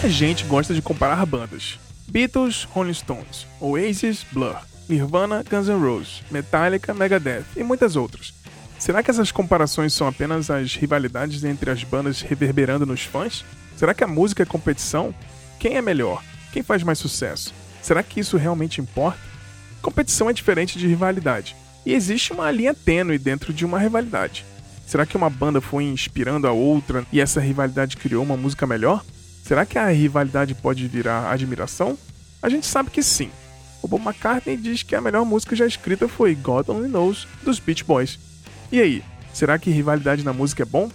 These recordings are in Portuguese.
Muita gente gosta de comparar bandas. Beatles, Rolling Stones, Oasis, Blur, Nirvana, Guns N' Roses, Metallica, Megadeth e muitas outras. Será que essas comparações são apenas as rivalidades entre as bandas reverberando nos fãs? Será que a música é competição? Quem é melhor? Quem faz mais sucesso? Será que isso realmente importa? Competição é diferente de rivalidade, e existe uma linha tênue dentro de uma rivalidade. Será que uma banda foi inspirando a outra e essa rivalidade criou uma música melhor? Será que a rivalidade pode virar admiração? A gente sabe que sim. O Bob McCartney diz que a melhor música já escrita foi God Only Knows dos Beach Boys. E aí, será que rivalidade na música é bom?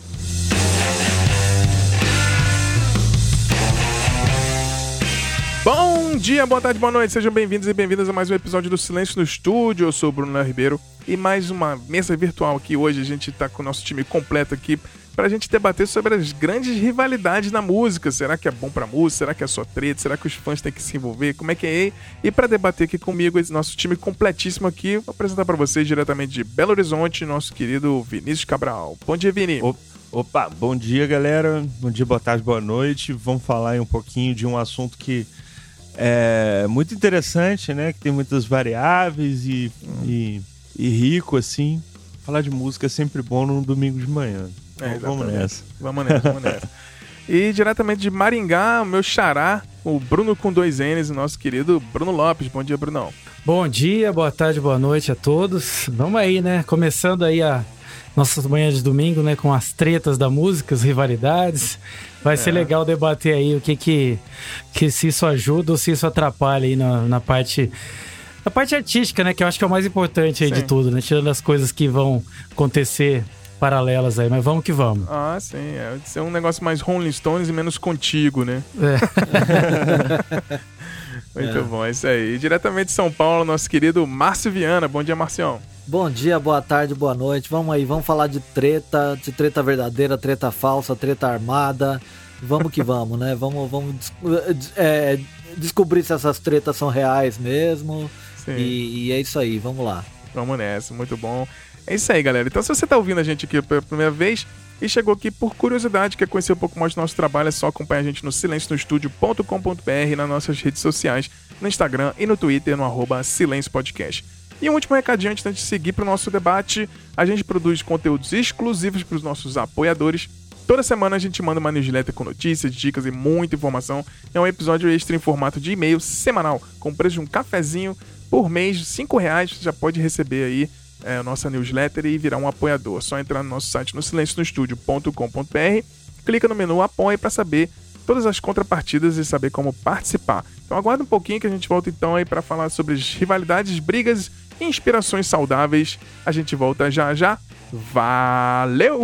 Bom dia, boa tarde, boa noite, sejam bem-vindos e bem-vindas a mais um episódio do Silêncio no Estúdio. Eu sou o Bruno Ribeiro e mais uma mesa virtual aqui. Hoje a gente tá com o nosso time completo aqui pra gente debater sobre as grandes rivalidades na música. Será que é bom pra música? Será que é só treta? Será que os fãs têm que se envolver? Como é que é? E para debater aqui comigo, esse nosso time completíssimo aqui, vou apresentar para vocês diretamente de Belo Horizonte, nosso querido Vinícius Cabral. Bom dia, Vini. Opa, bom dia, galera. Bom dia, boa tarde, boa noite. Vamos falar aí um pouquinho de um assunto que é muito interessante, né? Que tem muitas variáveis e, e, e rico, assim. Falar de música é sempre bom num domingo de manhã. É, vamos nessa. Vamos nessa, vamos nessa. E diretamente de Maringá, o meu xará, o Bruno com dois N's, o nosso querido Bruno Lopes. Bom dia, Brunão. Bom dia, boa tarde, boa noite a todos. Vamos aí, né? Começando aí a nossas manhãs de domingo, né? Com as tretas da música, as rivalidades. Vai ser legal debater aí o que que, que se isso ajuda ou se isso atrapalha aí na, na parte... Na parte artística, né? Que eu acho que é o mais importante aí Sim. de tudo, né? Tirando as coisas que vão acontecer paralelas aí. Mas vamos que vamos. Ah, sim. É ser um negócio mais Rolling Stones e menos contigo, né? É. Muito bom, é isso aí. E diretamente de São Paulo, nosso querido Márcio Viana. Bom dia, Marcião. Bom dia, boa tarde, boa noite. Vamos aí, vamos falar de treta, de treta verdadeira, treta falsa, treta armada. Vamos que vamos, né? Vamos, vamos é, descobrir se essas tretas são reais mesmo. Sim. E, e é isso aí, vamos lá. Vamos nessa, muito bom. É isso aí, galera. Então, se você tá ouvindo a gente aqui pela primeira vez e chegou aqui por curiosidade, quer conhecer um pouco mais do nosso trabalho, é só acompanhar a gente no silencionostudio.com.br nas nossas redes sociais, no Instagram e no Twitter, no arroba Silêncio Podcast. E um último recadinho antes de seguir para o nosso debate, a gente produz conteúdos exclusivos para os nossos apoiadores. Toda semana a gente manda uma newsletter com notícias, dicas e muita informação. É um episódio extra em formato de e-mail semanal, com preço de um cafezinho por mês, 5 reais, você já pode receber aí é, nossa newsletter e virar um apoiador. Só entrar no nosso site no silencionostudio.com.br, clica no menu Apoie para saber todas as contrapartidas e saber como participar. Então aguarda um pouquinho que a gente volta então aí para falar sobre rivalidades, brigas e inspirações saudáveis. A gente volta já já. Valeu!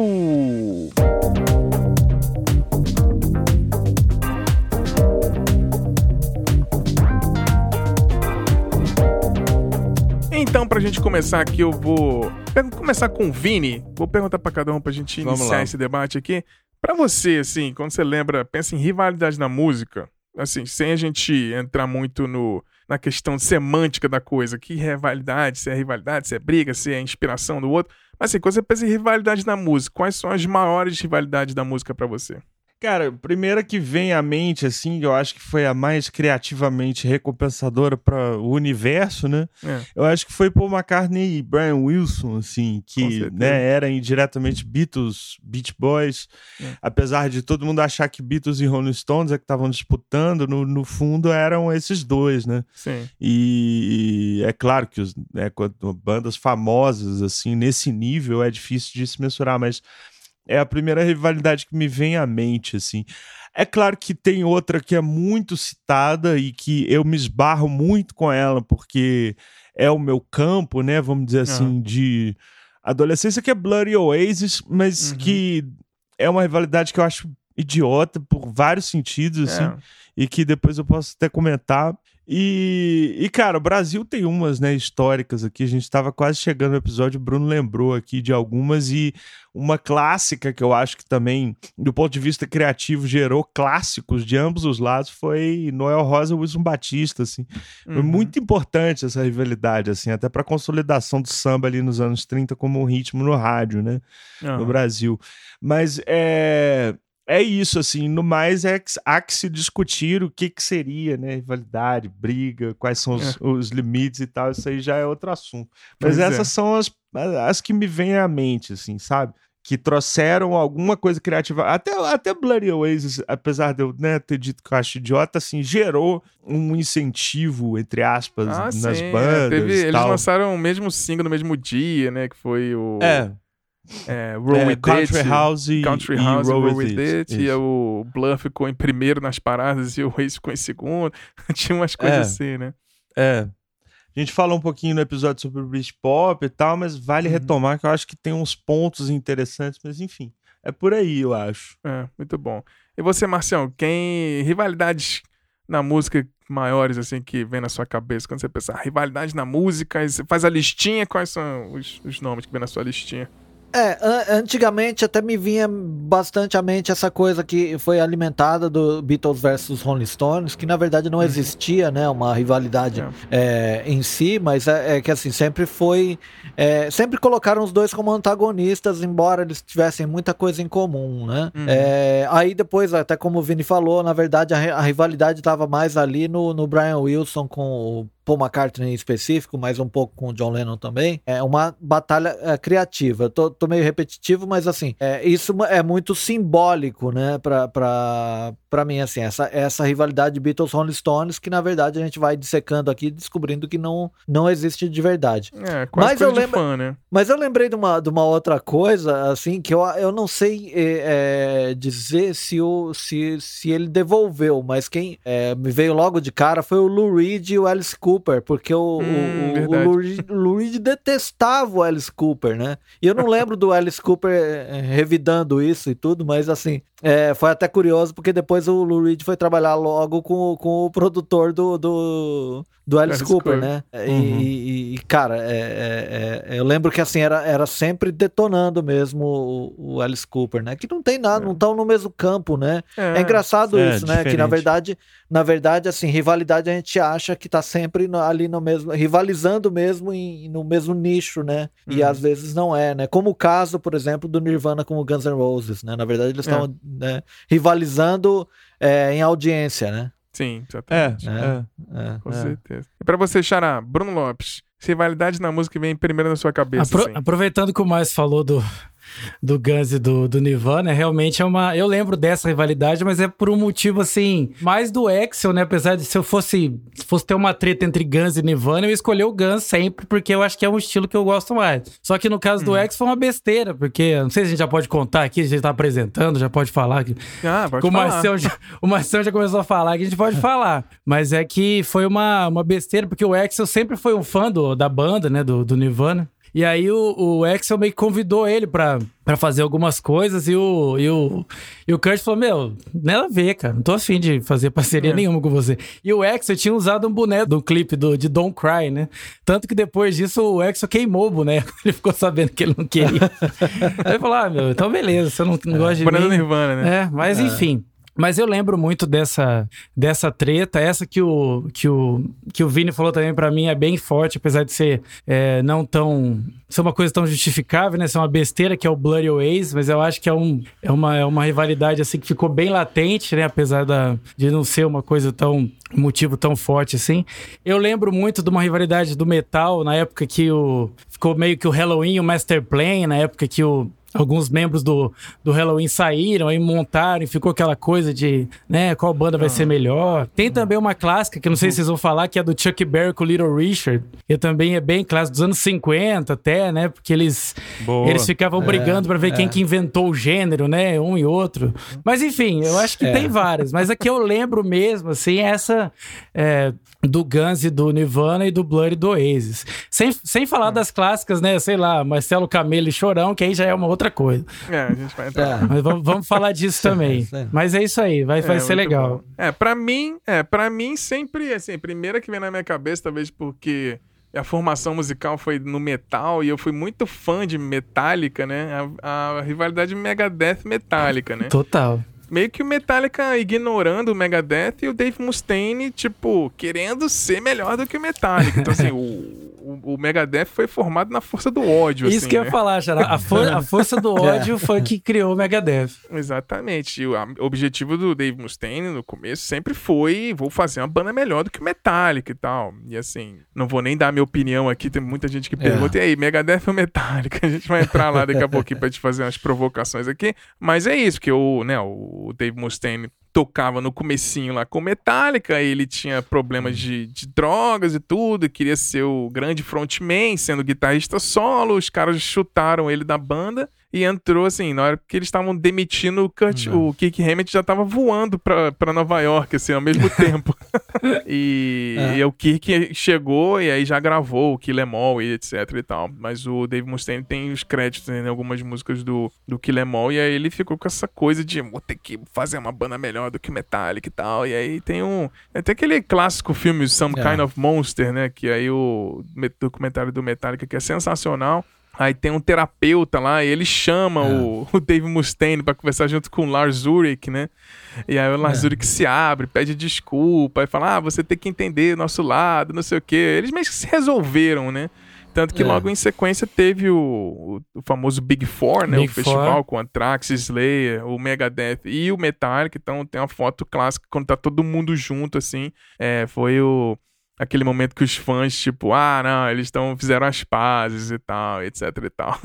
Então, pra gente começar aqui, eu vou começar com o Vini. Vou perguntar pra cada um pra gente Vamos iniciar lá. esse debate aqui. Pra você, assim, quando você lembra, pensa em rivalidade na música, assim, sem a gente entrar muito no, na questão semântica da coisa, que rivalidade, se é rivalidade, se é briga, se é inspiração do outro. Mas assim, quando você pensa em rivalidade na música, quais são as maiores rivalidades da música pra você? Cara, a primeira que vem à mente, assim, eu acho que foi a mais criativamente recompensadora para o universo, né? É. Eu acho que foi Paul McCartney e Brian Wilson, assim, que né, eram indiretamente Beatles, Beach Boys. É. Apesar de todo mundo achar que Beatles e Rolling Stones é que estavam disputando, no, no fundo eram esses dois, né? Sim. E, e é claro que os, né, bandas famosas, assim, nesse nível é difícil de se mensurar, mas é a primeira rivalidade que me vem à mente, assim. É claro que tem outra que é muito citada e que eu me esbarro muito com ela, porque é o meu campo, né? Vamos dizer assim, Aham. de adolescência, que é Bloody Oasis, mas Uhum. que é uma rivalidade que eu acho idiota por vários sentidos, assim É. e que depois eu posso até comentar. E, e, cara, o Brasil tem umas, né, históricas aqui. A gente estava quase chegando no episódio, o Bruno lembrou aqui de algumas, e uma clássica que eu acho que também, do ponto de vista criativo, gerou clássicos de ambos os lados foi Noel Rosa e Wilson Batista, assim. Foi Uhum. muito importante essa rivalidade, assim, até para consolidação do samba ali nos anos 30 como um ritmo no rádio, né? no Aham. Brasil. Mas é, é isso, assim, no mais é que há que se discutir o que, que seria, né? Rivalidade, briga, quais são os, é. os limites e tal, isso aí já é outro assunto. Mas pois é. essas é. são as, as que me vêm à mente, assim, sabe? Que trouxeram alguma coisa criativa. Até, até Bloody Oasis, apesar de eu né, ter dito que eu acho idiota, assim, gerou um incentivo, entre aspas, ah, nas sim, é, bandas. Teve, eles lançaram o mesmo single no mesmo dia, né? Que foi o. É. É, Roll é, With Country It, House e, Country e House Roll, Roll With, It. It e o Bluff ficou em primeiro nas paradas e o Ace ficou em segundo. Tinha umas coisas é, assim, né? É. A gente falou um pouquinho no episódio sobre o Britpop e tal, mas vale uhum. retomar que eu acho que tem uns pontos interessantes, mas enfim, é por aí, eu acho. É, muito bom. E você, Marcião, quem rivalidades na música maiores assim que vem na sua cabeça quando você pensa ah, rivalidade na música, você faz a listinha, quais são os, os nomes que vem na sua listinha? É, antigamente até me vinha bastante à mente essa coisa que foi alimentada do Beatles versus Rolling Stones, que na verdade não uhum. existia, né, uma rivalidade é. É, em si, mas é, é, que assim, sempre foi, é, sempre colocaram os dois como antagonistas, embora eles tivessem muita coisa em comum, né. Uhum. É, aí depois, até como o Vini falou, na verdade a, a rivalidade estava mais ali no, no Brian Wilson com o Paul McCartney em específico, mas um pouco com o John Lennon também, é uma batalha é, criativa. Tô, tô, meio repetitivo, mas assim, é, isso é muito simbólico, né, pra, pra, pra mim, assim, essa, essa rivalidade Beatles-Rolling Stones, que na verdade a gente vai dissecando aqui, descobrindo que não, não existe de verdade. É, quase mas eu lembro, fã, né? Mas eu lembrei de uma, de uma outra coisa, assim, que eu, eu não sei é, é, dizer se, o, se, se ele devolveu, mas quem é, me veio logo de cara foi o Lou Reed e o Alice Cooper, porque o, hum, o, o, Lou, Reed, Lou Reed detestava o Alice Cooper, né? E eu não lembro do Alice Cooper é, revidando isso e tudo, mas assim, é, foi até curioso, porque depois o Lou Reed foi trabalhar logo com, com o produtor do, do, do Alice, Alice Cooper, Cooper, né? Uhum. E, e, cara, é, é, é, eu lembro que assim, era, era sempre detonando mesmo o, o Alice Cooper, né? Que não tem nada, não estão é. no mesmo campo, né? É, é engraçado isso, né? Que na verdade, na verdade, assim, rivalidade a gente acha que tá sempre no, ali no mesmo, rivalizando mesmo em, no mesmo nicho, né? E uhum. às vezes não é, né? Como o caso, por exemplo, do Nirvana com o Guns N' Roses, né? Na verdade, eles estão né, rivalizando é, em audiência, né? Sim, exatamente. É, é, é, com é. certeza. E pra você, Xará, Bruno Lopes, rivalidade na música vem primeiro na sua cabeça. Apro assim. Aproveitando que o Mais falou do, do Guns e do, do Nirvana, realmente é uma. Eu lembro dessa rivalidade, mas é por um motivo assim, mais do Axel, né? Apesar de se eu fosse, se fosse ter uma treta entre Guns e Nirvana, eu ia escolher o Guns sempre, porque eu acho que é um estilo que eu gosto mais. Só que no caso do hum. Axel foi uma besteira, porque não sei se a gente já pode contar aqui, a gente tá apresentando, já pode falar. Que, ah, pode o Marcel já, o Marcel já começou a falar que a gente pode falar. Mas é que foi uma, uma besteira, porque o Axel sempre foi um fã do, da banda, né? Do, do Nirvana. E aí o, o Axel meio que convidou ele pra, pra fazer algumas coisas e o, e, o, e o Kurt falou, meu, nada a ver, cara, não tô afim de fazer parceria é. nenhuma com você. E o Axel tinha usado um boneco do clipe do, de Don't Cry, né? Tanto que depois disso o Axel queimou o boneco, ele ficou sabendo que ele não queria. aí ele falou, ah, meu, então beleza, você não, não é. gosta de mim. Nirvana, né? É, mas é. enfim... Mas eu lembro muito dessa, dessa treta, essa que o, que o, que o Vini falou também para mim é bem forte, apesar de ser é, não tão. ser uma coisa tão justificável, né? Ser uma besteira que é o Bloody Ways, mas eu acho que é, um, é, uma, é uma rivalidade assim que ficou bem latente, né? Apesar da, de não ser uma coisa tão. Motivo tão forte assim. Eu lembro muito de uma rivalidade do metal, na época que o. ficou meio que o Halloween o Master Plan, na época que o alguns membros do, do Halloween saíram aí montaram e ficou aquela coisa de, né, qual banda vai ser melhor. Tem também uma clássica que eu não sei se vocês vão falar, que é do Chuck Berry com o Little Richard, que também é bem clássica dos anos 50 até, né, porque eles Boa. eles ficavam é, brigando para ver é. quem que inventou o gênero, né, um e outro. Mas enfim, eu acho que é. tem várias, mas a que eu lembro mesmo, assim, é essa é, do Guns e do Nirvana e do Blur e do Oasis. Sem, sem falar é. das clássicas, né, sei lá, Marcelo Camelo e Chorão, que aí já é uma outra outra coisa. É, a gente vai entrar. É. Mas vamos, vamos, falar disso também. Mas é isso aí, vai, vai é, ser legal. Bom. É, pra mim, é, pra mim sempre, assim, primeira que vem na minha cabeça, talvez porque a formação musical foi no metal e eu fui muito fã de Metallica, né? A, a rivalidade Megadeth Metallica, né? Total meio que o Metallica ignorando o Megadeth e o Dave Mustaine, tipo, querendo ser melhor do que o Metallica. Então, assim, o, o, o Megadeth foi formado na força do ódio. Isso assim, que eu né? ia falar, Xará. A, for- a força do ódio foi que criou o Megadeth. Exatamente. E O a- o objetivo do Dave Mustaine no começo sempre foi: vou fazer uma banda melhor do que o Metallica e tal. E assim, não vou nem dar minha opinião aqui, tem muita gente que pergunta: e aí, Megadeth ou Metallica? A gente vai entrar lá daqui a pouquinho pra te fazer umas provocações aqui. Mas é isso, que o, né, o Dave Mustaine tocava no comecinho lá com Metallica, ele tinha problemas de, de drogas e tudo, queria ser o grande frontman, sendo guitarrista solo, os caras chutaram ele da banda e entrou assim, na hora que eles estavam demitindo o Kurt, o Kick Hammett já tava voando pra, pra Nova York, assim, ao mesmo tempo. e, É. e o Kirk chegou e aí já gravou o Kill Em All e etc e tal. Mas o Dave Mustaine tem os créditos em algumas músicas do, do Kill Em All e aí ele ficou com essa coisa de vou ter que fazer uma banda melhor do que Metallica e tal. E aí tem um... Até aquele clássico filme Some É. Kind of Monster, né? Que aí o me- documentário do Metallica que é sensacional. Aí tem um terapeuta lá e ele chama É. o, o Dave Mustaine pra conversar junto com o Lars Ulrich, né? E aí o Lars É. Ulrich se abre, pede desculpa e fala: Ah, você tem que entender nosso lado, não sei o quê. Eles meio que se resolveram, né? Tanto que É. logo em sequência teve o, o, o famoso Big Four, né? Big o festival Four. com Anthrax, Slayer, o Megadeth e o Metallica. Então tem uma foto clássica quando tá todo mundo junto, assim. É, foi o aquele momento que os fãs, tipo, ah, não, eles estão fizeram as pazes e tal, etc e tal.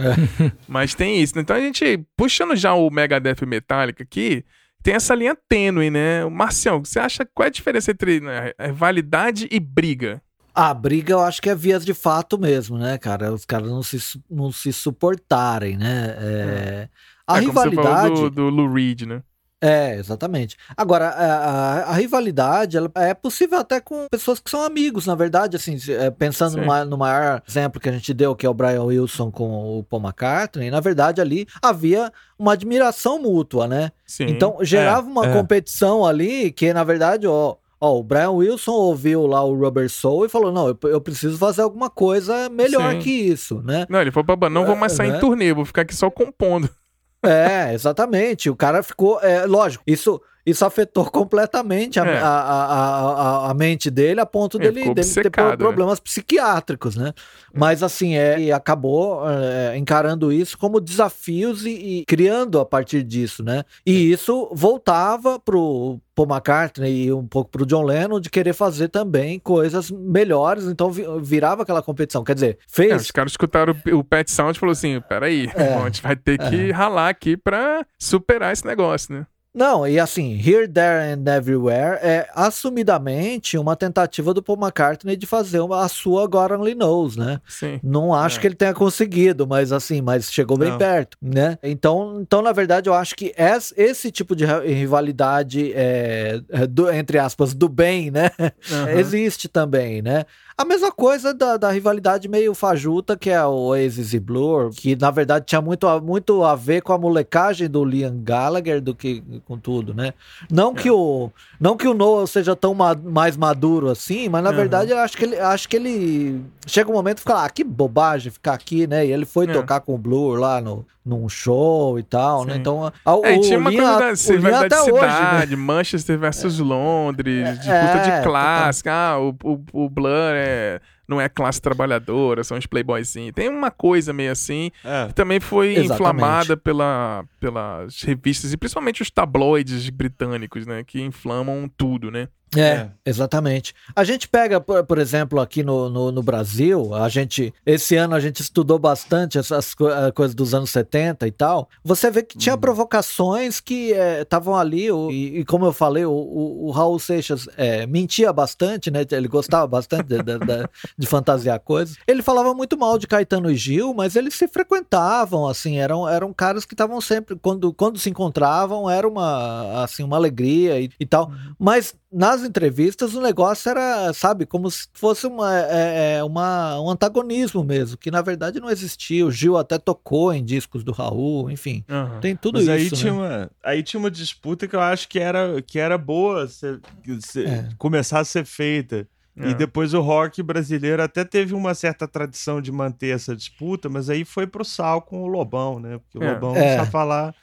Mas tem isso. né? Então a gente, puxando já o Megadeth o Metallica aqui, tem essa linha tênue, né? Marcião, você acha qual é a diferença entre né, rivalidade e briga? A briga eu acho que é vias de fato mesmo, né, cara? Os caras não se, não se suportarem, né? É, A é como você rivalidade. falou do, do Lou Reed, né? É, exatamente. Agora, a, a- a rivalidade ela é possível até com pessoas que são amigos, na verdade, assim, é, pensando no, ma- no maior exemplo que a gente deu, que é o Brian Wilson com o Paul McCartney, na verdade ali havia uma admiração mútua, né? Sim. Então gerava uma é. competição ali que, na verdade, ó, ó, o Brian Wilson ouviu lá o Rubber Soul e falou: não, eu, eu preciso fazer alguma coisa melhor Sim. que isso, né? Não, ele falou banda, não vou mais sair É, em né? turnê, vou ficar aqui só compondo. É, exatamente. O cara ficou. É, lógico, isso, isso afetou completamente a, É. a, a, a, mente dele, a ponto É, dele, dele ter né? problemas psiquiátricos, né? Mas assim, é, acabou é, encarando isso como desafios e, e criando a partir disso, né? E isso voltava pro Paul McCartney e um pouco pro John Lennon de querer fazer também coisas melhores, então vi- virava aquela competição. Quer dizer, É, fez. os caras escutaram o, o Pet Sound e falou assim: peraí, É. a gente vai ter que ralar aqui pra superar esse negócio, né? Não, e assim, Here, There and Everywhere é assumidamente uma tentativa do Paul McCartney de fazer uma, a sua God Only Knows, né? Sim. Não acho É. que ele tenha conseguido, mas assim, mas chegou bem Não. perto, né? Então, então, na verdade, eu acho que es- esse tipo de ri- rivalidade, é, é, do- entre aspas, do bem, né? Aham. Existe também, né? A mesma coisa da, da rivalidade meio fajuta, que é o Oasis e Blur, que na verdade tinha muito muito a ver com a molecagem do Liam Gallagher do que com tudo, né? Não, que, o, não que o Noah seja tão ma- mais maduro assim, mas na Uhum. verdade eu acho que ele, acho que ele chega um momento e fica, ah, que bobagem ficar aqui, né? E ele foi É. tocar com o Blur lá no, num show e tal, né? Sim. Então, a, o, É, tinha uma Liam- coisa da o Liam rivalidade até de hoje, né? cidade, Manchester versus Londres, disputa É, de classe. Ah, o, o, o Blur é, não é classe trabalhadora, são os playboyzinhos. Tem uma coisa meio assim, É. que também foi Exatamente. inflamada pela, pelas revistas, e principalmente os tabloides britânicos, né, que inflamam tudo, né? É, É. exatamente. A gente pega, por, por exemplo, aqui no, no, no Brasil, a gente, esse ano a gente estudou bastante essas co- coisas dos anos 70 e tal. Você vê que tinha provocações que estavam ali, o- e, e como eu falei, o, o, o Raul Seixas eh, mentia bastante, né? Ele gostava bastante de, de- de- de fantasiar coisas. Ele falava muito mal de Caetano e Gil, mas eles se frequentavam, assim, eram, eram caras que estavam sempre, quando, quando se encontravam, era uma, assim, uma alegria e, e tal. Mas nas entrevistas o negócio era, sabe, como se fosse uma, é, é, uma, um antagonismo mesmo, que na verdade não existia. O Gil até tocou em discos do Raul, enfim. Aham. Tem tudo Mas isso. aí né? tinha, uma, aí tinha uma disputa que eu acho que era, que era boa ser- ser- É. começar a ser feita. É. E depois o rock brasileiro até teve uma certa tradição de manter essa disputa, mas aí foi pro sal com o Lobão, né? Porque o É. Lobão É. sabe falar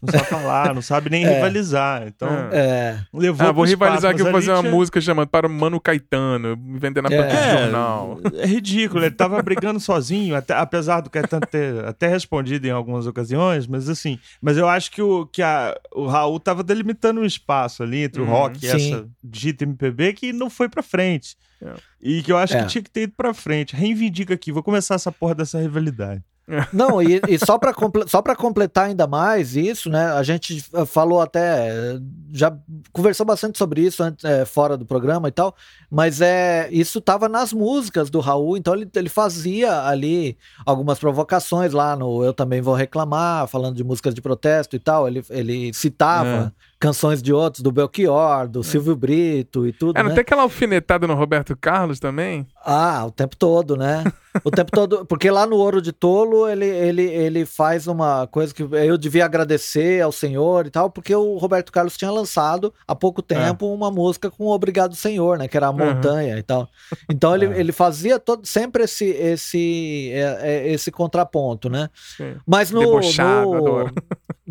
Não sabe falar, não sabe nem rivalizar. Então, É. levou Ah, vou rivalizar aqui, vou fazer uma tinha- música chamando para Mano Caetano, vendendo na É. banca de jornal. É ridículo, ele tava brigando sozinho, até- apesar do Caetano ter até respondido em algumas ocasiões, mas assim, mas eu acho que o, que a, o Raul tava delimitando um espaço ali entre o Uhum. rock e Sim. essa dita MPB que não foi pra frente. É. E que eu acho É. que tinha que ter ido pra frente. Reivindica aqui, vou começar essa porra dessa rivalidade. Não, e, e só para só para completar ainda mais isso, né? A gente eh, falou até eh, já conversou bastante sobre isso antes, eh, fora do programa e tal, mas é isso tava nas músicas do Raul, então ele, ele fazia ali algumas provocações lá no Eu também vou reclamar, falando de músicas de protesto e tal. Ele, ele citava canções de outros, do Belchior, do Silvio Brito e tudo. É, não né? tem aquela alfinetada no Roberto Carlos também? Ah, o tempo todo, né? O tempo todo. Porque lá no Ouro de Tolo ele, ele, ele faz uma coisa que eu devia agradecer ao Senhor e tal, porque o Roberto Carlos tinha lançado há pouco tempo uma música com Obrigado Senhor, né? Que era a montanha e tal. Então ele, ele fazia todo, sempre esse, esse, é, é, esse contraponto, né? Sim. Mas no, Debochado, no.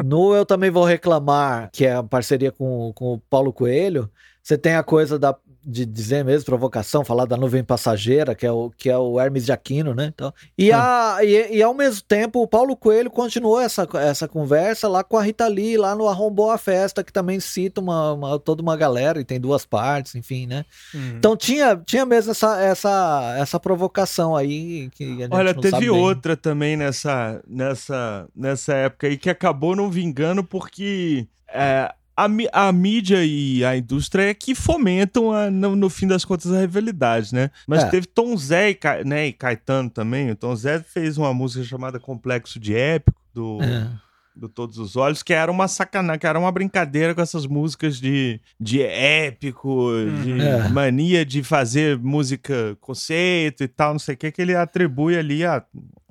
No Eu Também Vou Reclamar, que é a parceria com, com o Paulo Coelho, você tem a coisa da, de dizer mesmo, provocação, falar da nuvem passageira, que é o, que é o Hermes de Aquino, né? Então, e, a, e, e ao mesmo tempo, o Paulo Coelho continuou essa, essa conversa lá com a Rita Lee, lá no Arrombou a Festa, que também cita uma, uma- toda uma galera e tem duas partes, enfim, né? Uhum. Então tinha, tinha mesmo essa, essa, essa provocação aí que a gente Olha, teve outra também nessa, nessa, nessa época aí que acabou não vingando porque é, a, a mídia e a indústria é que fomentam, a- no, no fim das contas, a rivalidade, né? Mas É. teve Tom Zé e, né, e Caetano também. O Tom Zé fez uma música chamada Complexo de Épico, do, É. do Todos os Olhos, que era uma sacanagem, que era uma brincadeira com essas músicas de, de épico, de É. mania de fazer música conceito e tal, não sei o que, que ele atribui ali a,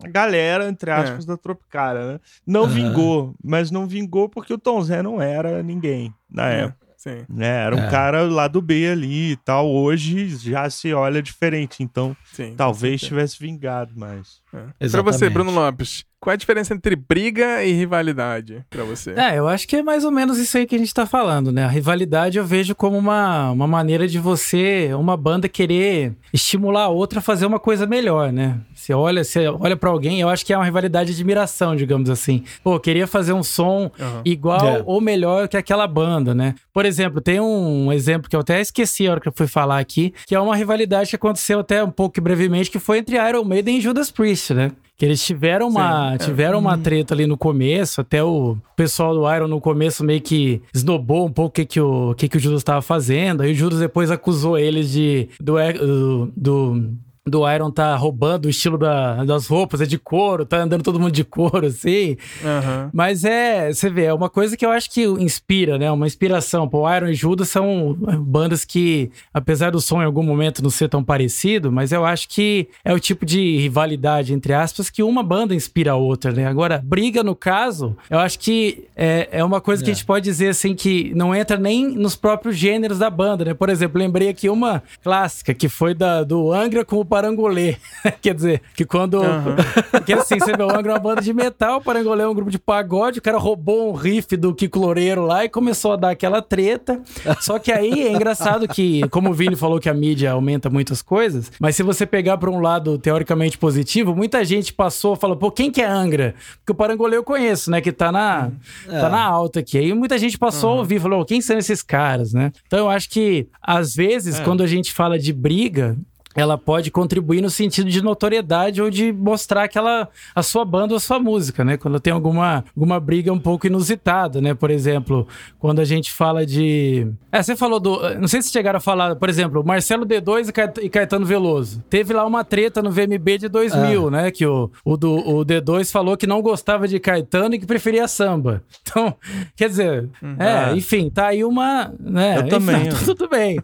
a galera, entre aspas, da Tropicália, né? Não Aham. vingou, mas não vingou porque o Tom Zé não era ninguém na É, época. Sim. Né? Era um É. cara lá do B ali e tal. Hoje já se olha diferente, então sim talvez tivesse vingado mais. É. Pra Exatamente. você, Bruno Lopes, qual é a diferença entre briga e rivalidade pra você? É, eu acho que é mais ou menos isso aí que a gente tá falando, né? A rivalidade eu vejo como uma, uma maneira de você, uma banda, querer estimular a outra a fazer uma coisa melhor, né? Você olha, você olha para alguém, eu acho que é uma rivalidade de admiração, digamos assim. Pô, eu queria fazer um som Aham. igual É. ou melhor que aquela banda, né? Por exemplo, tem um exemplo que eu até esqueci a hora que eu fui falar aqui, que é uma rivalidade que aconteceu até um pouco brevemente, que foi entre Iron Maiden e Judas Priest, né? Que eles tiveram uma, Sim, é. tiveram uma treta ali no começo, até o pessoal do Iron no começo meio que esnobou um pouco o que, que, o, o que, que o Judas estava fazendo. Aí o Judas depois acusou eles de do, do, do do Iron tá roubando o estilo da- das roupas, é de couro, tá andando todo mundo de couro, assim. Aham. Mas é, você vê, é uma coisa que eu acho que inspira, né? Uma inspiração. Pô, Iron e Judas são bandas que, apesar do som em algum momento não ser tão parecido, mas eu acho que é o tipo de rivalidade, entre aspas, que uma banda inspira a outra, né? Agora, briga, no caso, eu acho que é, é uma coisa que É. a gente pode dizer, assim, que não entra nem nos próprios gêneros da banda, né? Por exemplo, lembrei aqui uma clássica, que foi da, do Angra com o Parangolê. Quer dizer, que quando... Aham. Porque assim, Angra é uma banda de metal, o Parangolé é um grupo de pagode, o cara roubou um riff do Kiko Loureiro lá e começou a dar aquela treta. Só que aí é engraçado que, como o Vini falou que a mídia aumenta muitas coisas, mas se você pegar pra um lado teoricamente positivo, muita gente passou, falou, pô, quem que é Angra? Porque o Parangolé eu conheço, né, que tá na, tá na alta aqui. Aí muita gente passou a ouvir, falou, quem são esses caras, né? Então eu acho que, às vezes, quando a gente fala de briga, ela pode contribuir no sentido de notoriedade ou de mostrar aquela a sua banda ou a sua música, né? Quando tem alguma, alguma briga um pouco inusitada, né? Por exemplo, quando a gente fala de. É, você falou do. Não sei se chegaram a falar, por exemplo, Marcelo D2 e Caet- Caetano Veloso. Teve lá uma treta no VMB de 2000, Ah. né? Que o, o, do, o D2 falou que não gostava de Caetano e que preferia samba. Então, quer dizer, é, enfim, tá aí uma. Né? Eu Enfim, também, tá tudo bem.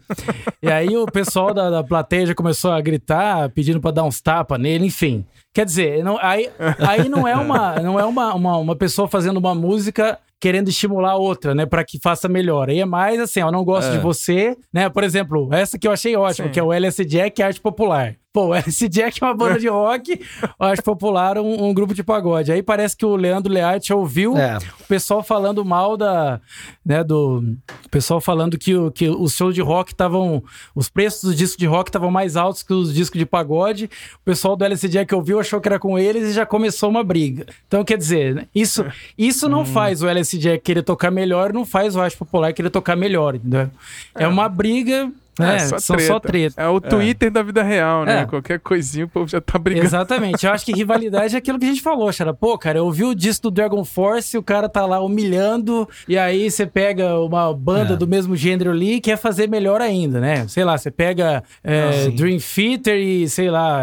E aí o pessoal da, da plateia já começou a gritar, pedindo pra dar uns tapas nele, enfim. Quer dizer, não, aí, aí não é, uma, não é uma, uma, uma pessoa fazendo uma música querendo estimular outra, né, Pra que faça melhor. Aí é mais assim, eu não gosto É. de você, né? Por exemplo, essa que eu achei ótima, Sim. que é o LS Jack Arte Popular. Pô, o LC Jack é uma banda de rock, acho popular um, um, grupo de pagode. Aí parece que o Leandro Learte ouviu é. o pessoal falando mal da, né, do o pessoal falando que, o, que os shows de rock estavam, os preços dos discos de rock estavam mais altos que os discos de pagode. O pessoal do LC Jack ouviu, achou que era com eles e já começou uma briga. Então, quer dizer, isso, isso não hum. faz o LC Jack querer tocar melhor, não faz o Acho Popular querer tocar melhor, entendeu? É, é uma briga é, é só são treta. só treta. É o Twitter é. da vida real, né? É. Qualquer coisinha o povo já tá brigando. Exatamente. Eu acho que rivalidade é aquilo que a gente falou, Xara. Pô, cara, eu ouvi o disco do Dragon Force, o cara tá lá humilhando, e aí você pega uma banda é. do mesmo gênero ali e quer fazer melhor ainda, né? Sei lá, você pega é, Dream Theater e, sei lá...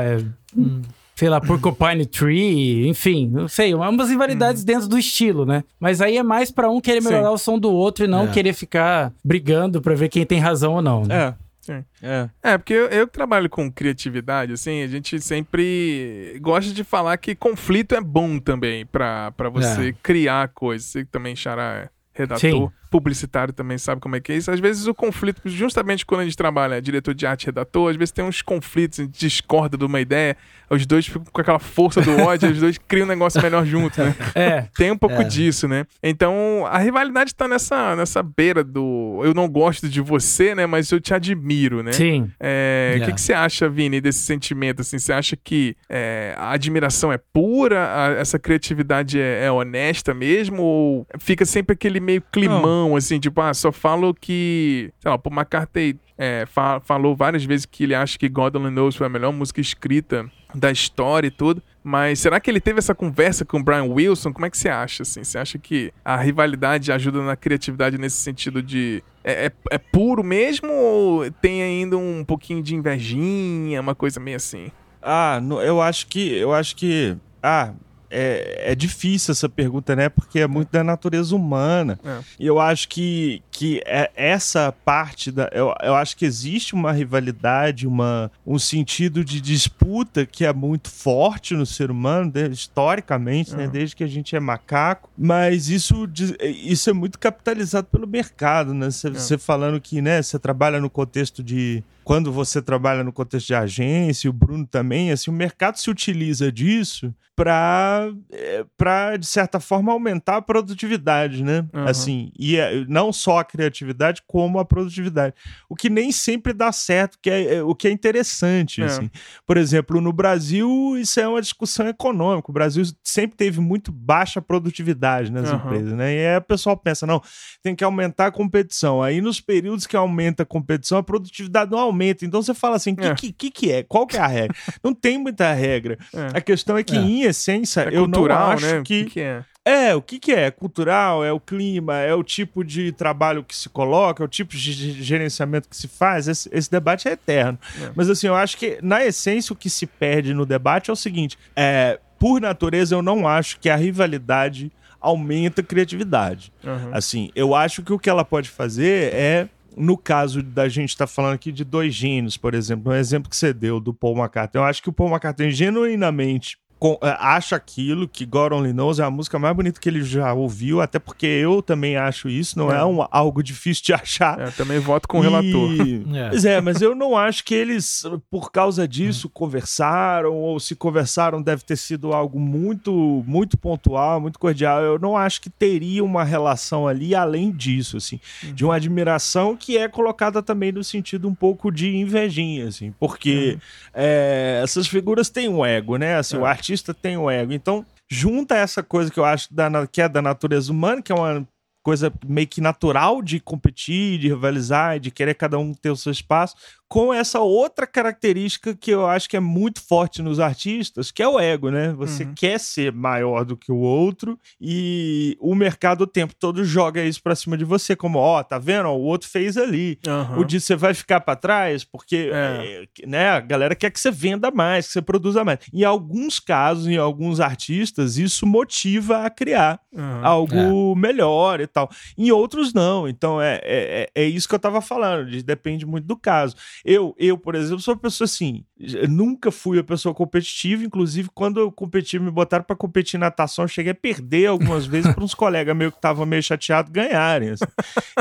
Hum sei lá, Porcupine Tree, enfim, não sei, umas rivalidades hum. dentro do estilo, né? Mas aí é mais para um querer melhorar Sim. o som do outro e não é. querer ficar brigando para ver quem tem razão ou não. Né? É. Sim. É. é, porque eu, eu trabalho com criatividade, assim, a gente sempre gosta de falar que conflito é bom também para você é. criar coisas. Você também, Xará, é redator. Sim publicitário também sabe como é que é isso. Às vezes o conflito, justamente quando a gente trabalha diretor de arte redator, às vezes tem uns conflitos, a gente discorda de uma ideia, os dois ficam com aquela força do ódio, os dois criam um negócio melhor junto, né? É. Tem um pouco é. disso, né? Então a rivalidade tá nessa, nessa beira do eu não gosto de você, né? Mas eu te admiro, né? Sim. É, o que, que você acha, Vini, desse sentimento? Assim, você acha que é, a admiração é pura, a, essa criatividade é, é, honesta mesmo? Ou fica sempre aquele meio climão? não, assim, tipo, ah, só falo que, sei lá, Paul McCartney é, fa falou várias vezes que ele acha que God Only Knows foi a melhor música escrita da história e tudo. Mas será que ele teve essa conversa com o Brian Wilson? Como é que você acha, assim? Você acha que a rivalidade ajuda na criatividade nesse sentido de... É, é, é puro mesmo ou tem ainda um pouquinho de invejinha, uma coisa meio assim? Ah, eu acho que... Eu acho que... Ah, é, é difícil essa pergunta, né? Porque é muito da natureza humana. É. E eu acho que, que é essa parte da. Eu, eu acho que existe uma rivalidade, uma, um sentido de disputa que é muito forte no ser humano, historicamente, né? Desde que a gente é macaco. Mas isso, isso é muito capitalizado pelo mercado, né? Você, você falando que, né, você trabalha no contexto de quando você trabalha no contexto de agência, o Bruno também, assim, o mercado se utiliza disso para, é, para de certa forma, aumentar a produtividade, né? Uhum. Assim, e é, não só a criatividade, como a produtividade. O que nem sempre dá certo, que é, é o que é interessante, é. assim. Por exemplo, no Brasil, isso é uma discussão econômica. O Brasil sempre teve muito baixa produtividade nas uhum. empresas, né? E aí o pessoal pensa, não, tem que aumentar a competição. Aí nos períodos que aumenta a competição, a produtividade não aumenta aumenta. Então você fala assim, o é. que, que, que, é? Qual que é a regra? não tem muita regra. É. A questão é que, é. em essência, é eu cultural, não acho né? que... que, que é? É, o que, que é? Cultural, é o clima, é o tipo de trabalho que se coloca, é o tipo de gerenciamento que se faz. Esse, esse debate é eterno. É. Mas assim, eu acho que, na essência, o que se perde no debate é o seguinte: é, por natureza, eu não acho que a rivalidade aumenta a criatividade. Uhum. Assim, eu acho que o que ela pode fazer é no caso da gente estar tá falando aqui de dois gênios, por exemplo, um exemplo que você deu do Paul McCartney, eu acho que o Paul McCartney genuinamente acha aquilo, que God Only Knows é a música mais bonita que ele já ouviu, até porque eu também acho isso, não é, é um, algo difícil de achar. É, também voto com o relator. É. Pois é, mas eu não acho que eles, por causa disso, conversaram, ou se conversaram deve ter sido algo muito, muito pontual, muito cordial. Eu não acho que teria uma relação ali além disso, assim, uhum. de uma admiração que é colocada também no sentido um pouco de invejinha, assim, porque uhum. é, essas figuras têm um ego, né? Assim, o é. artista artista tem o ego. Então, junta essa coisa que eu acho da, que é da natureza humana, que é uma coisa meio que natural de competir, de rivalizar, de querer cada um ter o seu espaço, com essa outra característica que eu acho que é muito forte nos artistas, que é o ego, né? Você uhum. quer ser maior do que o outro e o mercado o tempo todo joga isso pra cima de você, como, ó, oh, tá vendo? o outro fez ali. Uhum. O dia você vai ficar para trás porque, é. É, né, a galera quer que você venda mais, que você produza mais. Em alguns casos, em alguns artistas, isso motiva a criar uhum. algo é. melhor e tal. Em outros, não. Então, é, é, é, é isso que eu tava falando, depende muito do caso. Eu, eu, por exemplo, sou uma pessoa assim, nunca fui uma pessoa competitiva, inclusive quando eu competi, me botaram para competir em natação, eu cheguei a perder algumas vezes para uns colegas meus que estavam meio chateados ganharem. assim.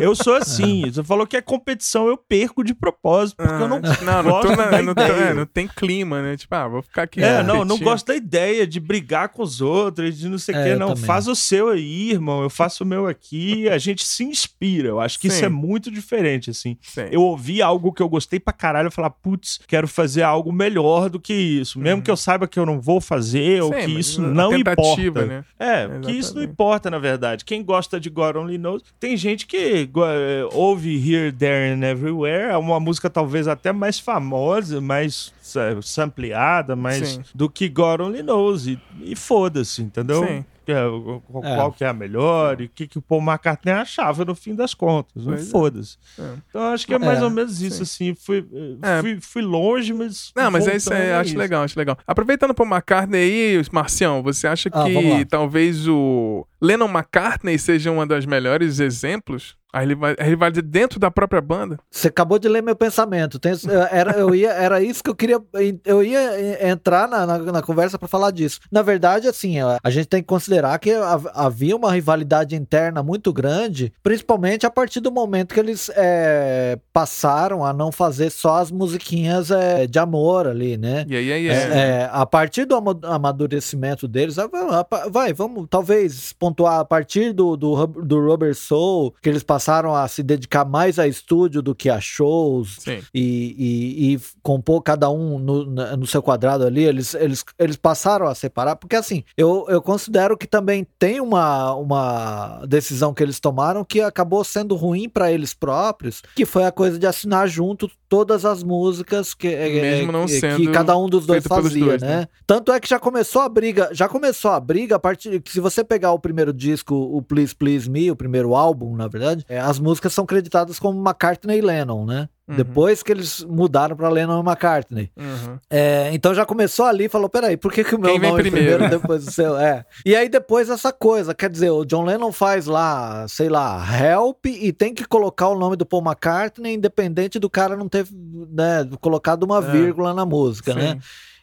Eu sou assim, você falou que é competição, eu perco de propósito, porque eu não, não, não, gosto tô na- da não, tô- ideia. é, não tem clima, né? Tipo, ah, vou ficar aqui. É, não, não gosto da ideia de brigar com os outros, de não sei o É, que, não. Faz o seu aí, irmão. Eu faço o meu aqui. A gente se inspira. Eu acho que isso Sim. é muito diferente, assim. Sim. Eu ouvi algo que eu gostei pra caralho e falar, putz, quero fazer algo melhor do que isso. Mesmo que eu saiba que eu não vou fazer ou Uhum. Sim, que mas isso não importa. né? É, que isso não Exatamente. importa, na verdade. Quem gosta de God Only Knows, tem gente que eh, ouve Here, There and Everywhere, é uma música talvez até mais famosa, mais sa- sampleada, mais Sim. do que God Only Knows. E, e foda-se, entendeu? Sim. É, o- o- É. Qual que é a melhor e o que, que o Paul McCartney achava no fim das contas. Não Pois é. foda-se. É. Então acho que é mais É, ou menos isso, assim. Fui, eh, É. fui, fui longe, mas. Não, mas é isso aí, acho isso. legal, acho legal. Aproveitando pro McCartney aí, Marcião, você acha Ah, que talvez o Lennon McCartney seja uma das melhores exemplos? A riva- a rivalidade dentro da própria banda? Você acabou de ler meu pensamento. Tem- era, eu ia, era isso que eu queria. Eu ia entrar na, na, na conversa para falar disso. Na verdade, assim, a, a gente tem que considerar que hav- havia uma rivalidade interna muito grande, principalmente a partir do momento que eles é, passaram a não fazer só as musiquinhas é, de amor ali, né? E aí, aí É, é. é, a partir do ama- amadurecimento deles, vai, ah, vai, vamos talvez pontuar a partir do, do, do Rubber Soul, que eles passaram a se dedicar mais a estúdio do que a shows e, e- e compor cada um no, no seu quadrado ali, eles, eles, eles passaram a separar, porque assim, eu, eu considero que também tem uma, uma decisão que eles tomaram que acabou sendo ruim para eles próprios, que foi a coisa de assinar junto todas as músicas que, é, Mesmo não que, que sendo cada um dos dois fazia, dois, né? né? Tanto é que já começou a briga, já começou a briga a partir que se você pegar o primeiro disco, o Please Please Me, o primeiro álbum, na verdade, é, as músicas são creditadas como McCartney e Lennon, né? Uhum. Depois que eles mudaram pra Lennon e McCartney. Uhum. É, então já começou ali e falou: peraí, por que, que o meu Quem nome primeiro? primeiro depois do seu? É. E aí depois essa coisa, quer dizer, o John Lennon faz lá, sei lá, Help e tem que colocar o nome do Paul McCartney, independente do cara não ter né, colocado uma É. vírgula na música, Sim. né?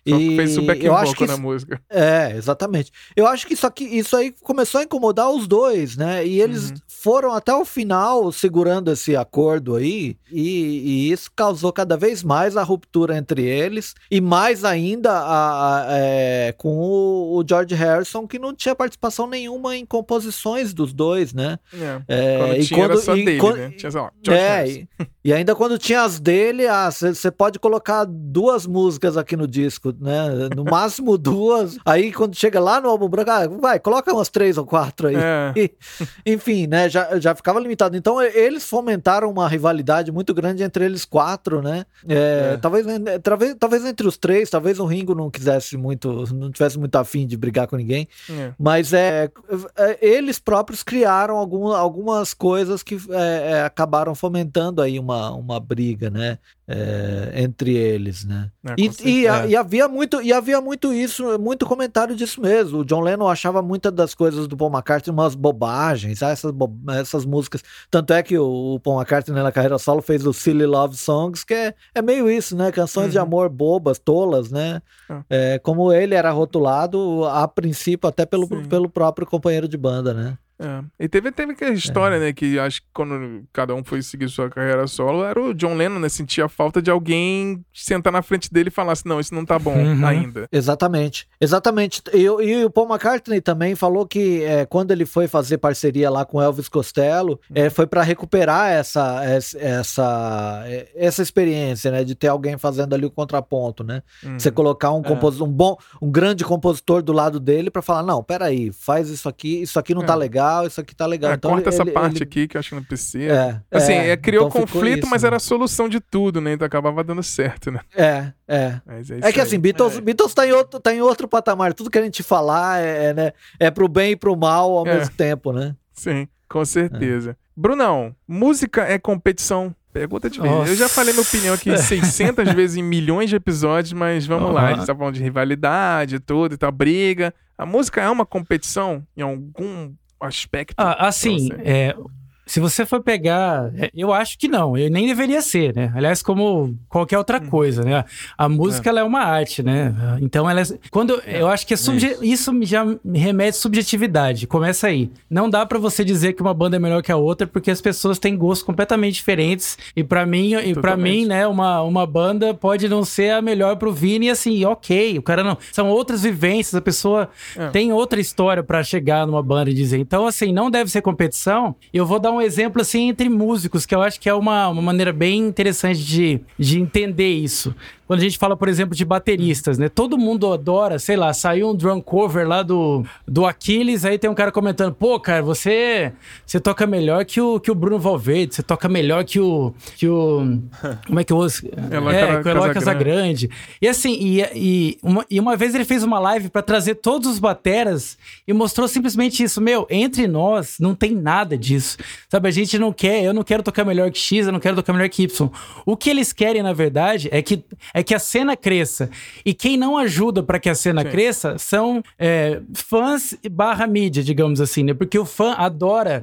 Só que fez eu acho que na música. é, exatamente. Eu acho que isso aqui, isso aí começou a incomodar os dois, né? E eles Uhum. foram até o final segurando esse acordo aí, e, e isso causou cada vez mais a ruptura entre eles, e mais ainda a, a- é, com o, o George Harrison, que não tinha participação nenhuma em composições dos dois, né? É. É, Quando e tinha quando- só e dele, quando- né? Tinha só, George é, Harrison. e, e ainda quando tinha as dele, você pode colocar duas músicas aqui no disco, né? No máximo duas. Aí quando chega lá no álbum branco, ah, vai, coloca umas três ou quatro aí. É. E, enfim, né? Já, já ficava limitado. Então eles fomentaram uma rivalidade muito grande entre eles quatro, né? É, É. Talvez, talvez, talvez entre os três, talvez o Ringo não quisesse muito, não tivesse muito afim de brigar com ninguém. É. Mas é, é, eles próprios criaram algum, algumas coisas que é, acabaram fomentando aí uma, uma briga, né? É, entre eles, né? É, E, e, a- e havia muito, e havia muito isso, muito comentário disso mesmo. O John Lennon achava muitas das coisas do Paul McCartney umas bobagens, ah, essas, bo- essas músicas. Tanto é que o, o Paul McCartney na carreira solo fez o Silly Love Songs, que é, é meio isso, né? Canções de Uhum. amor bobas, tolas, né? Ah. É, como ele era rotulado a princípio até pelo, Sim. pelo próprio companheiro de banda, né? É. E teve, teve aquela história, né? Que acho que quando cada um foi seguir sua carreira solo, era o John Lennon, né? Sentia falta de alguém sentar na frente dele e falar assim: não, isso não tá bom Uhum. ainda. Exatamente, exatamente. E, o- e o Paul McCartney também falou que é, quando ele foi fazer parceria lá com Elvis Costello, é, foi para recuperar essa, essa, essa, é, essa experiência, né, de ter alguém fazendo ali o contraponto, né? Uhum. Você colocar um compositor, um bom, um grande compositor do lado dele para falar, não, peraí, faz isso aqui, isso aqui não tá É. legal, isso aqui tá legal. É, Então, corta ele- essa ele- parte ele- aqui que eu acho que não precisa. É, Assim, é, é, criou então conflito, isso, mas né? era a solução de tudo, né? Então acabava dando certo, né? É, é. É, É que aí. assim, Beatles, Beatles tá, em outro, tá em outro patamar. Tudo que a gente falar é, é, né, é pro bem e pro mal ao É. mesmo tempo, né? Sim, com certeza. Brunão, música é competição? Pergunta de vez. Eu já falei minha opinião aqui 600 vezes em milhões de episódios, mas vamos lá. A gente tá falando de rivalidade tudo e tal, briga. A música é uma competição em algum aspecto? Ah, assim, é, Se você for pegar, é, eu acho que não, eu nem deveria ser, né? Aliás, como qualquer outra Uhum. coisa, né? A música ela é uma arte, né? Então ela é, quando eu acho que é subje- isso já me remete à subjetividade. Começa aí. Não dá pra você dizer que uma banda é melhor que a outra porque as pessoas têm gostos completamente diferentes e pra mim e para mim, né, uma, uma banda pode não ser a melhor pro Vini e assim, OK, o cara não, são outras vivências, a pessoa É. tem outra história pra chegar numa banda e dizer. Então, assim, não deve ser competição. Eu vou dar um exemplo, assim, entre músicos, que eu acho que é uma, uma maneira bem interessante de, de entender isso. Quando a gente fala, por exemplo, de bateristas, né? Todo mundo adora, sei lá, saiu um drum cover lá do, do Aquiles, aí tem um cara comentando, pô, cara, você, você toca melhor que o, que o Bruno Valverde, você toca melhor que o. Que o como é que eu uso? Eloy é, Cara- que o Eloy Casagrande. Casagrande. E assim, e, e, uma, e uma vez ele fez uma live pra trazer todos os bateras e mostrou simplesmente isso. Meu, entre nós não tem nada disso. Sabe, a gente não quer, eu não quero tocar melhor que X, eu não quero tocar melhor que Y. O que eles querem, na verdade, é que, é que a cena cresça. E quem não ajuda pra que a cena Sim. cresça são é, fãs barra mídia, digamos assim, né? Porque o fã adora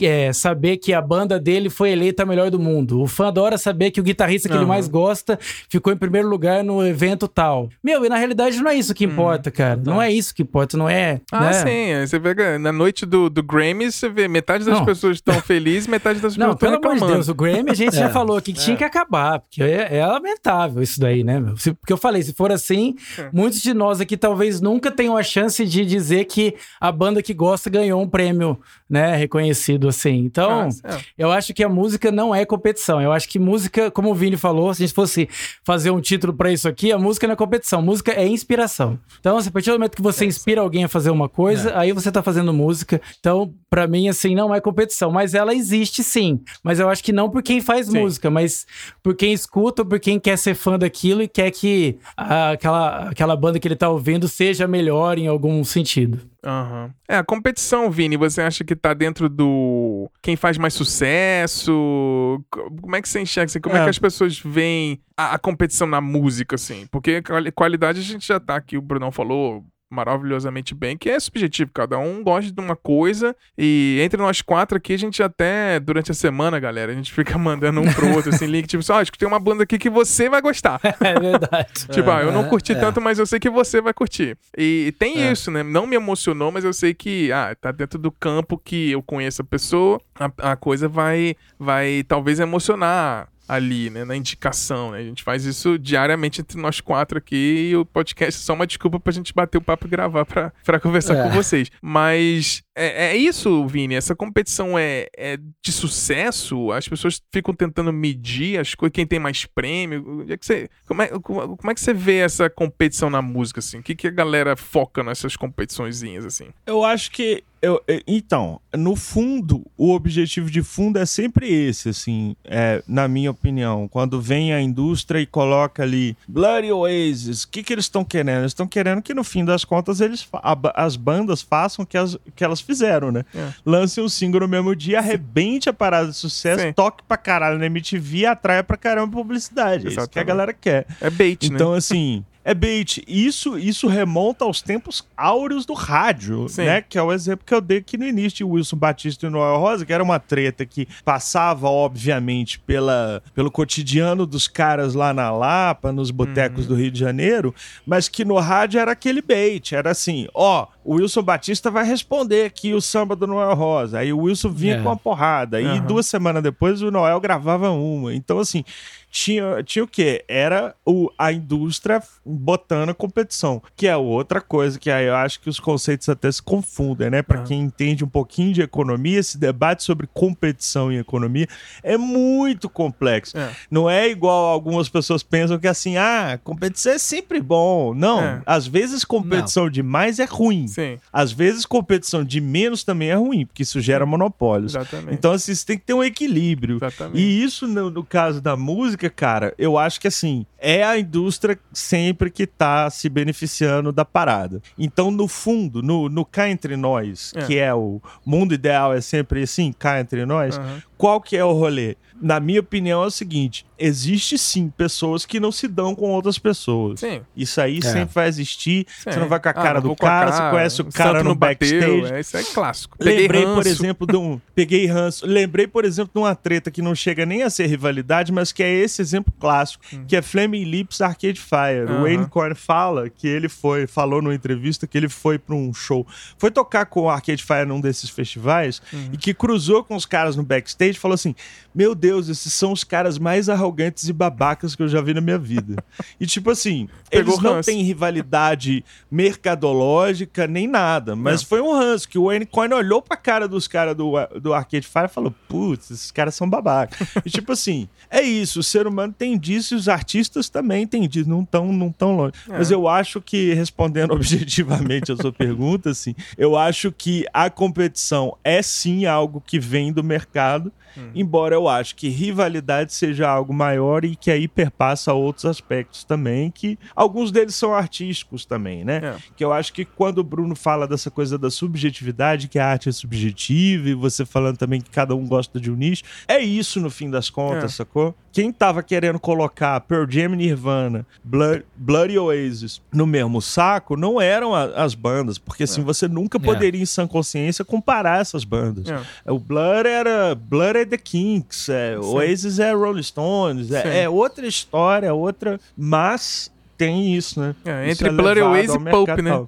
é, saber que a banda dele foi eleita a melhor do mundo. O fã adora saber que o guitarrista que ele Aham. mais gosta ficou em primeiro lugar no evento tal. Meu, e na realidade não é isso que importa, cara. Não é isso que importa, não é. Ah, né? sim. Você que na noite do, do Grammy, você vê metade das Não. pessoas estão felizes, metade das Não, pessoas estão pelo amor de reclamando. Deus, o Grammy a gente já falou aqui que tinha que acabar, porque é, é lamentável isso daí, né? meu? Porque eu falei, se for assim, muitos de nós aqui talvez nunca tenham a chance de dizer que a banda que gosta ganhou um prêmio, né, reconhecido assim. Então, Ah, é. eu acho que a música não é competição. Eu acho que música, como o Vini falou, se a gente fosse fazer um título pra isso aqui, a música não é competição, música é inspiração. Então, a partir do momento que você inspira alguém a fazer uma coisa, aí você tá fazendo música. Então, pra mim, assim, não é competição, mas ela existe sim. Mas eu acho que não por quem faz Sim. música, mas por quem escuta, ou por quem quer ser fã daquilo e quer que a- aquela, aquela banda que ele tá ouvindo seja melhor em algum sentido. Aham. É, a competição, Vini, você acha que tá dentro do. Quem faz mais sucesso? Co- Como é que você enxerga? Como é, É. que as pessoas veem a, a competição na música, assim? Porque quali- qualidade a gente já tá aqui, o Brunão falou maravilhosamente bem, que é subjetivo, cada um gosta de uma coisa e entre nós quatro aqui a gente até, durante a semana, galera, a gente fica mandando um pro outro, assim, link, tipo assim, ó, escutei uma banda aqui que você vai gostar. É verdade. Tipo, ah, eu não É, curti é. tanto, mas eu sei que você vai curtir. E tem É. isso, né? Não me emocionou, mas eu sei que, ah, tá dentro do campo que eu conheço a pessoa, a, a coisa vai, vai talvez emocionar ali, né? Na indicação, né? A gente faz isso diariamente entre nós quatro aqui e o podcast é só uma desculpa pra gente bater o papo e gravar pra, pra conversar É. com vocês. Mas é, é isso, Vini. Essa competição é, é de sucesso? As pessoas ficam tentando medir as coisas, quem tem mais prêmio. É que você, como, é, como, como é que você vê essa competição na música, assim? O que, que a galera foca nessas competiçõezinhas, assim? Eu acho que. Eu, então, no fundo, o objetivo de fundo é sempre esse, assim, é, na minha opinião. Quando vem a indústria e coloca ali Bloody Oasis, o que, que eles estão querendo? Eles estão querendo que, no fim das contas, eles, a as bandas façam o que, as, que elas fizeram, né? É. Lancem um single no mesmo dia, arrebente a parada de sucesso, Sim. toque pra caralho na MTV e atraia pra caramba publicidade. É isso que a Exatamente. galera quer. É bait, né? Então, assim, é bait. Isso, isso remonta aos tempos áureos do rádio, Sim. né? Que é o exemplo que eu dei aqui no início de Wilson Batista e Noel Rosa, que era uma treta que passava, obviamente, pela, pelo cotidiano dos caras lá na Lapa, nos botecos do Rio de Janeiro, mas que no rádio era aquele bait. Era assim, ó, o Wilson Batista vai responder aqui o samba do Noel Rosa. Aí o Wilson vinha É. com uma porrada. E Aham. duas semanas depois o Noel gravava uma. Então, assim, tinha, tinha o quê? Era o, a indústria botando a competição, que é outra coisa que aí eu acho que os conceitos até se confundem, né? Para Ah. quem entende um pouquinho de economia, esse debate sobre competição e economia é muito complexo. É. Não é igual algumas pessoas pensam que assim, ah, competição é sempre bom. Não, É. às vezes competição demais é ruim. Sim, Às vezes competição de menos também é ruim, porque isso gera monopólios. exatamente. Então, assim, você tem que ter um equilíbrio. Exatamente. E isso, no, no caso da música, cara, eu acho que assim, é a indústria sempre que tá se beneficiando da parada. Então, no fundo, no, no cá entre nós, É. que é o mundo ideal, é sempre assim, cá entre nós, Aham. qual que é o rolê? na minha opinião, é o seguinte: existe sim pessoas que não se dão com outras pessoas. Sim. Isso aí É. sempre vai existir. Sim. Você não vai com a Ah, cara não do cara, cara, você conhece o santo cara no não bateu, backstage. É, isso é clássico. Peguei Lembrei, por ranço. exemplo, de um. Peguei ranço. Lembrei, por exemplo, de uma treta que não chega nem a ser rivalidade, mas que é esse exemplo clássico, que é Flaming Lips Arcade Fire. Hum. O Wayne Coyne fala que ele foi, falou numa entrevista que ele foi pra um show. Foi tocar com o Arcade Fire num desses festivais Uhum. e que cruzou com os caras no backstage e falou assim: Meu Deus, esses são os caras mais arrogantes e babacas que eu já vi na minha vida. e tipo assim, Pegou eles não ranço. têm rivalidade mercadológica nem nada, mas Não. foi um ranço que o Coyne olhou pra cara dos caras do, do Arcade Fire e falou: Putz, esses caras são babacas. e tipo assim, é isso, o ser humano tem disso e os artistas também têm disso, não tão, não tão longe. É. Mas eu acho que, respondendo objetivamente a sua pergunta, assim, eu acho que a competição é sim algo que vem do mercado, Hum. embora eu acho que rivalidade seja algo maior e que aí perpassa outros aspectos também, que alguns deles são artísticos também, né? É. Que eu acho que quando o Bruno fala dessa coisa da subjetividade, que a arte é subjetiva, e você falando também que cada um gosta de um nicho, é isso no fim das contas, É. sacou? Quem tava querendo colocar Pearl Jam Nirvana, Blood, Bloody Oasis no mesmo saco, não eram a- as bandas, porque assim, você nunca poderia em sã consciência comparar essas bandas. É. O Blur era Blur é The Kinks, é. Oasis é Rolling Stones, é, é outra história, outra, mas tem isso, né? É, Isso entre Blur levado Oasis ao e Pulp, né?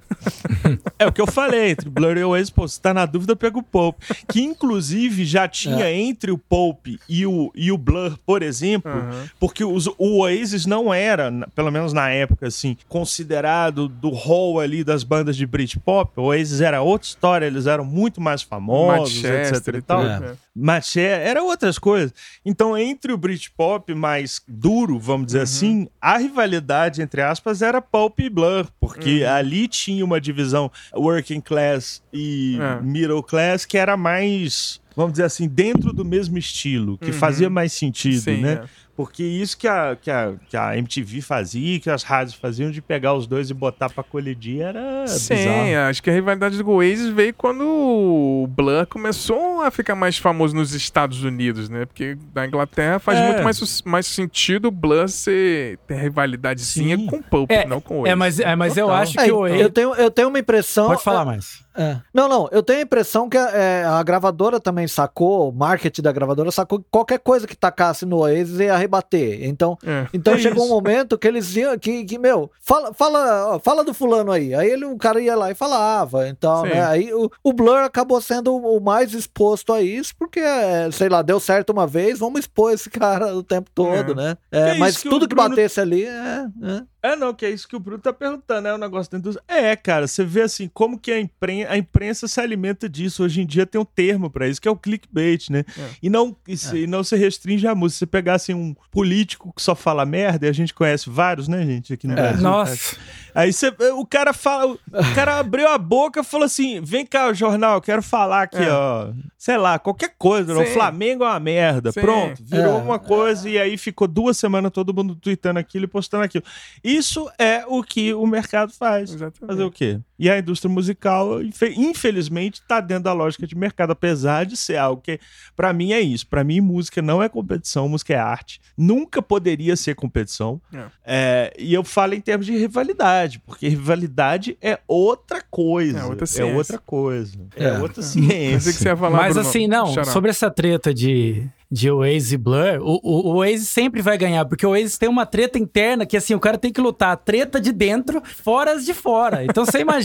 É o que eu falei, entre Blur e Oasis, pô, se tá na dúvida, pega o Pulp. Que inclusive já tinha entre o Pulp e o, e o Blur, por exemplo, Aham. porque os, o Oasis não era, pelo menos na época, assim, considerado do hall ali das bandas de Britpop. O Oasis era outra história, eles eram muito mais famosos, Manchester etc e e tal. É. né? Maché, era outras coisas. Então, entre o Britpop mais duro, vamos Uhum. dizer assim, a rivalidade, entre aspas, era Pulp e Blur, porque Uhum. ali tinha uma divisão working class e É. middle class que era mais, vamos dizer assim, dentro do mesmo estilo, que Uhum. fazia mais sentido, Sim, né? é. Porque isso que a, que, a, que a MTV fazia, que as rádios faziam de pegar os dois e botar pra colidir, era Sim, bizarro. acho que a rivalidade do Oasis veio quando o Blur começou a ficar mais famoso nos Estados Unidos, né? Porque na Inglaterra faz É. muito mais, mais sentido o Blur ser, ter rivalidadezinha Sim. com o Pulp, É, não com o Oasis. É, mas, é, mas eu acho É, que o eu, tenho, eu tenho uma impressão. Pode falar mais. É. Não, não, eu tenho a impressão que é, a gravadora também sacou, o marketing da gravadora sacou que qualquer coisa que tacasse no Oasis ia rebater. Então, É. então É chegou isso. um momento que eles iam, que, que meu, fala, fala, ó, fala do fulano aí. Aí ele, o cara ia lá e falava. Então, né, aí o, o Blur acabou sendo o mais exposto a isso, porque, é, sei lá, deu certo uma vez, vamos expor esse cara o tempo todo, É. né? Que É, é mas que tudo o que Bruno- batesse ali, é, é. É, não, que é isso que o Bruno tá perguntando, é um negócio dentro dos... É, cara, você vê assim, como que a, impren... a imprensa se alimenta disso. Hoje em dia tem um termo pra isso, que é o clickbait, né? É. E, não, e, se- e não se restringe à música. Se você pegar, assim, um político que só fala merda, e a gente conhece vários, né, gente, aqui no É. Brasil. Nossa. Aí você, o cara fala, o cara abriu a boca e falou assim: vem cá, jornal, quero falar aqui, É. ó. Sei lá, qualquer coisa. O. Flamengo é uma merda. Sim. Pronto, virou É. uma coisa e aí ficou duas semanas todo mundo tweetando aquilo e postando aquilo. Isso é o que o mercado faz. Exatamente. Fazer o quê? E a indústria musical, infe- infelizmente, tá dentro da lógica de mercado, apesar de ser algo que, pra mim, é isso. Pra mim, música não é competição, música é arte. Nunca poderia ser competição. É. É, e eu falo em termos de rivalidade, porque rivalidade é outra coisa. É outra É ciência. outra coisa. É, É. outra Pensei que ciência. você ia falar, Mas Bruno. assim, não, Xará. sobre essa treta de, de Oasis e Blur, o, o, o Oasis sempre vai ganhar, porque o Oasis tem uma treta interna que assim, o cara tem que lutar a treta de dentro, fora as de fora. Então você imagina,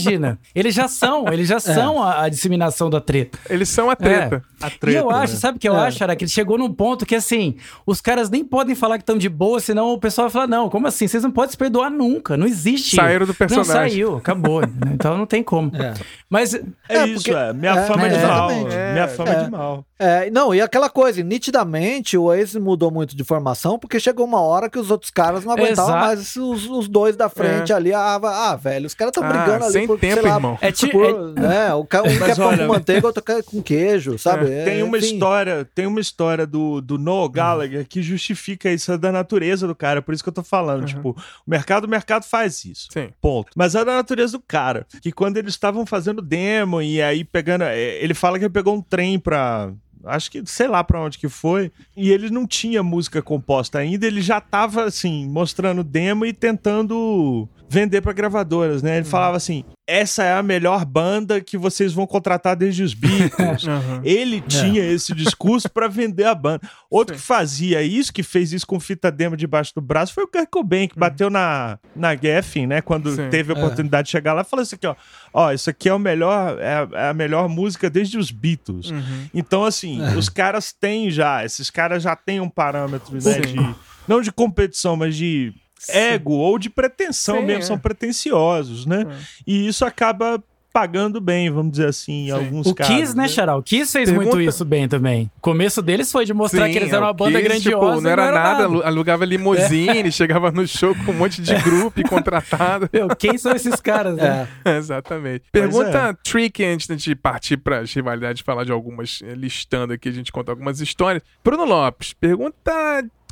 eles já são, eles já são a, a disseminação da treta. Eles são a treta. A e treta, eu acho, né? sabe o que eu É. acho, Ara? Que ele chegou num ponto que assim, os caras nem podem falar que estão de boa, senão o pessoal vai falar, não, como assim? Vocês não podem se perdoar nunca, não existe. Saíram do personagem. Não saiu, acabou. né? Então não tem como. É. Mas É, É, isso, porque- é. Minha é, fama é, de mal. Minha fama É. de mal. É, não, e aquela coisa, nitidamente o Oasis mudou muito de formação, porque chegou uma hora que os outros caras não aguentavam Exato. mais os, os dois da frente É. ali. Ah, ah, velho, os caras estão Ah, brigando ali sem por, tempo, lá, irmão. é, ti- por- é- é, um quer pão com manteiga, outro quer com queijo, sabe? É, Tem uma enfim. história, tem uma história do, do Noel Gallagher que justifica isso é da natureza do cara, por isso que eu tô falando, Uhum. tipo, o mercado, o mercado faz isso. Sim. Ponto. Mas é da natureza do cara. Que quando eles estavam fazendo demo e aí pegando. é, Ele fala que ele pegou um trem pra. acho que sei lá pra onde que foi, e ele não tinha música composta ainda, ele já tava assim, mostrando demo e tentando vender pra gravadoras, né? Ele falava assim: essa é a melhor banda que vocês vão contratar desde os Beatles. Aham. Ele tinha esse discurso pra vender a banda. Outro que fazia isso, que fez isso com fita demo debaixo do braço, foi o Kurt Cobain, que bateu na, na Geffen, né? Quando Sim. teve a oportunidade de chegar lá, falou isso aqui, ó. Ó, isso aqui é o melhor, é a, é a melhor música desde os Beatles. Uhum. Então, assim, os caras têm já, esses caras já têm um parâmetro, né? Sim. De, não de competição, mas de ego ou de pretensão Sim, mesmo, é. são pretenciosos, né? E isso acaba pagando bem, vamos dizer assim, em Sim. alguns O casos. Kiss, né, Charal? O Kiss fez Pergunta- muito isso bem também. O começo deles foi de mostrar Sim, que eles eram é, uma o banda Kiss, grandiosa. Tipo, e não era nada, alu- alugava É. limusine, chegava no show com um monte de grupo contratado. Meu, quem são esses caras, né? É. Exatamente. Pergunta tricky antes de partir para as rivalidades, falar de algumas, eh, listando aqui, a gente conta algumas histórias. Bruno Lopes, pergunta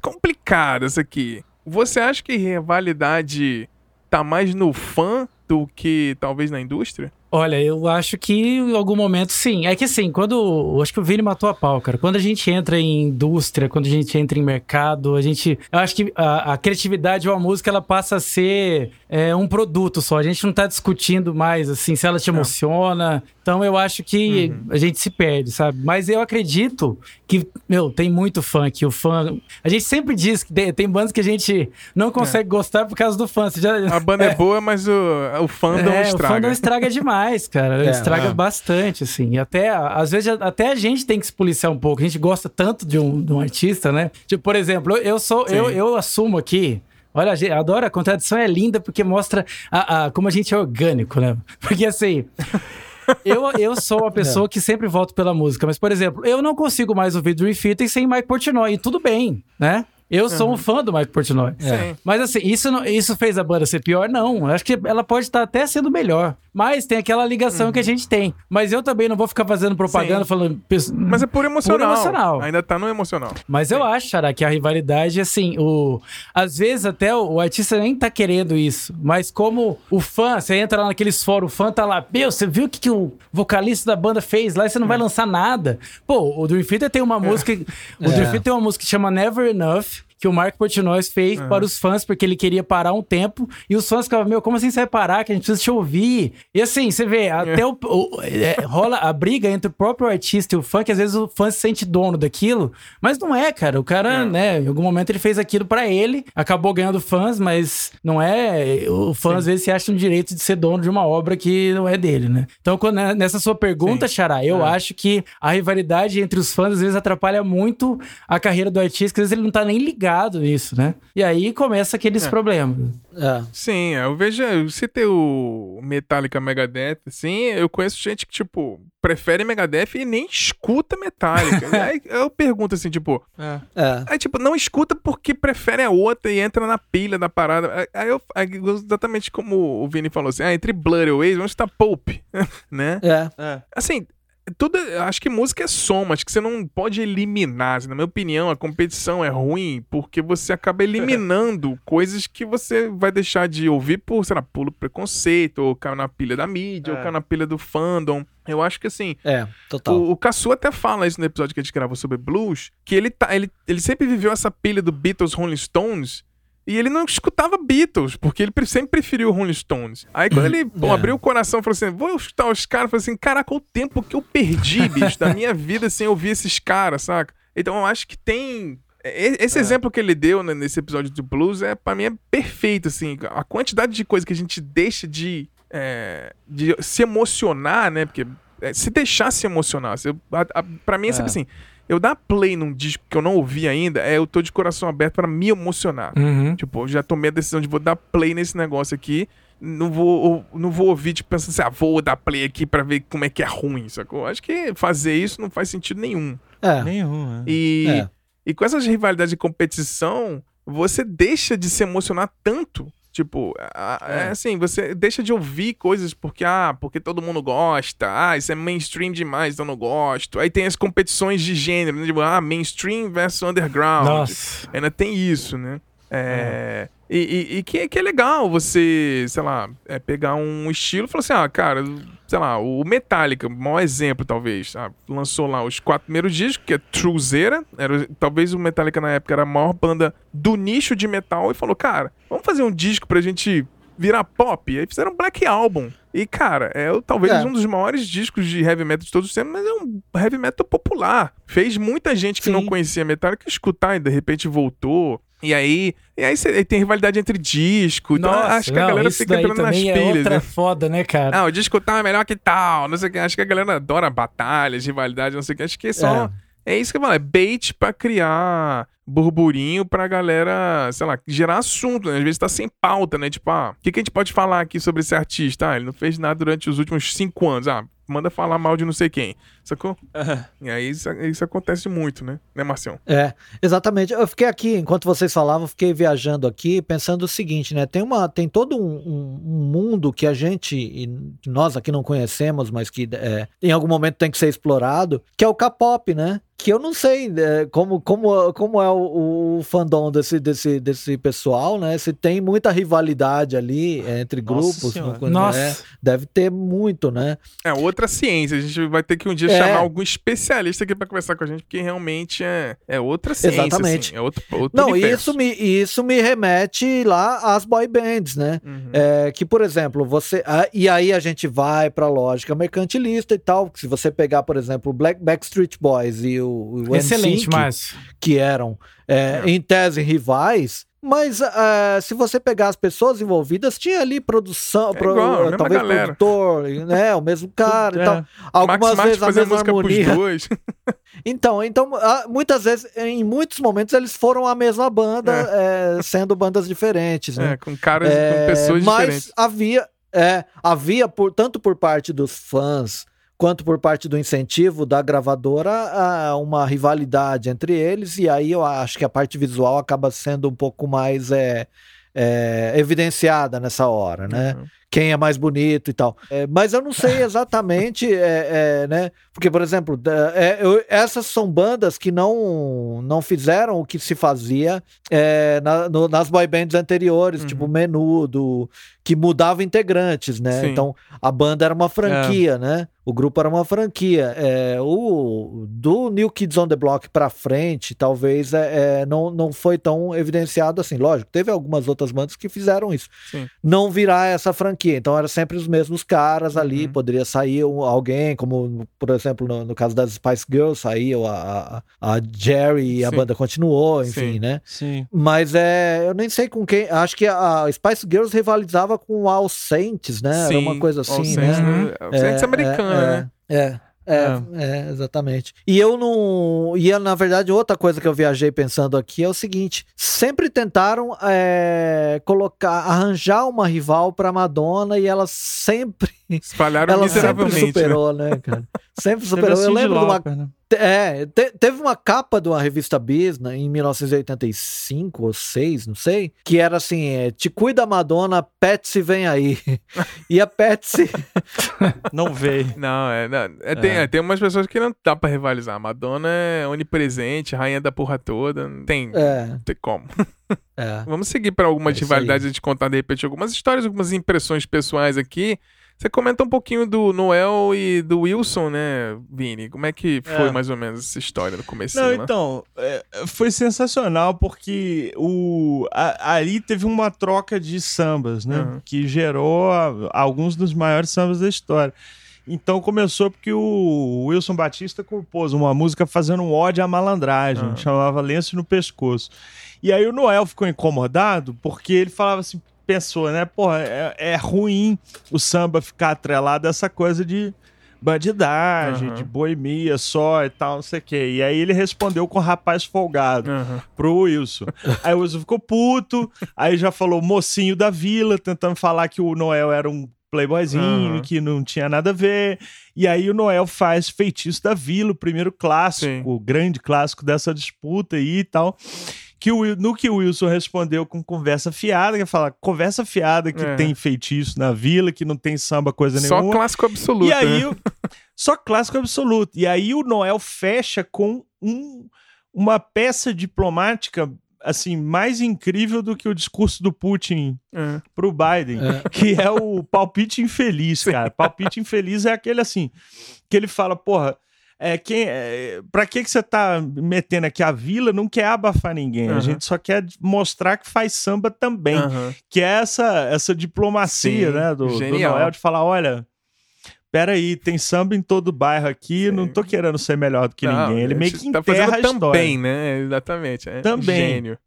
complicada essa aqui. Você acha que rivalidade tá mais no fã do que talvez na indústria? Olha, eu acho que em algum momento sim. É que assim, quando. Acho que o Vini matou a pau, cara. Quando a gente entra em indústria, quando a gente entra em mercado, a gente. Eu acho que a, a criatividade ou a música ela passa a ser é, um produto só. A gente não tá discutindo mais, assim, se ela te emociona. Então eu acho que a gente se perde, sabe? Mas eu acredito que, meu, tem muito fã que o fã. A gente sempre diz que tem, bandas que a gente não consegue gostar por causa do fã. Já, A banda é, boa, mas o, o fandom é, estraga. O fandom estraga demais, cara. É, estraga é. bastante, assim. E até, às vezes, até a gente tem que se policiar um pouco. A gente gosta tanto de um, de um artista, né? Tipo, por exemplo, eu sou, eu, Sim. eu assumo aqui. Olha, gente adoro, a contradição é linda porque mostra a, a- como a gente é orgânico, né? Porque assim. Eu, eu sou uma pessoa que sempre volto pela música, mas, por exemplo, eu não consigo mais ouvir Dream Theater sem Mike Portnoy, e tudo bem, né? Eu sou um fã do Mike Portnoy. Sim. Mas assim, isso, não- isso fez a banda ser pior? Não. Eu Acho que ela pode estar até sendo melhor. Mas tem aquela ligação que a gente tem. Mas eu também não vou ficar fazendo propaganda Sim. falando. Mas é por emocional. Puro emocional. Ainda tá no emocional. Mas eu acho, Xará, que a rivalidade, assim, o... às vezes até o, o artista nem tá querendo isso. Mas como o fã, você entra lá naqueles fóruns, o fã tá lá, meu, você viu o que, que o vocalista da banda fez lá e você não vai lançar nada. Pô, o Dream Theater tem uma música. O Dream Theater tem uma música que chama Never Enough. Que o Mark Portnoy fez para os fãs, porque ele queria parar um tempo. E os fãs ficavam, meu, como assim você vai parar? Que a gente precisa te ouvir. E assim, você vê, até o, o- é, rola a briga entre o próprio artista e o fã, que às vezes o fã se sente dono daquilo. Mas não é, cara. O cara, né, em algum momento ele fez aquilo pra ele, acabou ganhando fãs, mas não é. O fã às vezes se acha no direito de ser dono de uma obra que não é dele, né? Então, quando, né, nessa sua pergunta, Xará, eu acho que a rivalidade entre os fãs às vezes atrapalha muito a carreira do artista, que às vezes ele não tá nem ligado nisso, né? E aí começa aqueles problemas. É. Sim, eu vejo. Eu citei o Metallica Megadeth, assim, eu conheço gente que, tipo, prefere Megadeth e nem escuta Metallica. aí eu pergunto assim, tipo. É. É. Aí, tipo, não escuta porque prefere a outra e entra na pilha da parada. Aí- eu. aí, exatamente como o Vini falou assim: ah, entre Blur e Oasis, vamos estar Pope, né? É. É. Assim, tudo, acho que música é soma, acho que você não pode eliminar. assim, na minha opinião, a competição é ruim porque você acaba eliminando coisas que você vai deixar de ouvir por, sei lá, pulo preconceito, ou caiu na pilha da mídia, ou É. caiu na pilha do fandom. Eu acho que assim, É, total. o, o Caçu até fala isso no episódio que a gente gravou sobre blues, que ele, tá, ele, ele sempre viveu essa pilha do Beatles Rolling Stones. E ele não escutava Beatles, porque ele pre- sempre preferiu Rolling Stones. Aí quando ele pô, É. abriu o coração e falou assim: vou escutar os caras, falou assim: caraca, o tempo que eu perdi, bicho, da minha vida sem ouvir esses caras, saca? Então eu acho que tem. e- Esse exemplo que ele deu né, nesse episódio do Blues é, pra mim, é perfeito, assim. A quantidade de coisa que a gente deixa de, é, de se emocionar, né? Porque é, se deixar se emocionar. Se eu, a, a, pra mim é sempre É. assim. Eu dar play num disco que eu não ouvi ainda, é eu tô de coração aberto pra me emocionar. Uhum. Tipo, eu já tomei a decisão de vou dar play nesse negócio aqui. Não vou, ou- não vou ouvir, tipo, pensando assim, ah, vou dar play aqui pra ver como é que é ruim, sacou? Acho que fazer isso não faz sentido nenhum. É. Nenhum, é. E, É. e com essas rivalidades de competição, você deixa de se emocionar tanto. Tipo, a- é assim, você deixa de ouvir coisas porque, ah, porque todo mundo gosta, ah, isso é mainstream demais, então eu não gosto. Aí tem as competições de gênero, né? Tipo, ah, mainstream versus underground. Nossa. Ainda tem isso, né? É, e, e- e que, que é legal você, sei lá, é, pegar um estilo e falar assim, ah, cara, sei lá, o Metallica, o maior exemplo, talvez, lançou lá os quatro primeiros discos, que é Truzeira, era, talvez o Metallica na época era a maior banda do nicho de metal, e falou, cara, vamos fazer um disco pra gente virar pop. Aí fizeram Black Album. E, cara, é talvez É. um dos maiores discos de heavy metal de todos os tempos, mas é um heavy metal popular. Fez muita gente que Sim. não conhecia Metallica escutar e de repente voltou. E aí, e aí, cê- tem rivalidade entre disco. Então Nossa, acho que a não, galera isso fica entrando nas é pilhas. outra né? foda, né, cara? Ah, o disco tal é melhor que tal. Não sei o que. Acho que a galera adora batalhas, rivalidade, não sei o que. Acho que é só. É, isso que eu falo, é bait pra criar burburinho pra galera, sei lá, gerar assunto, né? Às vezes tá sem pauta, né? Tipo, ah, o que, que a gente pode falar aqui sobre esse artista? Ah, ele não fez nada durante os últimos cinco anos. Ah, manda falar mal de não sei quem. Sacou? E aí isso, isso acontece muito, né? Né, Marcião? É, exatamente. Eu fiquei aqui, enquanto vocês falavam, eu fiquei viajando aqui, pensando o seguinte, né? Tem, uma, tem todo um, um- um mundo que a gente, e nós aqui não conhecemos, mas que é, em algum momento tem que ser explorado, que é o K-pop, né? Que eu não sei é, como, como, como é o, o fandom desse, desse, desse pessoal, né? Se tem muita rivalidade ali é, entre Nossa grupos. Não- Nossa. é, deve ter muito, né? É outra ciência. A gente vai ter que um dia É. chamar algum especialista aqui pra conversar com a gente, porque realmente é, é outra ciência. Exatamente. assim, é outro, outro Não, universo. isso me, isso me remete lá às boy bands, né? Uhum. É, que, por exemplo, você. ah, e aí a gente vai pra lógica mercantilista e tal. Se você pegar, por exemplo, o Black Backstreet Boys e o, o Excelente, NSYNC, Márcio. que eram, é, em tese, rivais. Mas ah, se você pegar as pessoas envolvidas, tinha ali produção, É igual, a mesma talvez produtor, né? O mesmo cara e É. tal. Max Algumas Martin vezes a mesma harmonia. dois. Então, então muitas vezes, em muitos momentos, eles foram a mesma banda, eh, sendo bandas diferentes, né? É, com caras, É, com pessoas mas diferentes. havia, é, havia por, tanto por parte dos fãs quanto por parte do incentivo da gravadora ah, uma rivalidade entre eles e aí eu acho que a parte visual acaba sendo um pouco mais é, é, evidenciada nessa hora, né? Uhum. Quem é mais bonito e tal. É, mas eu não sei exatamente, é, é, né? Porque, por exemplo, é, eu- essas são bandas que não, não fizeram o que se fazia é, na- no- nas boy bands anteriores, Uhum. tipo Menudo, que mudava integrantes, né? Sim. Então a banda era uma franquia, né? O grupo era uma franquia. É, o do New Kids on the Block pra frente, talvez é, é, não, não foi tão evidenciado assim. Lógico, teve algumas outras bandas que fizeram isso. Sim. Não virar essa franquia. Então era sempre os mesmos caras ali. Uhum. Poderia sair alguém, como por exemplo no, no caso das Spice Girls, saiu a, a, a Jerry e a Sim. banda continuou, enfim, Sim. né? Sim. Mas é, eu nem sei com quem. Acho que a Spice Girls rivalizava com o All Saints, né? Era uma coisa assim, All né? Saints, né? All Saints É, americana, é, né? É. É, é, exatamente. E eu não. E na verdade, outra coisa que eu viajei pensando aqui é o seguinte: sempre tentaram é, colocar, arranjar uma rival pra Madonna e ela sempre. Espalharam Ela sempre miseravelmente. né? superou, né, cara? Sempre superou. Eu lembro de uma né? É, te- teve uma capa de uma revista Bis né, em 1985 ou 6, não sei, que era assim: é, Te cuida, Madonna, Patsy vem aí. e a Patsy. Não veio. Não, é, não, é, Tem, É. é, tem umas pessoas que não dá pra rivalizar. A Madonna é onipresente, rainha da porra toda. Não tem, É, não tem como. é. Vamos seguir para algumas É rivalidades, a gente contar de repente algumas histórias, algumas impressões pessoais aqui. Você comenta um pouquinho do Noel e do Wilson, né, Vini? Como é que foi É. mais ou menos essa história no começo? Não, né? então, é, foi sensacional porque o, a- ali teve uma troca de sambas, né? Uhum. Que gerou a- alguns dos maiores sambas da história. Então começou porque o Wilson Batista compôs uma música fazendo um ódio à malandragem, Uhum. chamava Lenço no Pescoço. E aí o Noel ficou incomodado porque ele falava assim, pensou, né? Porra, é, é ruim o samba ficar atrelado a essa coisa de bandidagem, Uhum. de boemia só e tal, não sei o quê. E aí ele respondeu com rapaz folgado Aham. pro Wilson. Aí o Wilson ficou puto, aí já falou mocinho da vila, tentando falar que o Noel era um playboyzinho, Aham. que não tinha nada a ver. E aí o Noel faz Feitiço da Vila, o primeiro clássico, Sim. o grande clássico dessa disputa aí e tal. Que o, no que o Wilson respondeu com conversa fiada, que fala, conversa fiada que É. tem feitiço na vila, que não tem samba coisa Só nenhuma. clássico absoluto. E aí, né? só clássico absoluto. E aí o Noel fecha com um- uma peça diplomática assim, mais incrível do que o discurso do Putin É. pro Biden, É. que é o palpite infeliz, cara. Palpite infeliz é aquele assim, que ele fala, porra, é, quem, é, pra que, que você tá metendo aqui? A vila não quer abafar ninguém, a Aham. gente só quer mostrar que faz samba também. Aham. Que é essa, essa diplomacia, Sim, né, do, do. Noel, de falar, olha... Peraí, tem samba em todo bairro aqui, não tô querendo ser melhor do que Não, ninguém. Ele a meio que tá enterra a fazendo história. também, né? Exatamente. É Também. Gênio.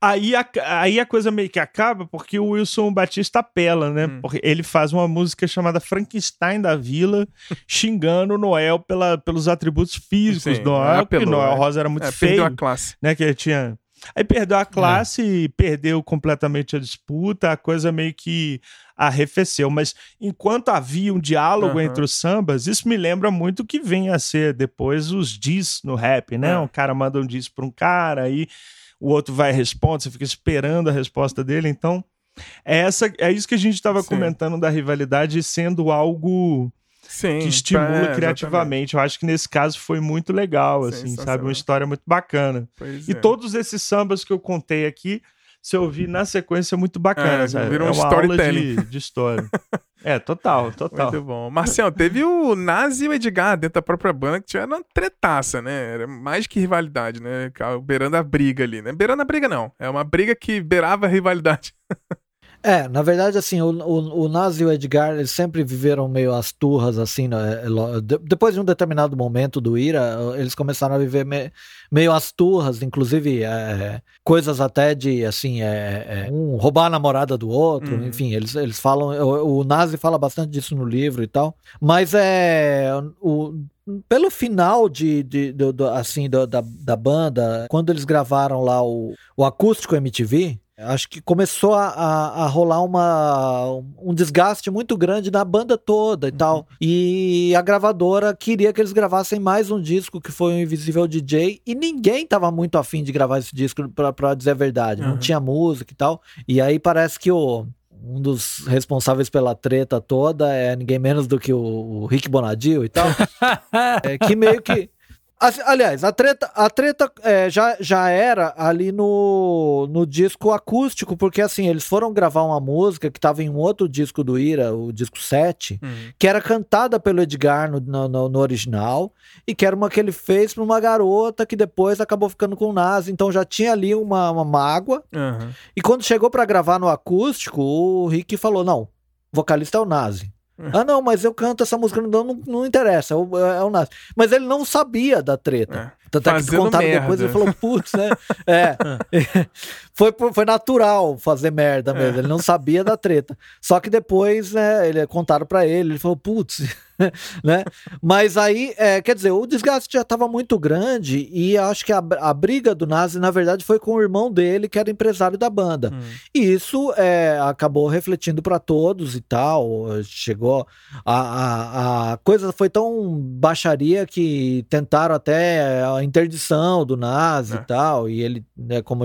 Aí a, aí a coisa meio que acaba porque o Wilson Batista apela, né? Hum. Porque ele faz uma música chamada Frankenstein da Vila, xingando o Noel pela, pelos atributos físicos Sim, do Noel, porque apelou, o Noel é. Rosa era muito É, feio, perdeu a classe. né? Que ele tinha. Aí perdeu a classe e perdeu completamente a disputa, a coisa meio que arrefeceu. Mas enquanto havia um diálogo Aham. entre os sambas, isso me lembra muito o que vem a ser depois os diss no rap, né? É. Um cara manda um diss pra um cara, aí o outro vai e responde, você fica esperando a resposta dele. Então, é, essa, é isso que a gente estava comentando da rivalidade sendo algo Sim. que estimula é, criativamente. Eu acho que nesse caso foi muito legal, assim, sabe? Uma história muito bacana. Pois E é. todos esses sambas que eu contei aqui, se eu ouvir na sequência, é muito bacana, É, sabe? virou é um storytelling. de, de história. é, total, total. Muito bom. Marcião, teve o Nazi e o Edgar dentro da própria banda que tiveram uma tretaça, né? Era mais que rivalidade, né? Beirando a briga ali, né? Beirando a briga, não. É uma briga que beirava a rivalidade. É, na verdade, assim, o, o, o Nazi e o Edgar, eles sempre viveram meio as turras, assim, né, de- depois de um determinado momento do Ira, eles começaram a viver me- meio as turras, inclusive é, coisas até de, assim, é, é, um roubar a namorada do outro, Uhum. enfim, eles, eles falam, o, o Nazi fala bastante disso no livro e tal, mas é, o, pelo final de, de, do- assim, do- da, da banda, quando eles gravaram lá o, o acústico MTV, acho que começou a, a, a rolar uma, um desgaste muito grande na banda toda e tal. E a gravadora queria que eles gravassem mais um disco que foi o Invisível DJ e ninguém tava muito afim de gravar esse disco, pra, pra dizer a verdade. Não Uhum. tinha música e tal. E aí parece que o. Um dos responsáveis pela treta toda é ninguém menos do que o, o Rick Bonadio e tal. É, que meio que. Aliás, a treta, a treta é, já, já era ali no, no disco acústico, porque assim, eles foram gravar uma música que estava em um outro disco do Ira, o disco 7, que era cantada pelo Edgar no, no, no- original, e que era uma que ele fez pra uma garota que depois acabou ficando com o Nazi, então já tinha ali uma, uma mágoa. Aham. E quando chegou pra gravar no acústico, o Rick falou: não, vocalista é o Nazi. Ah, não, mas eu canto essa música, não, não, não interessa, é o, é Nazi. Mas ele não sabia da treta. É. Tanto é que Fazendo contaram merda. depois, ele falou, putz, né? É. foi, foi natural fazer merda É. mesmo, ele não sabia da treta. Só que depois, né, ele, contaram pra ele, ele falou, putz, né? Mas aí, é, quer dizer, o desgaste já estava muito grande e acho que a, a briga do Nazi, na verdade, foi com o irmão dele, que era empresário da banda. Hum. E isso é, acabou refletindo para todos e tal. Chegou. A, a, a coisa foi tão baixaria que tentaram até interdição do Nazi É. e tal. E ele, né, como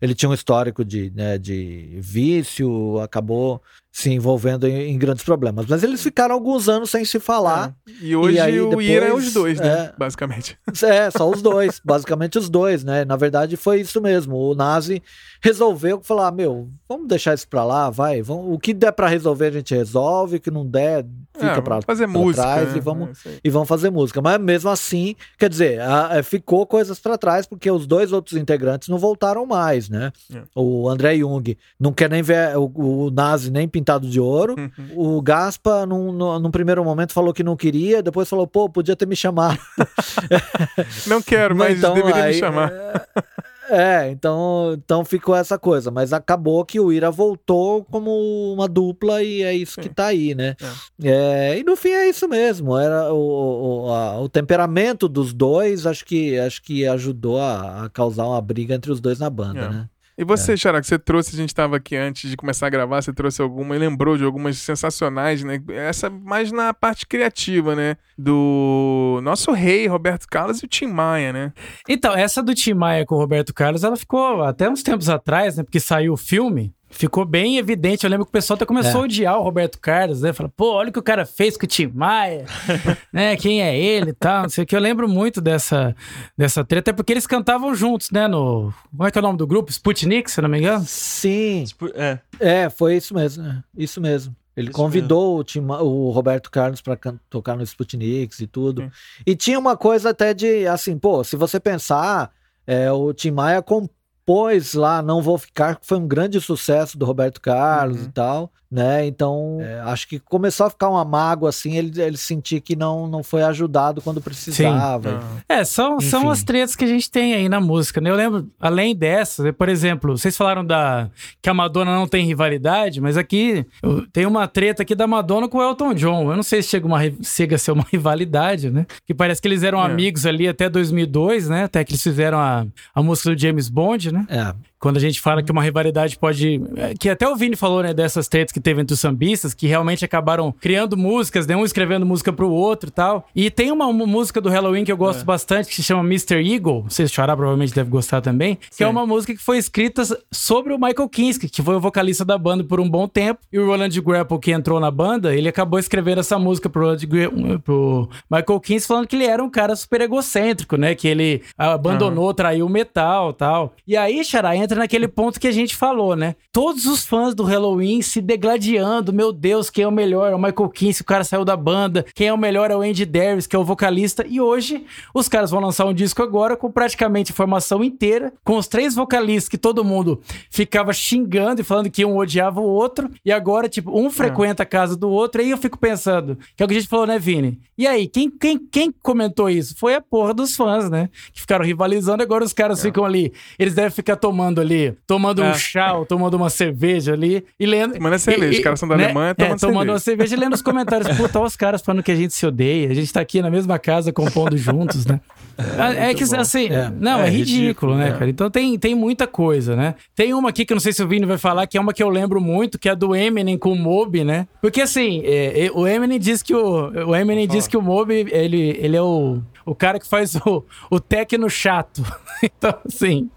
ele, tinha um histórico de, né, de vício, acabou se envolvendo em, em grandes problemas. Mas eles ficaram alguns anos sem se falar. É. E hoje aí o depois, Ira é os dois, né? é. Basicamente. É, só os dois, basicamente os dois, né? Na verdade foi isso mesmo. O Nazi resolveu falar: meu, vamos deixar isso pra lá, vai. Vamos, o que der pra resolver a gente resolve, o que não der, fica É, pra, vamos fazer pra música. trás né? e vamos É e vão fazer música. Mas mesmo assim, quer dizer, a- a- ficou coisas pra trás, porque os dois outros integrantes não voltaram mais, né? É. O André Jung não quer nem ver o, o Nazi nem pintado de ouro. Uhum. O Gaspa, num, num, primeiro momento, falou que não queria, depois falou, pô, podia ter me chamado. Não quero, mas Então, deveria me aí, chamar. É, então, então ficou essa coisa. Mas acabou que o Ira voltou como uma dupla e é isso Sim. que tá aí, né? É, e no fim é isso mesmo. Era o, o, a- o temperamento dos dois, acho que, acho que ajudou a, a causar uma briga entre os dois na banda, É. né? E você, Xará, que você trouxe, a gente estava aqui antes de começar a gravar, você trouxe alguma e lembrou de algumas sensacionais, né? Essa mais na parte criativa, né? Do nosso rei, Roberto Carlos e o Tim Maia, né? Então, essa do Tim Maia com o Roberto Carlos, ela ficou até uns tempos atrás, né? Porque saiu o filme. Ficou bem evidente. Eu lembro que o pessoal até começou É. a odiar o Roberto Carlos, né? Fala, pô, olha o que o cara fez com o Tim Maia, né? Quem é ele e tal, não sei o que. Eu lembro muito dessa, dessa treta, até porque eles cantavam juntos, né? No. Como é que é o nome do grupo? Sputnik, se eu não me engano. Sim, Tipo, É. é, foi isso mesmo. é, Isso mesmo. Ele Isso convidou o, Tim o Roberto Carlos para tocar no Sputniks e tudo. E tinha uma coisa até de, assim, pô, se você pensar, é, o Tim Maia compôs lá Não Vou Ficar, que foi um grande sucesso do Roberto Carlos Uhum. e tal, né? Então, é, acho que começou a ficar uma mágoa, assim, ele, ele sentir que não, não foi ajudado quando precisava. Ah. É, são, são Enfim. as tretas que a gente tem aí na música, né? Eu lembro, além dessas, né, por exemplo, vocês falaram da que a Madonna não tem rivalidade, mas aqui eu- tem uma treta aqui da Madonna com o Elton John. Eu não sei se chega, uma, chega a ser uma rivalidade, né? Que parece que eles eram É. amigos ali até 2002, né? Até que eles fizeram a, a música do James Bond, né? É, Quando a gente fala que uma rivalidade pode. é, Que até o Vini falou, né, dessas tretas que teve entre os sambistas, que realmente acabaram criando músicas, né, um escrevendo música pro outro e tal. E tem uma, uma música do Halloween que eu gosto bastante, que se chama Mr. Eagle. Vocês chorar provavelmente deve gostar também. Que é Sim. uma música que foi escrita sobre o Michael Kinski, que foi o vocalista da banda por um bom tempo. E o Roland Grapple, que entrou na banda, ele acabou escrevendo essa música pro, Roland Gra- pro Michael Kinski, falando que ele era um cara super egocêntrico, né? Que ele abandonou, traiu o metal tal. E aí, Xará, entra naquele ponto que a gente falou, né? Todos os fãs do Halloween se degladiando. Meu Deus, quem é o melhor? É o Michael Kinsey, o cara saiu da banda. Quem é o melhor é o Andy Darius, que é o vocalista. E hoje, os caras vão lançar um disco agora com praticamente a formação inteira, com os três vocalistas que todo mundo ficava xingando e falando que um odiava o outro. E agora, tipo, um frequenta a casa do outro. Aí eu fico pensando, que é o que a gente falou, né, Vini? E aí, quem, quem, quem comentou isso? Foi a porra dos fãs, né? Que ficaram rivalizando. Agora os caras ficam ali. Eles devem ficar tomando ali, tomando um É. chá, ou tomando uma cerveja ali e lendo. Tomando a cerveja, e- os caras são da né? Alemanha, é, tomando tomando uma cerveja e lendo os comentários. Puta, os caras falando que a gente se odeia. A gente tá aqui na mesma casa compondo juntos, né? É, que assim, É. não, é, É ridículo, né, é. cara? Então tem, tem muita coisa, né? Tem uma aqui que eu não sei se o Vini vai falar, que é uma que eu lembro muito, que é a do Eminem com o Moby, né? Porque assim, é, é, o Eminem diz que o, o Eminem diz que o Moby, ele, ele é o, o cara que faz o, o techno chato. então, assim.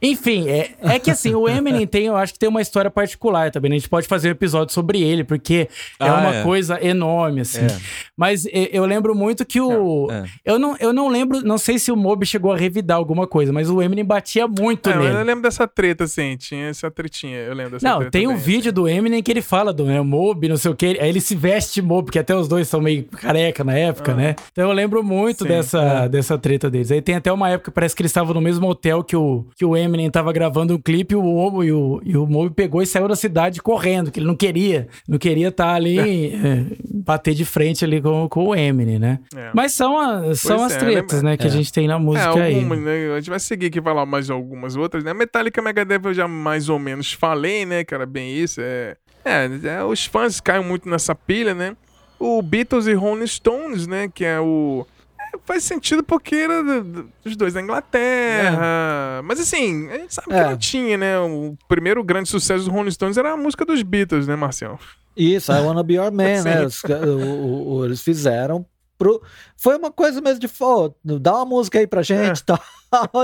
Enfim, é, é que assim, o Eminem tem, eu acho que tem uma história particular também. né? A gente pode fazer um episódio sobre ele, porque é Ah, uma é. coisa enorme, assim. É. Mas é, eu lembro muito que o. É. Eu, não, eu não lembro, não sei se o Moby chegou a revidar alguma coisa, mas o Eminem batia muito É, nele. eu lembro dessa treta, assim. Tinha essa tretinha. Eu lembro dessa Não, tem um vídeo do Eminem que ele fala do né, Moby, não sei o que. Aí ele se veste de Moby, porque até os dois são meio careca na época, né? Então eu lembro muito Sim, dessa, dessa treta deles. Aí tem até uma época, parece que eles estavam no mesmo hotel que o, que o Eminem tava gravando um clipe e o, Moby- e o, e o Moby pegou e saiu da cidade correndo, que ele não queria. Não queria estar ali, é, bater de frente ali com, com o Eminem, né? É. Mas são, a- são as é, tretas, lembra- né, que a é. gente tem na É, música aí. algumas, né? A gente vai seguir aqui e falar mais algumas outras, né? Metallica Megadeth eu já mais ou menos falei, né? Que era bem isso. É, é, é, os fãs caem muito nessa pilha, né? O Beatles e Rolling Stones, né? Que é o. é, faz sentido porque era do- do- dos dois da Inglaterra. Mas assim, a gente sabe que É. não tinha, né? O primeiro grande sucesso dos Rolling Stones era a música dos Beatles, né, Marcel? Isso, I Wanna Be Your Man, né? Os o- o- eles fizeram pro. Foi uma coisa mesmo de, pô, dá uma música aí pra gente e tal.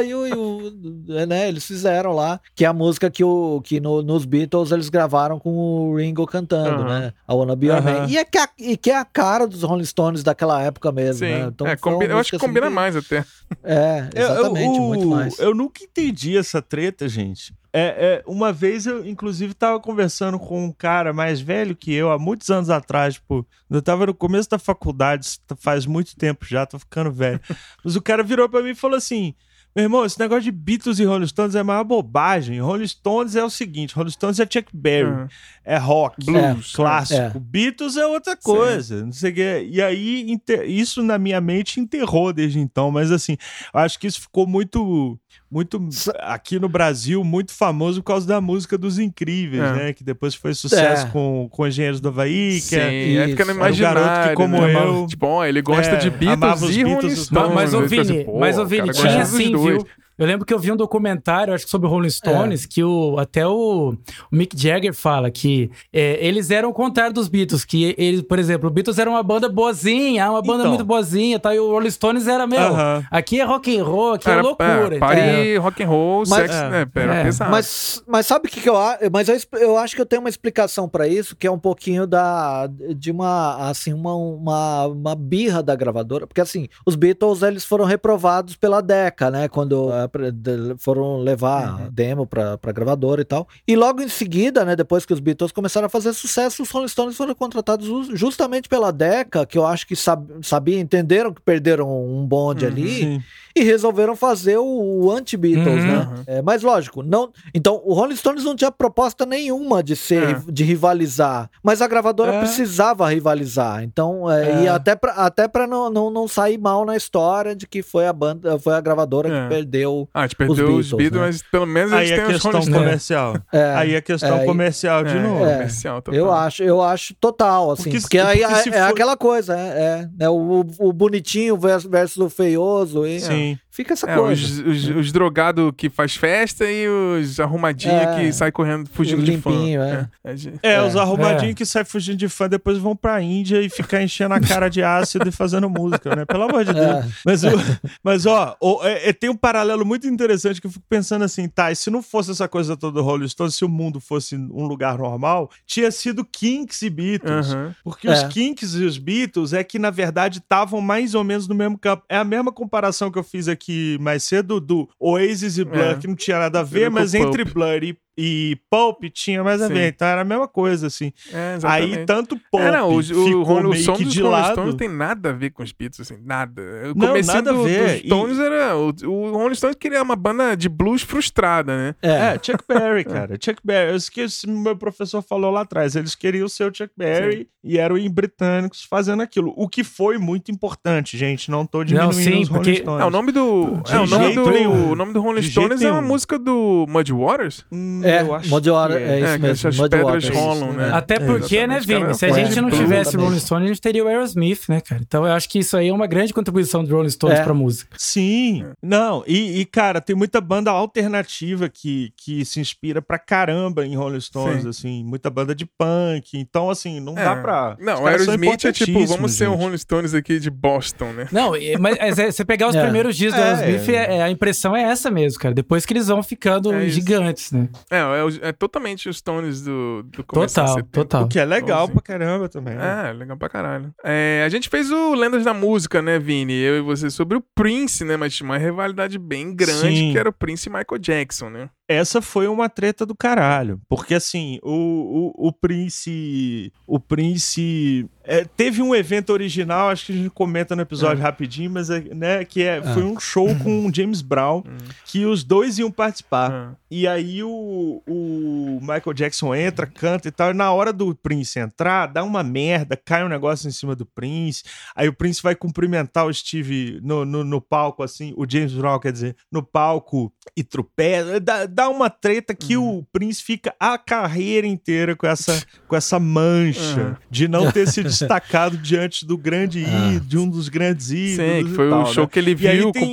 E o, e o- né, eles fizeram lá, que é a música que, o, que no- nos Beatles eles gravaram com o Ringo cantando, Aham. né? I Wanna Be Your Aham. Man. E, é que a, e que é a cara dos Rolling Stones daquela época mesmo, Sim. né? Então, É, combina- eu acho que assim, combina mais até. É, Eu- eu- exatamente, o- muito mais. Eu nunca entendi essa treta, gente. É, é, uma vez eu, inclusive, tava conversando com um cara mais velho que eu, há muitos anos atrás, tipo, eu tava no começo da faculdade, isso faz muito tempo já, tô ficando velho. Mas o cara virou pra mim e falou assim: meu irmão, esse negócio de Beatles e Rolling Stones é uma bobagem. Rolling Stones é o seguinte: Rolling Stones é Chuck Berry, Uhum. é rock, Blues, clássico. é. Beatles é outra coisa, não sei o que. E aí, isso na minha mente enterrou desde então. Mas assim, eu acho que isso ficou muito. Muito aqui no Brasil, muito famoso por causa da música dos Incríveis, É. né? Que depois foi sucesso É. com, com Engenheiros do Havaí, que Sim, é, aí fica no Isso. Era um garoto imaginário. que, como né? eu- Tipo, ó, ele gosta É, de amava Beatles os e Beatles Rolling os Stones. Mas, mas ô Vini, mas ô o Vini, cara tinha assim, dois. viu? Eu lembro que eu vi um documentário, acho que sobre o Rolling Stones, que o, até o, o Mick Jagger fala que é, eles eram o contrário dos Beatles, que eles, por exemplo, o Beatles era uma banda boazinha, uma banda Então. muito boazinha, tá? e o Rolling Stones era, meu, Aham. aqui é rock and roll, aqui é Era, loucura. é, party, entendeu? rock and roll, Mas- sexo, É. né? Era É. Mas, mas sabe o que, que eu acho? Mas eu, eu acho que eu tenho uma explicação pra isso, que é um pouquinho da de uma assim uma, uma, uma birra da gravadora, porque assim os Beatles eles foram reprovados pela Decca, né? Quando foram levar Uhum. demo pra, pra gravadora e tal. E logo em seguida, né? Depois que os Beatles começaram a fazer sucesso, os Rolling Stones foram contratados ju- justamente pela Decca, que eu acho que sab, sabia, entenderam que perderam um bonde Uhum, ali Sim. E resolveram fazer o, o anti-Beatles, Uhum. né? É, mas lógico, não. Então, o Rolling Stones não tinha proposta nenhuma de ser, É. de rivalizar, mas a gravadora É. precisava rivalizar. Então, é, e É. até pra, até para não, não, não sair mal na história de que foi a banda, foi a gravadora É. que perdeu. Ah, a gente perdeu os Beatles, Beatles, né? mas pelo menos eles Aí têm a os questão comercial. É, Aí a questão é, comercial de É, novo. É. comercial. Eu acho, eu acho total, assim, Porque porque, se- aí porque é, é for- aquela coisa, é, é, né, o, o bonitinho versus, versus o feioso, e Sim. me fica essa É, coisa. os, os, os drogados que faz festa e os arrumadinhos É. que sai correndo, fugindo de fã. é. É, É, É. os arrumadinhos É. que saem fugindo de fã, depois vão pra Índia e ficar enchendo a cara de ácido e fazendo música, né? Pelo amor de Deus. É. Mas, o- mas ó, o- é- é- tem um paralelo muito interessante que eu fico pensando assim, tá, e se não fosse essa coisa toda do Rolling Stones, se o mundo fosse um lugar normal, tinha sido Kinks e Beatles. Porque É. os Kinks e os Beatles é que, na verdade, estavam mais ou menos no mesmo campo. É a mesma comparação que eu fiz aqui mais cedo do Oasis e Blur, É. que não tinha nada a ver, mas entre. Blur e, e Pulp tinha mais a Sim. ver. Então era a mesma coisa, assim. É, exatamente. Aí tanto Pulp É, não, o, o, ficou Rolling- o meio som que dos de Rolling lado. Stones não tem nada a ver com os Beatles, assim, nada. O Não, comecinho nada a do- ver. dos Stones era... O, o Rolling Stones queria uma banda de blues frustrada, né? É, Chuck Berry, cara. Chuck Berry. Eu esqueci, meu professor falou lá atrás. Eles queriam ser o Chuck Berry e eram em britânicos fazendo aquilo. O que foi muito importante, gente. Não tô diminuindo sim, os Rolling porque- Stones. É, o nome do... De É, o nome do, o nome do Rolling Stones é uma música do Muddy Waters? Hum, É, eu acho Muddy Water, que é isso que mesmo, essas pedras Waters. rolam, né? Até É, porque, né, Vini? Se a gente não pode- tivesse. Rolling Stones, a gente teria o Aerosmith, né, cara? Então eu acho que isso aí é uma grande contribuição do Rolling Stones É. pra música. Sim. É. Não, e, e, cara, tem muita banda alternativa que, que se inspira pra caramba em Rolling Stones, Sim. assim. Muita banda de punk. Então, assim, não dá É. pra... Não, o Aerosmith é tipo, vamos importantíssimos, ser o gente. Rolling Stones aqui de Boston, né? Não, e- mas é, você pegar os É. primeiros dias do É. Aerosmith, é, é, a impressão é essa mesmo, cara. Depois que eles vão ficando É gigantes, né? É, é, o- é totalmente os Stones do, do começo Total, de 70. total. O que é legal Sim. pra caramba também. né? É, legal pra caralho. É, a gente fez o Lendas da Música, né, Vini? Eu e você sobre o Prince, né? Mas tinha uma rivalidade bem grande Sim. que era o Prince e Michael Jackson, né? Essa foi uma treta do caralho. Porque assim, o, o, o Prince. O Prince. é, teve um evento original, acho que a gente comenta no episódio rapidinho, mas é, né, que é, foi um show com o James Brown, que os dois iam participar. Ah, E aí o, o Michael Jackson entra, canta e tal. E na hora do Prince entrar, dá uma merda, cai um negócio em cima do Prince. Aí o Prince vai cumprimentar o Steve no, no, no palco, assim, o James Brown, quer dizer, no palco e tropeça. Dá, dá uma treta que o Prince fica a carreira inteira com essa, com essa mancha Uhum. de não ter se destacado diante do grande ídolo, de um dos grandes ídolos. Sim, foi tal, o show né? que ele E viu tem- com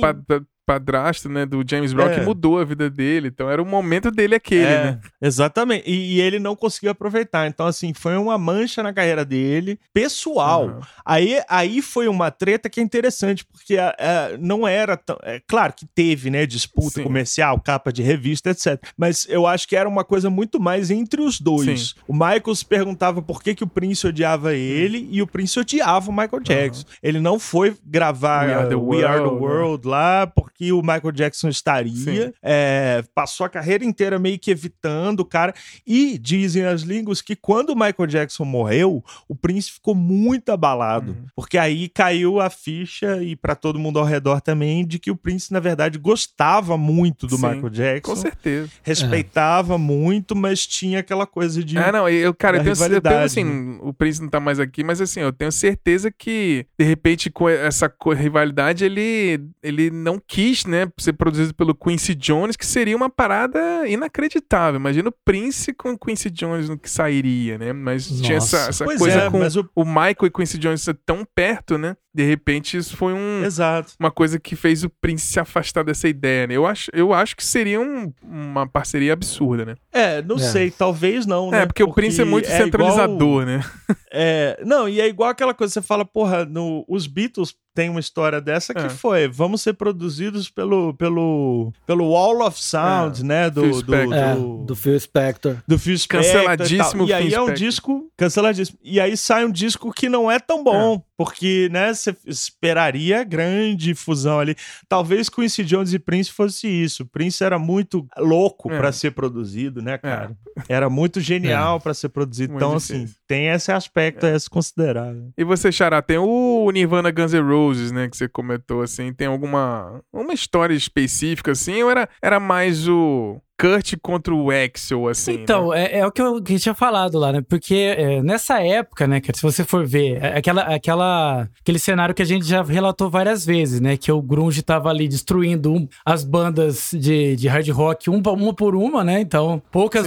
padrasto, né, do James Brown, É. que mudou a vida dele. Então era o momento dele aquele, É, né? Exatamente. E, e ele não conseguiu aproveitar. Então, assim, foi uma mancha na carreira dele, pessoal. Uhum. Aí, aí foi uma treta que é interessante, porque a- a- não era tão. É, claro que teve, né? Disputa Sim. comercial, capa de revista, etc. Mas eu acho que era uma coisa muito mais entre os dois. Sim. O Michael se perguntava por que, que o Prince odiava ele e o Prince odiava o Michael Jackson. Ele não foi gravar We Are the We Are the World, né? World lá porque o Michael Jackson estaria. É, passou a carreira inteira meio que evitando o cara. E dizem as línguas que quando o Michael Jackson morreu, o Prince ficou muito abalado. Uhum. Porque aí caiu a ficha, e pra todo mundo ao redor também, de que o Prince, na verdade, gostava muito do Sim, Michael Jackson. Com certeza. Respeitava muito, mas tinha aquela coisa de. É, não, eu, cara, eu tenho, eu tenho assim, o Prince não tá mais aqui, mas assim, eu tenho certeza que, de repente, com essa rivalidade, ele, ele não quis Kiss, né, ser produzido pelo Quincy Jones, que seria uma parada inacreditável. Imagina o Prince com Quincy Jones no que sairia, né? Mas Nossa. tinha essa, essa coisa é, com o- o Michael e Quincy Jones ser tão perto, né? De repente isso foi um, Exato. uma coisa que fez o Prince se afastar dessa ideia, né? Eu acho, eu acho que seria um- uma parceria absurda, né? É, não É. sei, talvez não, né? É, porque, o Prince é muito igual- centralizador, né? É, não, e é igual aquela coisa, você fala, porra, no, os Beatles tem uma história dessa que É. foi, vamos ser produzidos pelo, pelo, pelo Wall of Sound, né, do, Phil do, Spector. do, É, do Phil Spector. do Phil Spector Canceladíssimo E, tal. e aí Phil é um Spector. disco canceladíssimo. E aí sai um disco que não é tão bom, porque, né, você esperaria grande fusão ali. Talvez Quincy Jones e Prince fosse isso. Prince era muito louco É. pra ser produzido, né, cara? Era muito genial pra ser produzido. Muito então, difícil. assim, tem esse aspecto aí a se considerar. né? E você, Xará, tem o Nirvana Guns N' Roses, né? Que você comentou, assim. Tem alguma uma história específica, assim? Ou era, era mais o Kurt contra o Axel, assim? Então, né? é, é o que eu, que eu tinha falado lá, né? Porque é, nessa época, né, cara, se você for ver, é aquela, aquela, aquele cenário que a gente já relatou várias vezes, né? Que o Grunge tava ali destruindo um- as bandas de, de hard rock, um, uma por uma, né? Então, poucas,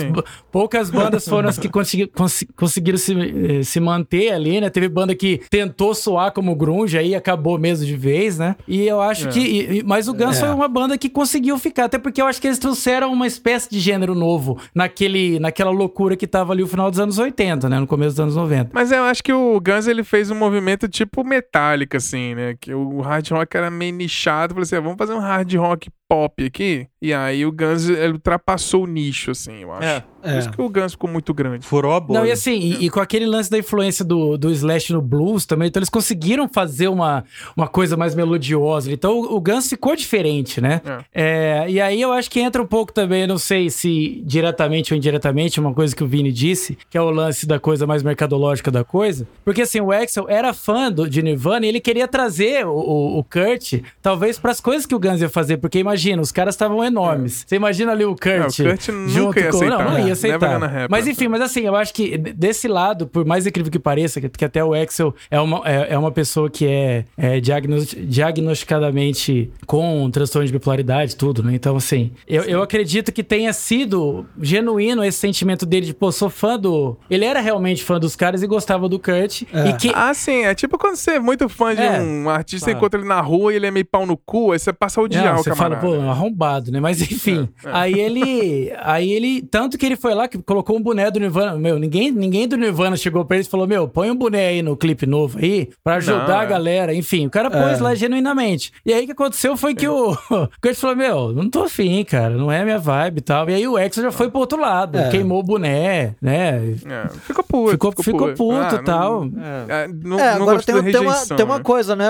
poucas bandas foram as que consegui, consi- conseguiram se, eh, se manter ali, né? Teve banda que tentou soar como Grunge, aí acabou mesmo de vez, né? E eu acho É. que. e- e- mas o Guns É. foi uma banda que conseguiu ficar, até porque eu acho que eles trouxeram uma espécie de gênero novo naquele, naquela loucura que tava ali no final dos anos 80, né? No começo dos anos 90. Mas eu acho que o Guns ele fez um movimento tipo Metallica, assim, né? Que o hard rock era meio nichado. Falei assim, ah, vamos fazer um hard rock pop aqui. E aí o Guns ele ultrapassou o nicho, assim, eu acho. É. Por isso que o Guns ficou muito grande. Furou a bolha. Não, e assim, e, e com aquele lance da influência do, do Slash no blues também, então eles conseguiram fazer uma, uma coisa mais melodiosa. Então o, o Guns ficou diferente, né? É, e aí eu acho que entra um pouco também, não sei se diretamente ou indiretamente, uma coisa que o Vini disse, que é o lance da coisa mais mercadológica da coisa. Porque assim, o Axel era fã do, de Nirvana e ele queria trazer o, o, o Kurt, talvez, para as coisas que o Guns ia fazer. Porque imagina, os caras estavam enormes. Você imagina ali o Kurt. É, o Kurt nunca junto ia com... aceitar, Não, não né? ia Never aceitar. happen. Mas enfim, mas assim, eu acho que desse lado, por mais incrível que pareça, que, que até o Axel é uma, é, é uma pessoa que é, é diagnos- diagnosticadamente com transtorno de bipolaridade, tudo, né? Então, assim, eu, eu acredito que tenha sido genuíno esse sentimento dele de, pô, sou fã do. Ele era realmente fã dos caras e gostava do Kurt. É. E que. Ah, sim, é tipo quando você é muito fã de É. um artista, Claro. encontra ele na rua e ele é meio pau no cu, aí você passa a odiar Não, o você fala, camarada. Pô, arrombado, né? Mas enfim. É, é. Aí ele. Aí ele. Tanto que ele foi lá que colocou um boné do Nirvana. Meu, ninguém, ninguém do Nirvana chegou pra ele e falou: Meu, põe um boné aí no clipe novo aí pra ajudar Não, a é. galera. Enfim, o cara pôs É. lá genuinamente. E aí o que aconteceu foi que o. O Kurt falou: Meu, não tô afim, cara. Não é a minha vibe e tal. E aí o Axel já foi pro outro lado. É. Queimou o boné, né? É, ficou puto. Ficou, ficou puto Ah, e não- tal. É, não, É, não agora gostou tem, da tem uma, tem uma né? coisa, né?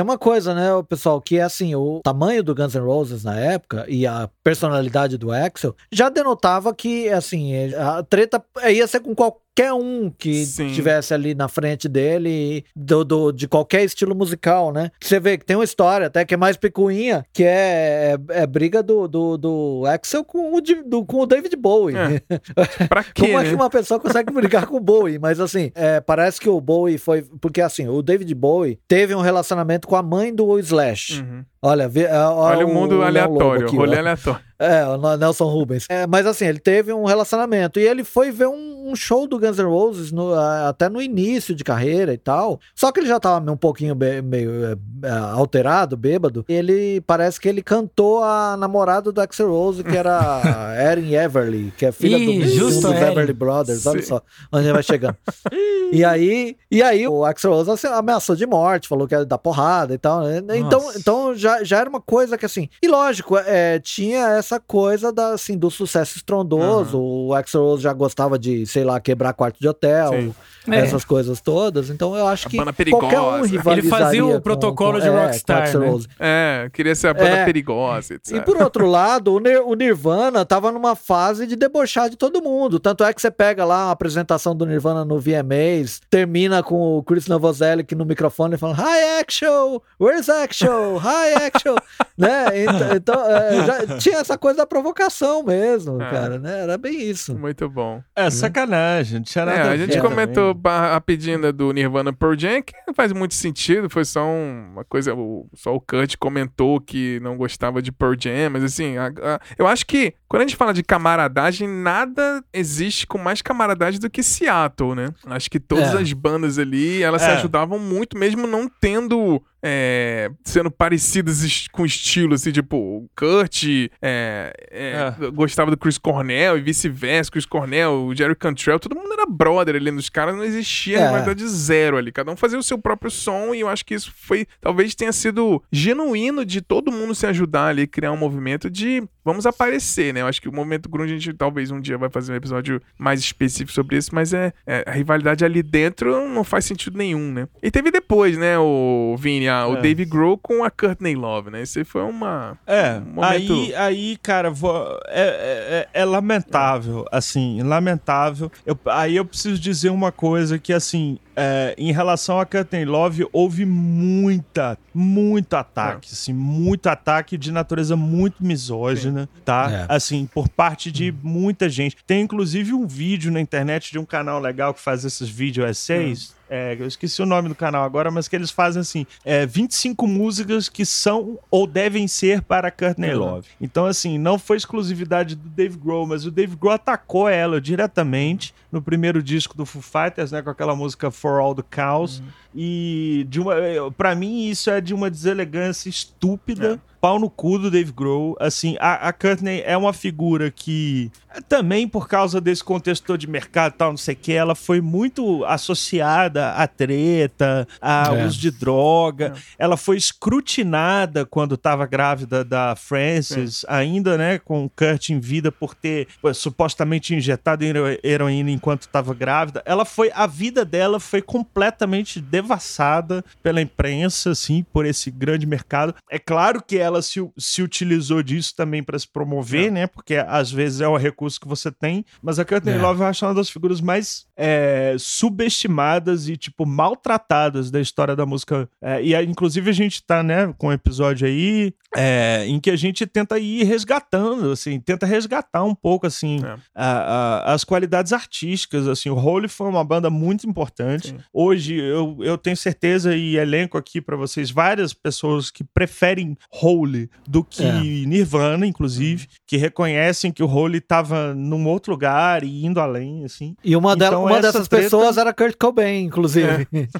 Tem uma coisa, né, pessoal, que é assim, o tamanho do Guns N' Roses na época e a personalidade do Axel já denotava que, assim, a treta ia ser com qualquer um que Sim. estivesse ali na frente dele do, do- de qualquer estilo musical, né? Você vê que tem uma história até que é mais picuinha, que é, é, é briga do, do, do Axel com o, do- com o David Bowie. É. Pra quê, Como é né? que uma pessoa consegue brigar com o Bowie? Mas assim, é, parece que o Bowie foi. Porque assim, o David Bowie teve um relacionamento com a mãe do Slash. Uhum. Olha, vê, é, Olha o mundo Leão aleatório, aqui, ó. aleatório. É, o Nelson Rubens. É, mas assim, ele teve um relacionamento e ele foi ver um, um show do Guns N' Roses no- até no início de carreira e tal. Só que ele já tava um pouquinho meio é, é, alterado, bêbado. Ele parece que ele cantou a namorada do Axel Rose, que era Erin Everly, que é filha Ih, do um justo dos a Erin. Everly Brothers. Olha Sim. só onde ele vai chegando. e aí, e aí o Axel Rose assim, ameaçou de morte, falou que ia dar porrada e tal. né? Então, então já, já era uma coisa que assim. E lógico, é, tinha essa coisa da, assim, do sucesso estrondoso. O Axel Rose já gostava de, sei lá, quebrar quarto de hotel, Sim. É. essas coisas todas. Então eu acho A que qualquer um. Ele rivalizaria fazia o com- protocolo com- de é, com rockstar, né? É, queria ser a banda É. perigosa, etc. E por outro lado, o, Nir- o Nirvana tava numa fase de debochar de todo mundo. Tanto é que você pega lá a apresentação do Nirvana no VMAs, termina com o Chris Novoselic no microfone falando Hi Axel, where's Axel? Hi Axel. né? Então, então, é, já tinha essa coisa da provocação mesmo, É. cara, né? Era bem isso. Muito bom. É sacanagem, não tinha nada É, a a gente comentou também. ba- rapidinho né, do Nirvana Pearl Jam, que não faz muito sentido, foi só um- uma coisa, o- só o Kurt comentou que não gostava de Pearl Jam, mas assim, a- a- eu acho que quando a gente fala de camaradagem, nada existe com mais camaradagem do que Seattle, né? Acho que todas É. as bandas ali, elas se É. ajudavam muito, mesmo não tendo, é, sendo parecidas com estilo, assim, tipo, o Kurt é, é, gostava do Chris Cornell e vice-versa, Chris Cornell, o Jerry Cantrell, todo mundo era brother ali nos caras, não existia É. rivalidade zero ali, cada um fazia o seu próprio som e eu acho que isso foi, talvez tenha sido genuíno de todo mundo se ajudar ali, criar um movimento de vamos aparecer, né? Eu acho que o movimento grunge a gente talvez um dia vai fazer um episódio mais específico sobre isso, mas é, é, a rivalidade ali dentro não faz sentido nenhum, né? E teve depois, né, o Vini, a- o É. Dave Grohl com a Courtney Love, né? Esse foi uma É, um momento aí, aí, cara, vou- é, é- é lamentável, assim, lamentável. Eu- aí eu preciso dizer uma coisa que, assim, é, em relação a Curtain Love, houve muita, muito ataque, assim, muito ataque de natureza muito misógina, tá? É. Assim, por parte de muita gente. Tem, inclusive, um vídeo na internet de um canal legal que faz esses vídeo essays, é, eu esqueci o nome do canal agora, mas que eles fazem assim: é, 25 músicas que são ou devem ser para Courtney Uhum. Love. Então, assim, não foi exclusividade do Dave Grohl, mas o Dave Grohl atacou ela diretamente no primeiro disco do Foo Fighters, né, com aquela música For All the Cows. E de uma, para mim isso é de uma deselegância estúpida. Pau no cu do Dave Grohl. Assim, a, a Courtney é uma figura que, também por causa desse contexto de mercado e tal, não sei o que, ela foi muito associada à treta, a É. uso de droga. Ela foi escrutinada quando estava grávida da Frances, ainda, né, com o Kurt em vida por ter pô, supostamente injetado hero- heroína enquanto estava grávida. Ela foi, a vida dela foi completamente devassada pela imprensa, assim, por esse grande mercado. É claro que ela se, se utilizou disso também para se promover, né, porque às vezes é o recurso que você tem, mas a Courtney É. Love eu acho uma das figuras mais é, subestimadas e, tipo, maltratadas da história da música. É, e, inclusive, a gente tá, né, com um episódio aí é, em que a gente tenta ir resgatando, assim, tenta resgatar um pouco, assim, É. a- a- as qualidades artísticas, assim. O Holy foi uma banda muito importante. Sim. Hoje, eu, eu tenho certeza e elenco aqui pra vocês várias pessoas que preferem Holy do que É. Nirvana, inclusive, que reconhecem que o Holy tava num outro lugar e indo além, assim. E uma, Então, uma essa dessas treta- pessoas era Kurt Cobain, inclusive.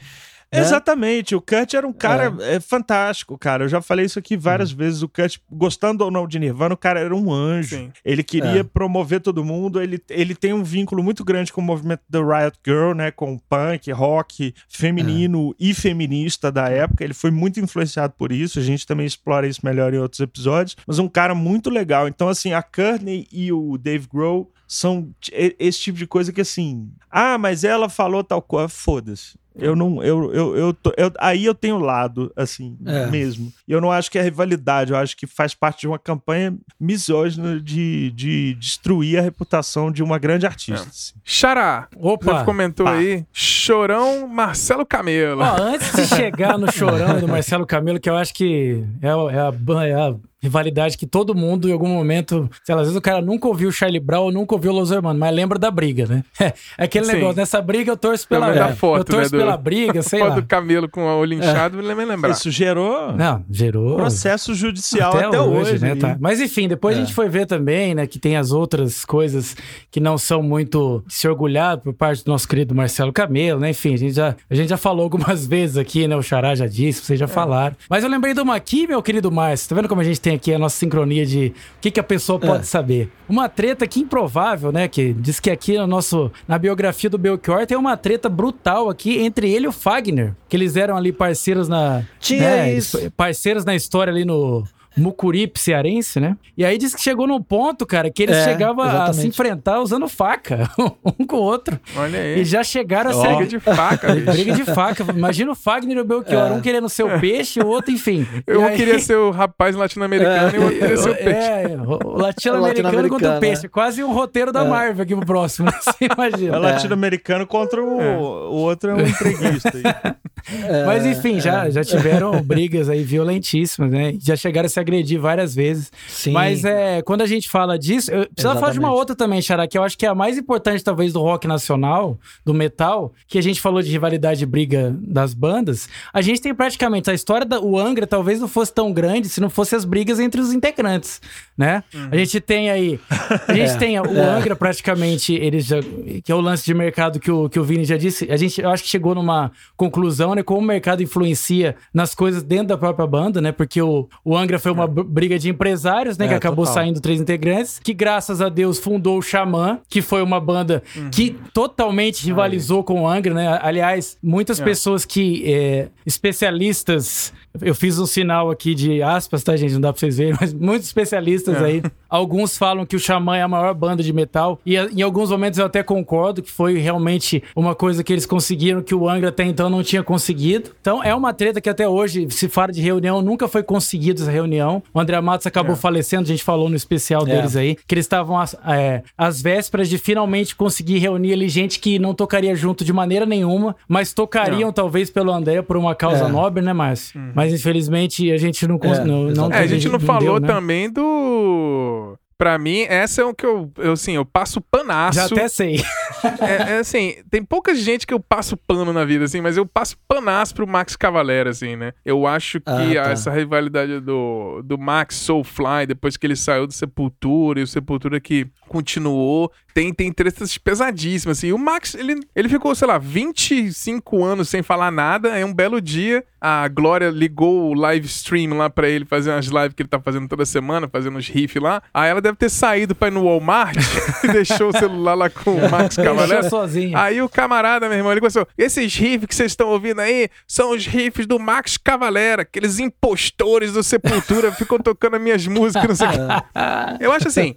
Né? Exatamente, o Kurt era um cara é. fantástico, cara. Eu já falei isso aqui várias vezes. O Kurt, gostando ou não de Nirvana, o cara era um anjo. Sim. Ele queria É. promover todo mundo. Ele, ele tem um vínculo muito grande com o movimento da Riot Girl, né? Com punk, rock, feminino e feminista da época. Ele foi muito influenciado por isso. A gente também explora isso melhor em outros episódios. Mas um cara muito legal. Então, assim, a Courtney e o Dave Grohl são esse tipo de coisa que assim. Ah, mas ela falou tal coisa. Foda-se. Eu não. Eu, eu, eu, tô- eu- aí eu tenho lado, assim, É. mesmo. E eu não acho que é rivalidade, eu acho que faz parte de uma campanha misógina de, de destruir a reputação de uma grande artista. assim. Xará, Opa! comentou Pá. aí, Chorão Marcelo Camelo. Ó, antes de chegar no chorão do Marcelo Camelo, que eu acho que é, é a, ban- é a rivalidade que todo mundo, em algum momento, sei lá, às vezes o cara nunca ouviu o Charlie Brown ou nunca ouviu o Los Hermanos, mas lembra da briga, né? É aquele Sim. negócio, nessa briga eu torço Pelo pela, menos da foto, eu torço né, do- pela briga, sei Foto lá. do Camelo com o olho inchado, me lembra lembrar. Isso gerou Não, gerou. processo judicial até, hoje. né? aí. tá. Mas enfim, depois a É. gente foi ver também, né, que tem as outras coisas que não são muito de se orgulhar por parte do nosso querido Marcelo Camelo, né? Enfim, a gente já, a gente já falou algumas vezes aqui, né? O Xará já disse, vocês já falaram. Mas eu lembrei de uma aqui, meu querido Márcio. Tá vendo como a gente tem aqui a nossa sincronia de o que, que a pessoa pode saber? Uma treta que improvável, né? Que diz que aqui no nosso, na biografia do Belchior tem uma treta brutal aqui entre ele e o Fagner, que eles eram ali parceiros na. Tinha né, isso. parceiros na história ali no Mucuripe cearense, né? E aí diz que chegou num ponto, cara, que eles É, chegavam a exatamente. se enfrentar usando faca, um com o outro. Olha aí. E já chegaram a Ó. ser Briga de faca, bicho. briga de faca. Imagina o Fagner e o Belchior, É. um querendo ser o peixe, o outro, enfim. Eu E aí- queria ser o rapaz latino-americano e o outro queria ser o peixe. É, o latino-americano contra o peixe. Quase um roteiro da É. Marvel aqui pro próximo? Você É imagina. latino-americano contra o, o outro é um entreguista. Mas enfim, já, É. já tiveram brigas aí violentíssimas, né? Já chegaram a se se agredir várias vezes. Sim. Mas é, quando a gente fala disso, eu precisava falar de uma outra também, Xará, que eu acho que é a mais importante, talvez, do rock nacional, do metal, que a gente falou de rivalidade e briga das bandas. A gente tem praticamente a história da o Angra talvez não fosse tão grande se não fosse as brigas entre os integrantes, né? A gente tem aí, a gente É, tem o é. Angra praticamente, eles já, que é o lance de mercado que o, que o Vini já disse, a gente eu acho que chegou numa conclusão, né, como o mercado influencia nas coisas dentro da própria banda, né? Porque o, o Angra foi uma br- briga de empresários, né, É, que acabou total. saindo três integrantes, que graças a Deus fundou o Xamã, que foi uma banda que totalmente rivalizou com o Angra, né? Aliás, muitas É. pessoas que é, especialistas, eu fiz um sinal aqui de aspas, tá, gente? Não dá pra vocês verem, mas muitos especialistas É. aí, alguns falam que o Xamã é a maior banda de metal, e a- em alguns momentos eu até concordo que foi realmente uma coisa que eles conseguiram que o Angra até então não tinha conseguido. Então é uma treta que até hoje se fala de reunião, nunca foi conseguido essa reunião. O André Matos acabou É. falecendo, a gente falou no especial É. deles aí, que eles estavam às, é, às vésperas de finalmente conseguir reunir ali gente que não tocaria junto de maneira nenhuma, mas tocariam talvez pelo André por uma causa É. nobre, né, Márcio? Mas infelizmente a gente não, cons- É, não, não. É, a gente não deu, falou né? também do. Pra mim, essa é o que eu, eu assim, eu passo panaço. Já até sei. É, é assim, tem pouca gente que eu passo pano na vida, assim, mas eu passo panaço pro Max Cavalera, assim, né? Eu acho que Ah, tá. essa rivalidade do, do Max Soulfly, depois que ele saiu do Sepultura, e o Sepultura que continuou, tem, tem tretas pesadíssimas, assim. E o Max, ele, ele ficou, sei lá, 25 anos sem falar nada, aí um belo dia, a Glória ligou o live stream lá pra ele fazer umas lives que ele tá fazendo toda semana, fazendo uns riffs lá. Aí ela deve ter saído pra ir no Walmart e deixou o celular lá com o Max Cavalera. Sozinho. Aí o camarada, meu irmão, ele começou: esses riffs que vocês estão ouvindo aí são os riffs do Max Cavalera, aqueles impostores do Sepultura, ficam tocando as minhas músicas, não sei o quê. Eu acho assim,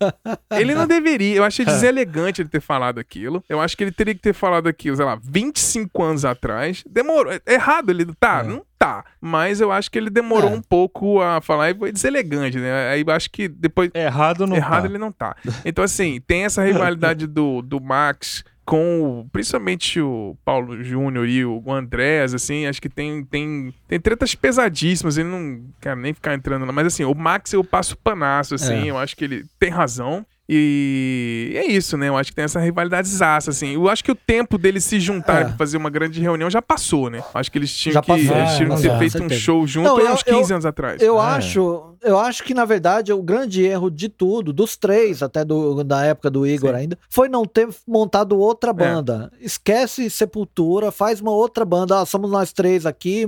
ele não deveria, eu acho deselegante ele ter falado aquilo. Eu acho que ele teria que ter falado aquilo, sei lá, 25 anos atrás. Demorou. É Errado ele tá, não tá. Mas eu acho que ele demorou É. um pouco a falar e foi deselegante, né? Aí eu acho que depois. Errado não Errado tá. ele não tá. Então, assim, tem essa rivalidade do, do Max com o- principalmente o Paulo Júnior e o Andrés, assim, acho que tem, tem, tem tretas pesadíssimas, ele não quero nem ficar entrando lá, mas assim, o Max eu passo panaço, assim, É. eu acho que ele tem razão. E é isso, né? Eu acho que tem essa rivalidade zaça, assim. Eu acho que o tempo deles se juntarem É. pra fazer uma grande reunião já passou, né? Acho que eles tinham Já que, passou, eles tinham não que ter dá, feito um show junto Não, há eu- uns 15 eu- anos atrás. Eu É. acho, eu acho que na verdade o grande erro de tudo, dos três, até do, da época do Igor Sim. ainda, foi não ter montado outra banda. Esquece Sepultura, faz uma outra banda. Ah, somos nós três aqui,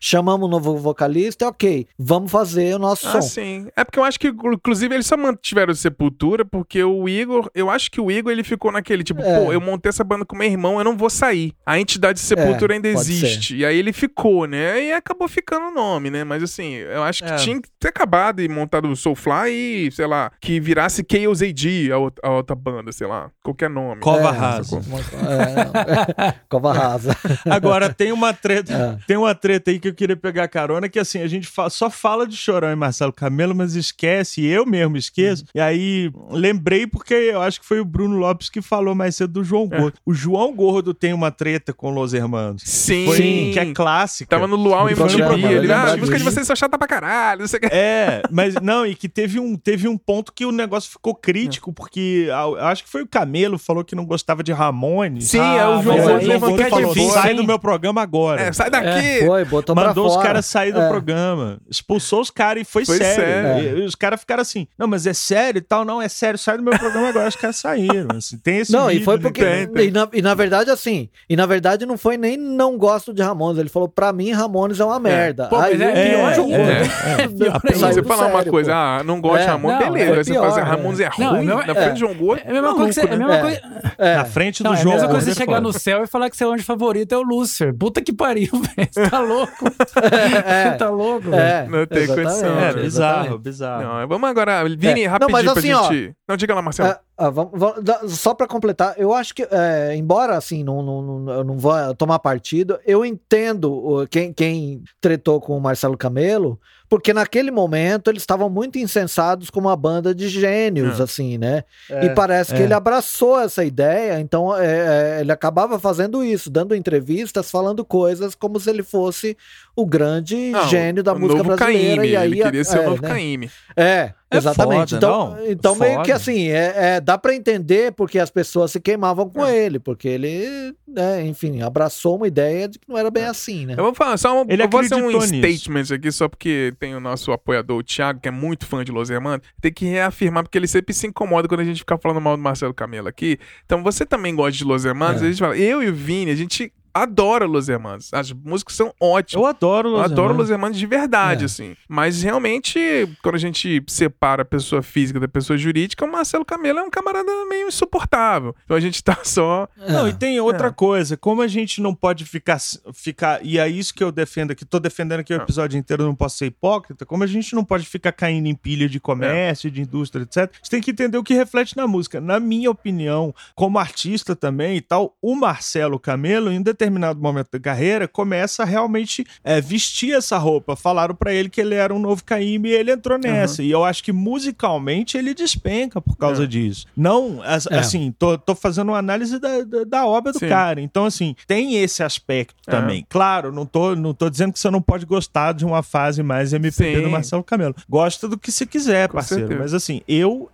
chamamos um novo vocalista, é ok. Vamos fazer o nosso Ah, som. sim. É porque eu acho que, inclusive, eles só mantiveram Sepultura, porque o Igor, eu acho que o Igor ele ficou naquele, tipo, É. pô, eu montei essa banda com meu irmão, eu não vou sair. A entidade Sepultura É, ainda existe. E aí ele ficou, né? E acabou ficando o nome, né? Mas assim, eu acho que É. tinha que ter acabado e montado o Soulfly e, sei lá, que virasse Chaos AD, a, outra- a outra banda, sei lá, qualquer nome. Cova É, rasa. É, cova rasa. Agora, tem uma treta, É. tem uma treta aí que eu queria pegar carona, que assim, a gente fa- só fala de Chorão e Marcelo Camelo, mas esquece, eu mesmo esqueço. E aí, lembrei porque eu acho que foi o Bruno Lopes que falou mais cedo do João Gordo. O João Gordo tem uma treta com Los Hermanos. Sim. Foi, Sim. Que é clássica. Tava no Luau MTV, programa, ele, ah, a música de vocês são chata pra caralho, não sei o que. É, mas não, e que teve um, teve um ponto que o negócio ficou crítico, porque ah, eu acho que foi o Camelo falou que não gostava de Ramones. Sim, Ah, é o João mas Aí Gordo aí o João levantou é falou, difícil. sai hein? do meu programa agora. É, sai daqui! Foi, botou pra Mandou os caras sair do É. programa. Expulsou os caras e foi, Foi sério. sério. E, e os caras ficaram assim: não, mas é sério e tal, não, é sério, sai do meu programa agora. Os caras saíram. Assim, tem esse Não, e foi porque. tem, tem. E, na, e na verdade, assim, e na verdade não foi nem não gosto de Ramones. Ele falou, pra mim, Ramones é uma merda. Pô, mas é pior ainda. né? É pior ainda. Você falar uma coisa, pô. ah, não gosto de É, Ramon, não, beleza. é você pior, fala assim, é. Ramones é Não, ruim, na frente de João Gordo. É a mesma maluco, coisa, que você- é a mesma É. coisa. Na frente do Não, é a jogo. mesma coisa né, você chegar no céu e falar que seu anjo favorito é o Lúcifer. Puta que pariu, velho. Você tá louco? Você tá louco, velho. Não tem condição. É, bizarro, bizarro. Vamos agora, Vini, rapidinho pra assim, gente... Não, diga lá, Marcelo. Ah, vamos- vamos- só pra completar, eu acho que, é, embora assim, não, não, não- eu não vou tomar partido, eu entendo o- quem, quem tretou com o Marcelo Camelo, porque naquele momento eles estavam muito insensados como uma banda de gênios, É. assim, né? É, e parece que é. ele abraçou essa ideia, então é, é, ele acabava fazendo isso, dando entrevistas, falando coisas como se ele fosse o grande Não, gênio da o música novo brasileira. Caymmi, e aí, ele queria ser é, o novo né? Caymmi. É, É exatamente. foda, então, não, então meio que assim, é, é, dá pra entender porque as pessoas se queimavam com ele, porque ele, né, enfim, abraçou uma ideia de que não era bem assim, né? Eu vou falar só um, Ele eu vou fazer um nisso. statement aqui, só porque tem o nosso apoiador, o Thiago, que é muito fã de Los Hermanos. Tem que reafirmar, porque ele sempre se incomoda quando a gente fica falando mal do Marcelo Camelo aqui. Então, você também gosta de Los Hermanos? É. A gente fala, eu e o Vini, a gente adora Los Hermanos. As músicas são ótimas. Eu adoro Eu Los adoro Hermanos. Los Hermanos de verdade, É. assim. Mas realmente, quando a gente separa a pessoa física da pessoa jurídica, o Marcelo Camelo é um camarada meio insuportável. Então a gente tá só. Não, É. e tem outra É. coisa, como a gente não pode ficar, ficar e é isso que eu defendo aqui, tô defendendo aqui o Ah. episódio inteiro, não posso ser hipócrita, como a gente não pode ficar caindo em pilha de comércio, de indústria, etc. Você tem que entender o que reflete na música. Na minha opinião, como artista também e tal, o Marcelo Camelo, em determinado momento da carreira, começa a realmente é, vestir essa roupa. Falaram pra ele que ele era um novo Caíme e ele entrou nessa. E eu acho que musicalmente ele despenca por causa É. disso. Não, É. assim, tô, tô fazendo uma análise da, da, da obra do Sim. cara. Então, assim, tem esse aspecto É. também. Claro, não tô, não tô dizendo que você não pode gostar de uma fase mais MPB Sim. do Marcelo Camelo. Gosta do que você quiser, Com parceiro. certeza. Mas assim, eu,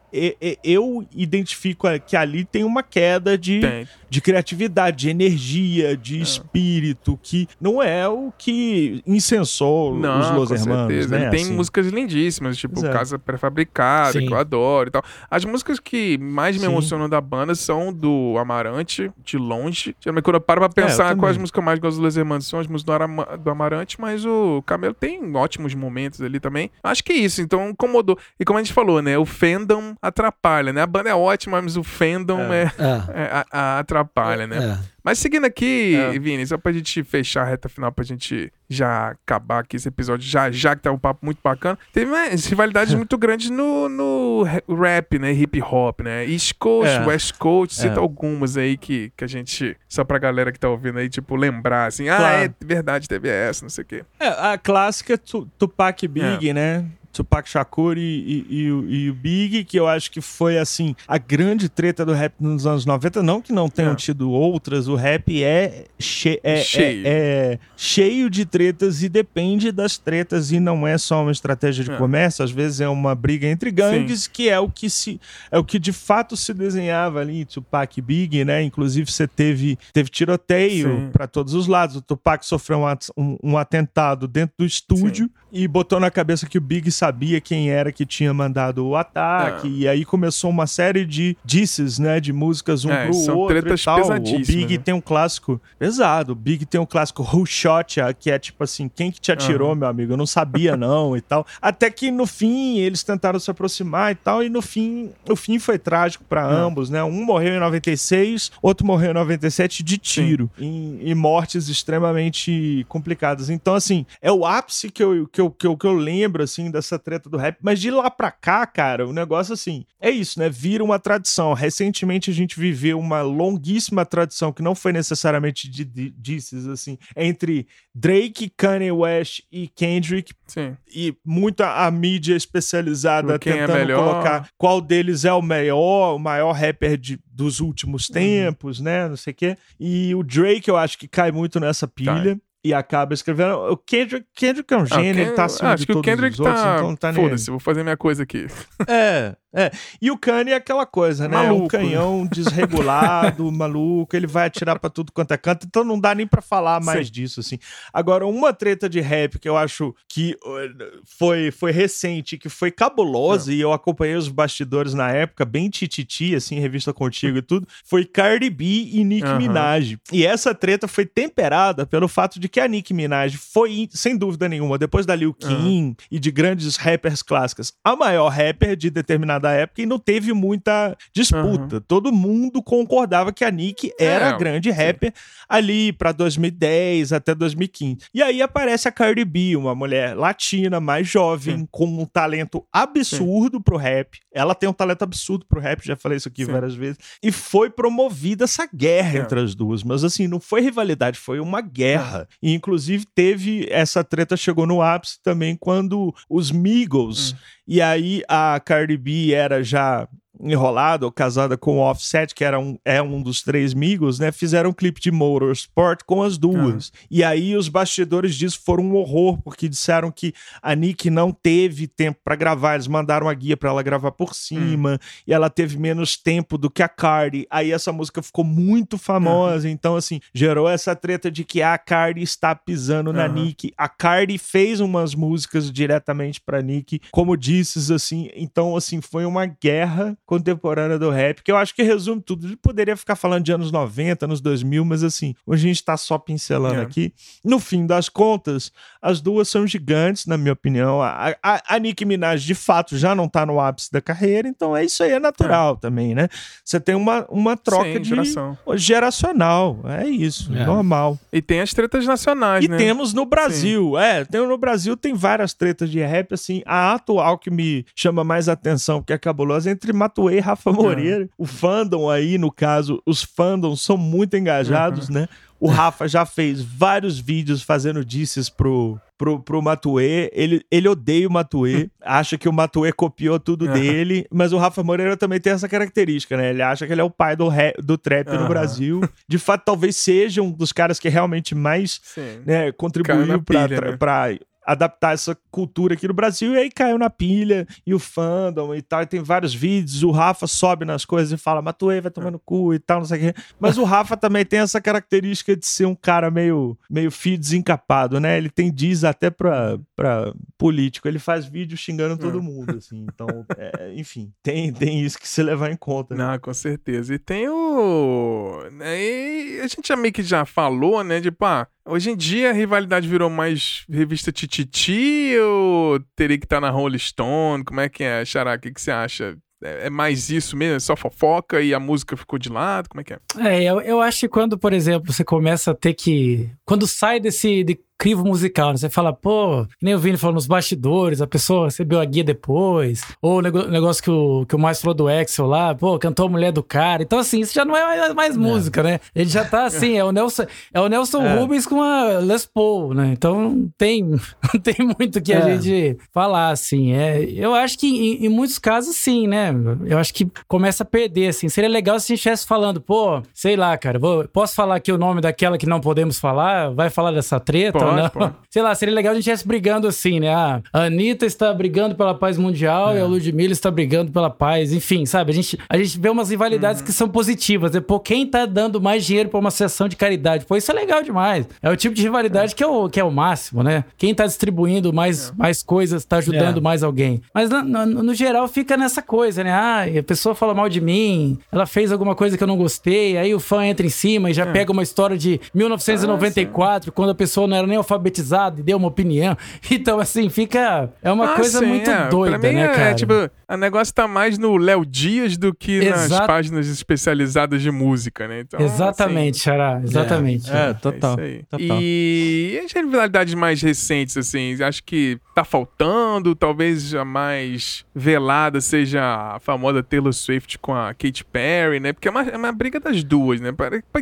eu identifico que ali tem uma queda de, Tem. de criatividade, de energia, É. de espírito, que não é o que incensou Não, os Los com Hermanos, certeza. né? Ele tem assim. músicas lindíssimas, tipo é. Casa Prefabricada, Sim. que eu adoro e tal. As músicas que mais me Sim. emocionam da banda são do Amarante, de longe. Geralmente quando eu paro pra pensar também. quais músicas eu mais gosto do Los Hermanos são as músicas do Amarante, mas o Camelo tem ótimos momentos ali também. Acho que é isso, então incomodou. E como a gente falou, né, o fandom atrapalha, né? A banda é ótima, mas o fandom é... É, é, a- a- atrapalha, né? é. Mas seguindo aqui, É. Vini, só pra gente fechar a reta final, pra gente já acabar aqui esse episódio, já, já que tá um papo muito bacana, teve umas rivalidades muito grandes no, no ra- rap, né? Hip hop, né? East Coast, É. West Coast, cita É. algumas aí que, que a gente, só pra galera que tá ouvindo aí, tipo, lembrar assim, ah, Claro. é verdade, teve essa, não sei o quê. É, a clássica Tu- Tupac Big, É. né? Tupac Shakur e, e- e o- e o Big, que eu acho que foi, assim, a grande treta do rap nos anos 90. Não que não tenham É. tido outras, o rap é, che- é- Cheio. é- é cheio de tretas e depende das tretas e não é só uma estratégia de É. comércio, às vezes é uma briga entre gangues, que é o que se é o que de fato se desenhava ali em Tupac Big, né? Inclusive você teve teve tiroteio Sim. para todos os lados. O Tupac sofreu um, um- um atentado dentro do estúdio e botou na cabeça que o Big sabia quem era que tinha mandado o ataque. É. E aí começou uma série de disses, né? De músicas um É, pro são outro tretas e tal. O Big né? tem um clássico pesado. O Big tem um clássico Who Shot que é tipo assim, quem que te atirou, Aham. meu amigo? Eu não sabia não e tal. Até que no fim eles tentaram se aproximar e tal, e no fim, o fim foi trágico pra É. ambos, né? Um morreu em 96, outro morreu em 97 de tiro, em, em mortes extremamente complicadas. Então, assim, é o ápice que eu, que, eu, que, eu, que eu lembro, assim, dessa treta do rap. Mas de lá pra cá, cara, o negócio, assim, é isso, né? Vira uma tradição. Recentemente a gente viveu uma longuíssima tradição que não foi necessariamente de, de disses, assim, entre Drake, Kanye West e Kendrick, Sim. e muita a mídia especializada Quem é tentando melhor. colocar qual deles é o melhor, o maior rapper de- dos últimos Uhum. tempos, né? Não sei o quê. E o Drake, eu acho que cai muito nessa pilha. E acaba escrevendo. O Kendrick, Kendrick é um Ah, gênio, Ken- ele tá acima ah, de acho que o Kendrick os outros, tá. então não tá. Foda-se, vou fazer minha coisa aqui. É, é. E o Kanye é aquela coisa, né? Maluco. Um canhão desregulado, maluco, ele vai atirar pra tudo quanto é canto, então não dá nem pra falar mais Sim. disso, assim. Agora, uma treta de rap que eu acho que uh, foi, foi recente, que foi cabulosa, É. e eu acompanhei os bastidores na época, bem tititi, assim, revista contigo e tudo, foi Cardi B e Nicki Aham. Minaj. E essa treta foi temperada pelo fato de que a Nicki Minaj foi, sem dúvida nenhuma, depois da Lil Kim e de grandes rappers clássicas, a maior rapper de determinada época e não teve muita disputa. Todo mundo concordava que a Nicki era É, a grande rapper ali pra 2010 até 2015. E aí aparece a Cardi B, uma mulher latina, mais jovem, Sim. com um talento absurdo pro rap. Ela tem um talento absurdo pro rap, já falei isso aqui Sim. várias vezes. E foi promovida essa guerra É. entre as duas. Mas assim, não foi rivalidade, foi uma guerra. E inclusive teve essa treta chegou no ápice também quando os Migos Hum. E aí a Cardi B era já enrolada ou casada com o Offset, que era um, é um dos três amigos, né? Fizeram um clipe de Motorsport com as duas. Uhum. E aí os bastidores disso foram um horror, porque disseram que a Nick não teve tempo para gravar, eles mandaram a guia para ela gravar por cima, uhum. e ela teve menos tempo do que a Cardi. Aí essa música ficou muito famosa, uhum. então assim, gerou essa treta de que a Cardi está pisando na Nick. A Cardi fez umas músicas diretamente para Nick, como disses assim. Então assim, foi uma guerra contemporânea do rap, que eu acho que resume tudo. Ele poderia ficar falando de anos 90, anos 2000, mas assim, hoje a gente tá só pincelando é. aqui. No fim das contas, as duas são gigantes, na minha opinião. A, a, a Nicki Minaj, de fato, já não tá no ápice da carreira, então é isso aí, é natural é. também, né? Você tem uma, uma troca Sim, de geração. geracional, é isso, é. normal. E tem as tretas nacionais, e né? E temos no Brasil, Sim. é, tem, no Brasil tem várias tretas de rap, assim, a atual que me chama mais atenção, que é cabulosa, é entre Matuê e Rafa Moreira. O fandom aí, no caso, os fandoms são muito engajados, uhum. né? O Rafa já fez vários vídeos fazendo disses pro, pro, pro Matuê. Ele, ele odeia o Matuê, acha que o Matuê copiou tudo uhum. dele, mas o Rafa Moreira também tem essa característica, né? Ele acha que ele é o pai do, rap, do trap uhum. no Brasil. De fato, talvez seja um dos caras que realmente mais né, contribuiu para né? Adaptar essa cultura aqui no Brasil, e aí caiu na pilha, e o fandom e tal, e tem vários vídeos, o Rafa sobe nas coisas e fala, Matuei vai tomar no cu e tal, não sei o quê. Mas o Rafa também tem essa característica de ser um cara meio, meio fio desencapado, né? Ele tem diz até pra, pra político, ele faz vídeo xingando todo é. mundo, assim, então, é, enfim, tem, tem isso que se levar em conta. Né? Não, com certeza. E tem o... Né, e a gente já meio que já falou, né, de pá, Hoje em dia a rivalidade virou mais revista Tititi ou teria que estar tá na Rolling Stone? Como é que é, Xará? O que, que você acha? É, é mais isso mesmo? É só fofoca e a música ficou de lado? Como é que é? É, eu, eu acho que quando, por exemplo, você começa a ter que. Quando sai desse. De crivo musical, né? Você fala, pô, nem o Vini falou nos bastidores, a pessoa recebeu a guia depois, ou o negócio que o, que o mais falou do Excel lá, pô, cantou a mulher do cara. Então, assim, isso já não é mais, mais é. música, né? Ele já tá assim, é o Nelson, é o Nelson é. Rubens com a Les Paul, né? Então não tem, não tem muito o que é. a gente falar, assim. É, eu acho que em, em, muitos casos, sim, né? Eu acho que começa a perder, assim. Seria legal se a gente estivesse falando, pô, sei lá, cara, vou, posso falar aqui o nome daquela que não podemos falar? Vai falar dessa treta? Pode, não? Pode. Sei lá, seria legal a gente estivesse brigando assim, né? Ah, a Anitta está brigando pela paz mundial é. e a Ludmilla está brigando pela paz. Enfim, sabe? A gente, a gente vê umas rivalidades uhum. que são positivas. Né? Pô, quem tá dando mais dinheiro pra uma sessão de caridade? Pô, isso é legal demais. É o tipo de rivalidade é. Que, é o, que é o máximo, né? Quem tá distribuindo mais, é. mais coisas, tá ajudando é. mais alguém. Mas no, no, no, geral fica nessa coisa, né? Ah, a pessoa fala mal de mim, ela fez alguma coisa que eu não gostei, aí o fã entra em cima e já é. pega uma história de 1994, quando a pessoa não era nem alfabetizada e deu uma opinião. Então, assim, fica. É uma ah, coisa sim, muito é. doida, pra mim, né, é, cara? É, tipo, o negócio tá mais no Léo Dias do que Exato. nas páginas especializadas de música, né? Então, exatamente, assim, Xará. Exatamente. É, é total, é total. E as rivalidades mais recentes, assim, acho que tá faltando, talvez a mais velada seja a famosa Taylor Swift com a Katy Perry, né? Porque é uma, é uma briga das duas, né?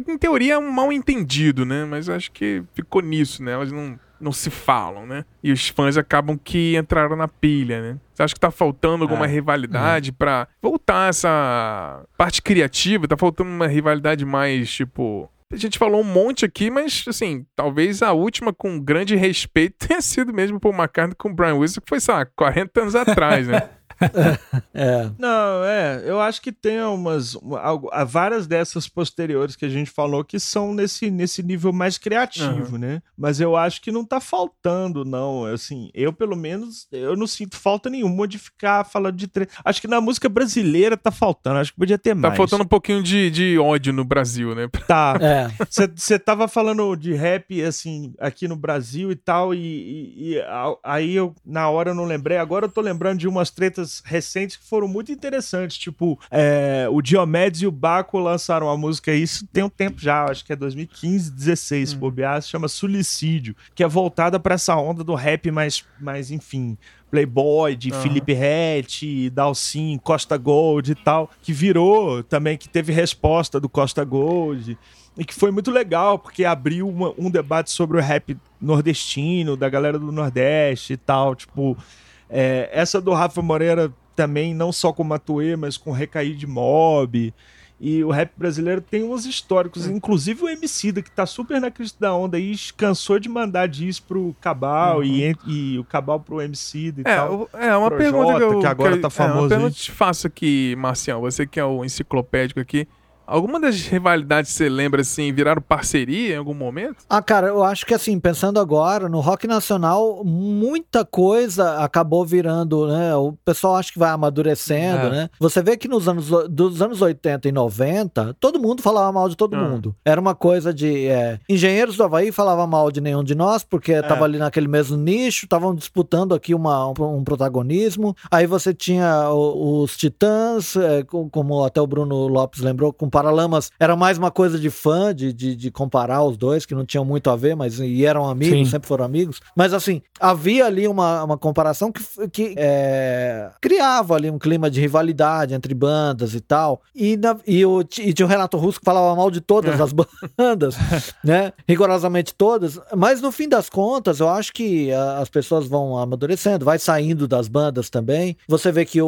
Em teoria é um mal entendido, né? Mas acho que ficou nisso, né? Elas não não se falam, né? E os fãs acabam que entraram na pilha, né? Você acha que tá faltando alguma é. rivalidade é. para voltar essa parte criativa? Tá faltando uma rivalidade mais, tipo, a gente falou um monte aqui, mas, assim, talvez a última com grande respeito tenha sido mesmo por McCartney com o Brian Wilson, que foi, sei lá, 40 anos atrás, né? é. Não, é, eu acho que tem umas, várias dessas posteriores que a gente falou que são nesse, nesse nível mais criativo, uhum. né? Mas eu acho que não tá faltando, não. Assim, eu pelo menos, eu não sinto falta nenhuma de ficar falando de tre... Acho que na música brasileira tá faltando, acho que podia ter tá mais. Tá faltando um pouquinho de, de ódio no Brasil, né? Tá. Você é. tava falando de rap, assim, aqui no Brasil e tal, e, e, e aí eu, na hora eu não lembrei, agora eu tô lembrando de umas tretas recentes que foram muito interessantes. Tipo, é, o Diomedes e o Baco lançaram uma música, isso tem um tempo já, acho que é 2015, 16, se hum. bobear, se chama Suicídio, que é voltada para essa onda do rap mais, mais enfim, Playboy, de uhum. Felipe Rett, Dalcin, Costa Gold e tal, que virou também, que teve resposta do Costa Gold. E que foi muito legal, porque abriu uma, um debate sobre o rap nordestino, da galera do Nordeste e tal. Tipo, é, essa do Rafa Moreira também, não só com Matuê, mas com Recair de Mob. E o rap brasileiro tem uns históricos, inclusive o Emicida, que tá super na crista da onda aí, cansou de mandar disso pro Cabal Uhum. e, e o Cabal pro Emicida e É, tal. o- é uma Projota, pergunta que, eu, que agora eu- tá É, famoso uma pergunta que eu te faço aqui, Marcião. Você que é o enciclopédico aqui. Alguma das rivalidades que você lembra, assim, viraram parceria em algum momento? Ah, cara, eu acho que assim, pensando agora, no rock nacional, muita coisa acabou virando, né? O pessoal acha que vai amadurecendo, É. né? Você vê que nos anos, dos anos 80 e 90, todo mundo falava mal de todo Ah. mundo. Era uma coisa de. é, engenheiros do Havaí falava mal de nenhum de nós, porque tava ali naquele mesmo nicho, estavam disputando aqui uma, um, protagonismo. Aí você tinha o- os Titãs, é, com- como até o Bruno Lopes lembrou, com Paralamas, era mais uma coisa de fã, de, de, de comparar os dois, que não tinham muito a ver, mas e eram amigos, Sim. sempre foram amigos. Mas assim, havia ali uma, uma comparação que, que é, criava ali um clima de rivalidade entre bandas e tal. E, na- e, o, e tinha o Renato Russo que falava mal de todas as bandas, né? Rigorosamente todas. Mas no fim das contas, eu acho que a- as pessoas vão amadurecendo, vai saindo das bandas também. Você vê que o,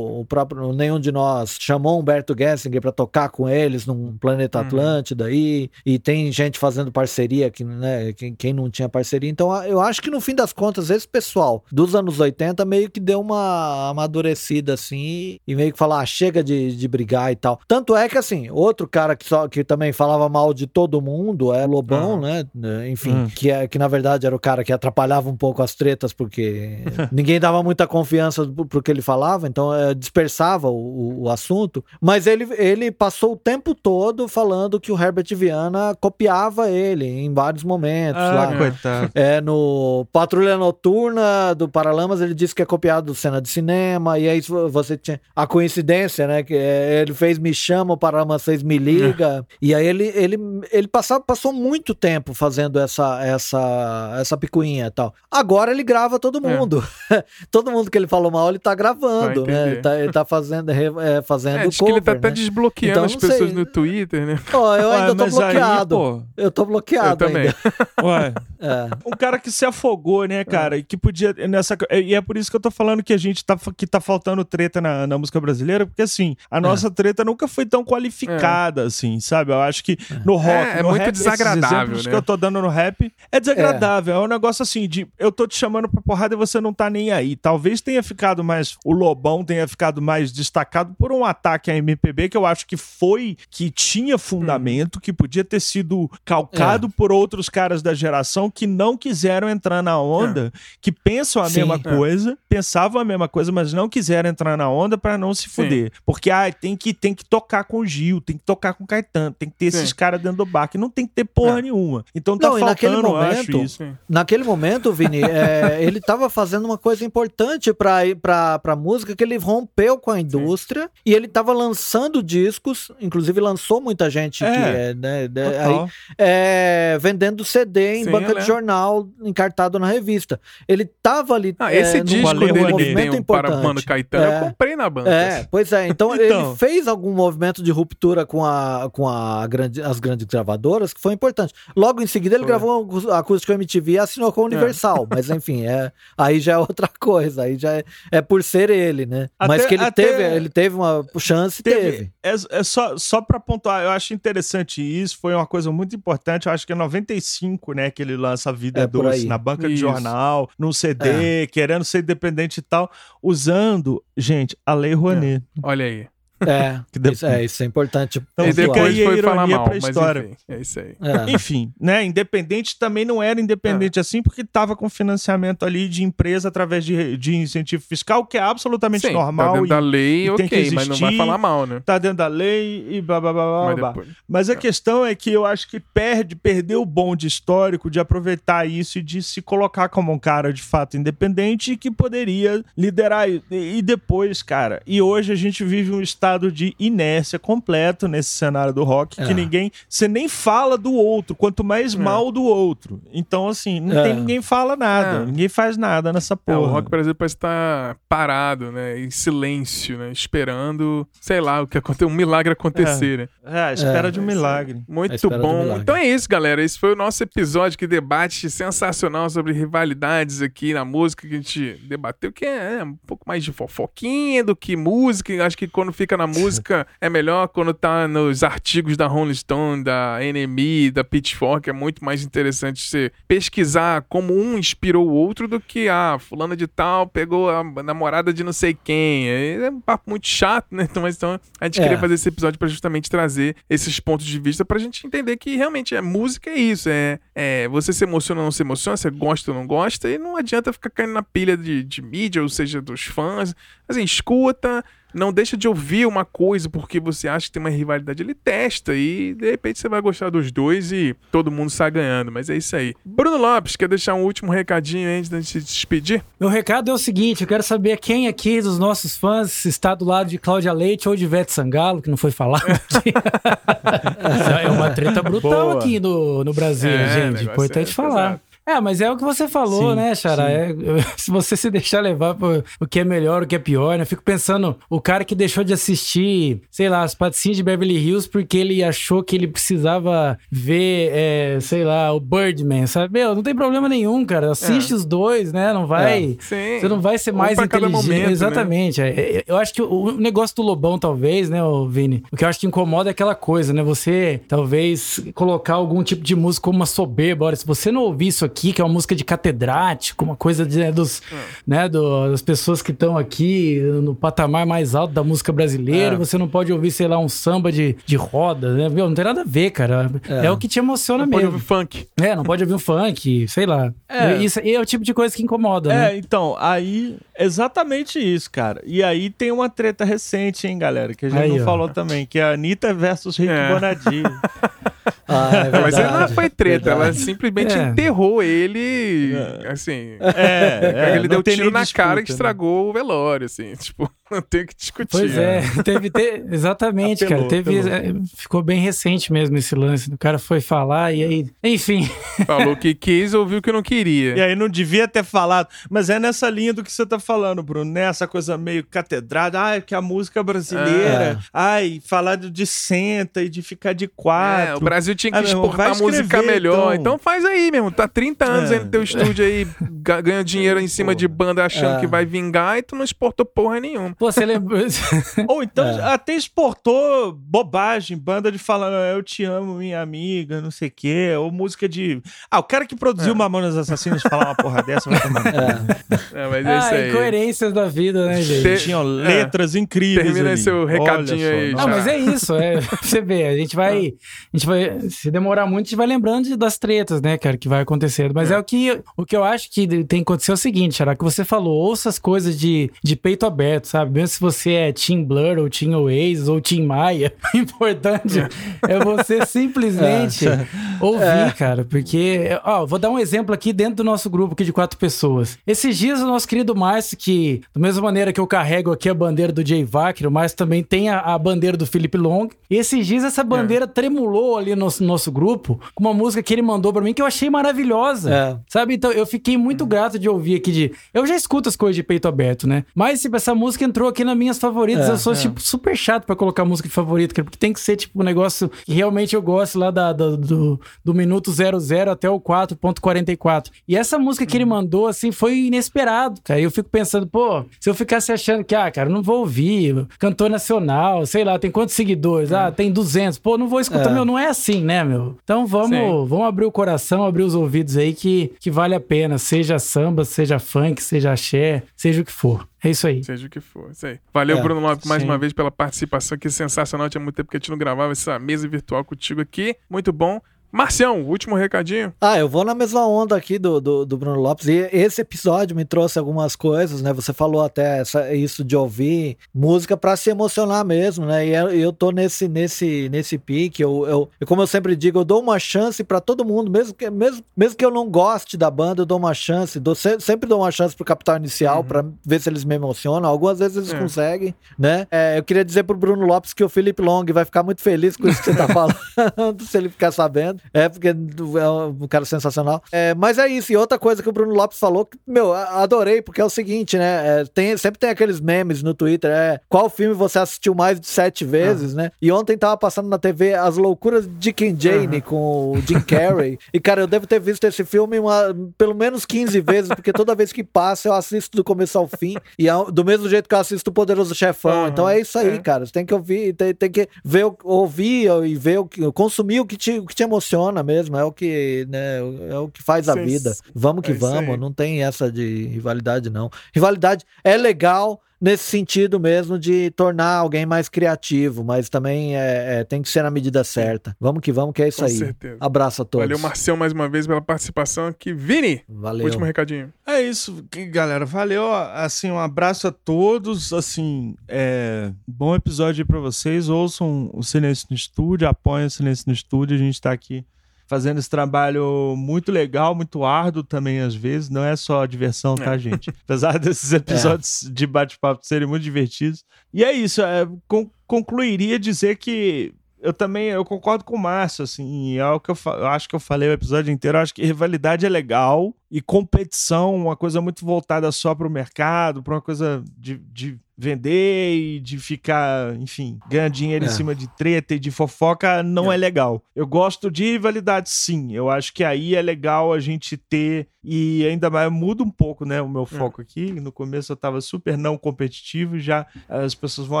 o próprio nenhum de nós chamou Humberto Gessinger para tocar com eles num Planeta Uhum. Atlântida aí, e tem gente fazendo parceria que, né, quem, quem não tinha parceria. Então, eu acho que no fim das contas, esse pessoal dos anos 80 meio que deu uma amadurecida assim, e meio que falar, ah, chega de, de brigar e tal. Tanto é que, assim, outro cara que, só, que também falava mal de todo mundo é Lobão, Uhum. né? Enfim, Hum. que, é, que na verdade era o cara que atrapalhava um pouco as tretas, porque ninguém dava muita confiança pro, pro que ele falava, então é, dispersava o, o- o assunto. Mas ele, ele passou o tempo todo falando que o Herbert Viana copiava ele em vários momentos. Ah, lá. coitado. É, no Patrulha Noturna do Paralamas, ele disse que é copiado do cena de cinema, e aí você tinha a coincidência, né? Que é, ele fez Me Chama, o Paralamas fez Me Liga, e aí ele, ele, ele passava, passou muito tempo fazendo essa, essa, essa picuinha e tal. Agora ele grava todo mundo. todo mundo que ele falou mal, ele tá gravando, né? Ele tá, ele tá fazendo, é, fazendo É, diz que ele tá cover, até né? desbloqueando Então, as não pessoas no Twitter, né? Ó, eu ainda Ué, tô mas bloqueado. Aí, pô, eu tô Eu bloqueado também. ainda. ué. É. um cara que se afogou, né, cara? E que podia nessa e é por isso que eu tô falando que a gente tá que tá faltando treta na, na música brasileira, porque assim, a nossa treta nunca foi tão qualificada assim, sabe? Eu acho que no rock, É, é no muito rap, esses desagradável, exemplos né? que eu tô dando no rap é desagradável, é. um negócio assim de eu tô te chamando pra porrada e você não tá nem aí. Talvez tenha ficado mais o Lobão tenha ficado mais destacado por um ataque à MPB que eu acho que foi que tinha fundamento, que podia ter sido calcado por outros caras da geração que não quiseram entrar na onda, que pensam a Sim. mesma É. coisa, pensavam a mesma coisa, mas não quiseram entrar na onda pra não se fuder. Porque ah, tem que tem que tocar com o Gil, tem que tocar com o Caetano, tem que ter esses Sim. caras dentro do bar, que não tem que ter porra É. nenhuma. Então tá Não, naquele faltando, eu acho momento, isso. Sim. Naquele momento, Vini, é, ele estava fazendo uma coisa importante para pra, pra música, que ele rompeu com a indústria e ele estava lançando discos, inclusive lançou muita gente É, que é, né, né, aí, é, vendendo CD em Sim, banca de lembro. jornal, encartado na revista. Ele estava ali Ah, é, esse disco dele tem movimento o para importante. Mano Caetano, É. eu comprei na banca. É, pois é. Então, Então. ele fez algum movimento de ruptura com, a, com a grande, as grandes gravadoras que foi importante. Logo em seguida, ele Foi. gravou a acústico MTV e assinou com a Universal. Mas enfim, é, aí já é outra coisa. Aí já é, é por ser ele, né? Até- mas que ele até- teve, ele teve uma chance, teve. É, é só, só pra pontuar, eu acho interessante isso, foi uma coisa muito importante, eu acho que é 95, né, que ele lança a Vida É, é Doce, na banca de Isso. jornal, num CD, querendo ser independente e tal, usando, gente, a Lei Rouanet. Olha aí. É, Que depois- isso, é, isso é importante. Então e depois aí a foi falar ironia mal, pra mas história. enfim, é isso aí. É. Enfim, né? Independente também não era independente assim, porque estava com financiamento ali de empresa através de, de incentivo fiscal, que é absolutamente Sim, normal. tá dentro e da lei, e tem ok, que mas não vai existir. falar mal, né? Tá dentro da lei e blá blá blá blá Mas blá. depois... Mas a questão é que eu acho que perde, perdeu o bonde histórico de aproveitar isso e de se colocar como um cara de fato independente e que poderia liderar. E, e depois, cara, e hoje a gente vive um estado estado de inércia completo nesse cenário do rock, é. que ninguém. Você nem fala do outro, quanto mais é. mal do outro. Então, assim, não é. tem ninguém fala nada, é. ninguém faz nada nessa porra. o rock, exemplo, parece estar parado, né? Em silêncio, né? Esperando, sei lá, o que aconteceu, um milagre acontecer, né? É, a espera de um milagre. Muito bom. Então é isso, galera. Esse foi o nosso episódio que debate sensacional sobre rivalidades aqui na música que a gente debateu, que é um pouco mais de fofoquinha do que música. Acho que quando fica na música é melhor quando tá nos artigos da Rolling Stone, da NME, da Pitchfork. É muito mais interessante você pesquisar como um inspirou o outro do que, ah, fulana de tal pegou a namorada de não sei quem. É um papo muito chato, né? Então, mas, então a gente é. queria fazer esse episódio para justamente trazer esses pontos de vista pra gente entender que realmente é música é isso. É, é você se emociona ou não se emociona, você gosta ou não gosta, e não adianta ficar caindo na pilha de, de mídia, ou seja, dos fãs. Assim, escuta, não deixa de ouvir uma coisa porque você acha que tem uma rivalidade. Ele testa e de repente você vai gostar dos dois e todo mundo sai ganhando. Mas é isso aí. Bruno Lopes, quer deixar um último recadinho antes de gente se despedir? Meu recado é o seguinte: eu quero saber quem aqui dos nossos fãs está do lado de Cláudia Leite ou de Vete Sangalo, que não foi falado. é uma treta brutal Boa. aqui no, no Brasil, é, gente. Importante é falar. Pesado. É, mas é o que você falou, sim, né, Xará? É, se você se deixar levar por o que é melhor, o que é pior, né? Eu fico pensando, o cara que deixou de assistir, sei lá, as patricinhas de Beverly Hills porque ele achou que ele precisava ver, é, sei lá, o Birdman, sabe? Meu, não tem problema nenhum, cara. Assiste é. os dois, né? Não vai. É. Você não vai ser mais inteligente. Momento, né? Exatamente. Né? Eu acho que o negócio do Lobão, talvez, né, Vini? O que eu acho que incomoda é aquela coisa, né? Você talvez colocar algum tipo de música como uma soberba. Olha, se você não ouvir isso aqui, aqui, que é uma música de catedrático, uma coisa de, né, dos, é. né, do, das pessoas que estão aqui no patamar mais alto da música brasileira. É. Você não pode ouvir, sei lá, um samba de, de roda, né? Meu, não tem nada a ver, cara. É, é o que te emociona não mesmo. Não pode ouvir funk. É, não pode ouvir um funk, sei lá. É. Isso é o tipo de coisa que incomoda, né? É, então, aí, exatamente isso, cara. E aí tem uma treta recente, hein, galera, que a gente aí, não ó. falou também, que é a Anitta versus Rick é. Bonadio. Ah, é Mas ele não foi treta, verdade. ela simplesmente é. enterrou ele, é. assim. É, é ele deu tiro na disputa, cara e né? estragou né? o velório, assim, tipo. Não tem que discutir. Pois é, né? teve, te... exatamente, apelou, cara. Teve, é, ficou bem recente mesmo esse lance. O cara foi falar e aí, enfim. Falou que quis, ouviu que não queria. E aí não devia ter falado. Mas é nessa linha do que você tá falando, Bruno, né? Essa coisa meio catedrada. Ai, que a música brasileira. É. Ai, falar de senta e de ficar de quatro. É, o Brasil tinha que ah, exportar música melhor. Então. então. faz aí, mesmo. Tá 30 anos é. aí no teu estúdio aí, ganhando dinheiro em cima de banda achando é. que vai vingar e tu não exportou porra nenhuma. Você lembra. Ou então é. até exportou bobagem, banda de falando eu te amo, minha amiga, não sei o quê. Ou música de. Ah, o cara que produziu é. Mamonas Assassinas falar uma porra dessa vai tomar. É. é, mas é isso ah, aí. incoerência da vida, né, gente? Te... Tinham letras incríveis. Termina ali. seu recadinho aí. Não, mas é isso. É, você vê, a gente vai. A gente vai. Se demorar muito, a gente vai lembrando das tretas, né, cara, que vai acontecendo. Mas é, é o que o que eu acho que tem que acontecer é o seguinte, será que você falou, ouça as coisas de, de peito aberto, sabe? Mesmo se você é Team Blur ou Team Oasis ou Team Maia, o importante é você simplesmente é. ouvir, é. cara. Porque, ó, vou dar um exemplo aqui dentro do nosso grupo aqui de quatro pessoas. Esses dias o nosso querido Márcio, que da mesma maneira que eu carrego aqui a bandeira do Jay Wacker, o Márcio também tem a, a, bandeira do Felipe Long. E esses dias essa bandeira é. tremulou ali no nosso, nosso grupo com uma música que ele mandou para mim que eu achei maravilhosa. É. Sabe? Então eu fiquei muito grato de ouvir aqui de. Eu já escuto as coisas de peito aberto, né? Mas tipo, essa música entrou aqui nas minhas favoritas. É, eu sou, é. tipo, super chato para colocar música de favorito, porque tem que ser, tipo, um negócio que realmente eu gosto lá da, da do, do minuto 00 até o 4.44. E essa música que ele uhum. mandou, assim, foi inesperado, cara. Eu fico pensando, pô, se eu ficasse achando que, ah, cara, não vou ouvir, cantor nacional, sei lá, tem quantos seguidores? Ah, tem 200. Pô, não vou escutar. É. Meu, não é assim, né, meu? Então vamos, vamos abrir o coração, abrir os ouvidos aí que, que vale a pena. Seja samba, seja funk, seja axé, seja o que for. É isso aí. Seja o que for. Isso aí. Valeu, é, Bruno Lopes, mais sim. uma vez pela participação. Que sensacional. Tinha muito tempo que a gente não gravava essa mesa virtual contigo aqui. Muito bom. Marcião, último recadinho. Ah, eu vou na mesma onda aqui do, do, do, Bruno Lopes. E esse episódio me trouxe algumas coisas, né? Você falou até essa, isso de ouvir música para se emocionar mesmo, né? E eu, eu tô nesse, nesse, nesse pique. Eu, eu, eu, como eu sempre digo, eu dou uma chance para todo mundo, mesmo que, mesmo, mesmo que eu não goste da banda, eu dou uma chance. Dou, sempre dou uma chance pro Capital Inicial uhum. para ver se eles me emocionam. Algumas vezes eles é. conseguem, né? É, eu queria dizer pro Bruno Lopes que o Felipe Long vai ficar muito feliz com isso que você tá falando, se ele ficar sabendo. É, porque é um cara sensacional. É, mas é isso. E outra coisa que o Bruno Lopes falou, que, meu, adorei, porque é o seguinte, né? É, tem, sempre tem aqueles memes no Twitter, é qual filme você assistiu mais de sete vezes, uhum. né? E ontem tava passando na TV As Loucuras de Dick and Jane uhum. com o Jim Carrey. e, cara, eu devo ter visto esse filme uma, pelo menos 15 vezes, porque toda vez que passa eu assisto do começo ao fim. E é do mesmo jeito que eu assisto o Poderoso Chefão. Uhum. Então é isso aí, é. cara. Você tem que ouvir, tem, tem que ver, ouvir e ver o que, consumir o que te, o que te emociona mesmo, é o que, né, é o que faz a vida. Vamos que é vamos, não tem essa de rivalidade não. Rivalidade é legal, nesse sentido mesmo de tornar alguém mais criativo, mas também é, é, tem que ser na medida certa. Vamos que vamos, que é isso Com aí. Certeza. Abraço a todos. Valeu, Marcel, mais uma vez pela participação aqui. Vini, Valeu. último recadinho. É isso, galera. Valeu, assim, um abraço a todos. Assim, é... bom episódio aí pra vocês. Ouçam o Silêncio no Estúdio, apoiem o Silêncio no Estúdio. A gente tá aqui fazendo esse trabalho muito legal, muito árduo também às vezes. Não é só diversão, tá, é. gente? Apesar desses episódios é. de bate-papo serem muito divertidos. E é isso. É, con concluiria dizer que eu também eu concordo com o Márcio, assim, é o que eu, eu, acho que eu falei o episódio inteiro. Eu acho que rivalidade é legal e competição, uma coisa muito voltada só para o mercado, para uma coisa de, de vender e de ficar, enfim, ganhar dinheiro é. em cima de treta e de fofoca não é. é. legal. Eu gosto de rivalidade, sim. Eu acho que aí é legal a gente ter e ainda mais muda um pouco, né, o meu é. foco é. aqui. No começo eu tava super não competitivo, já as pessoas vão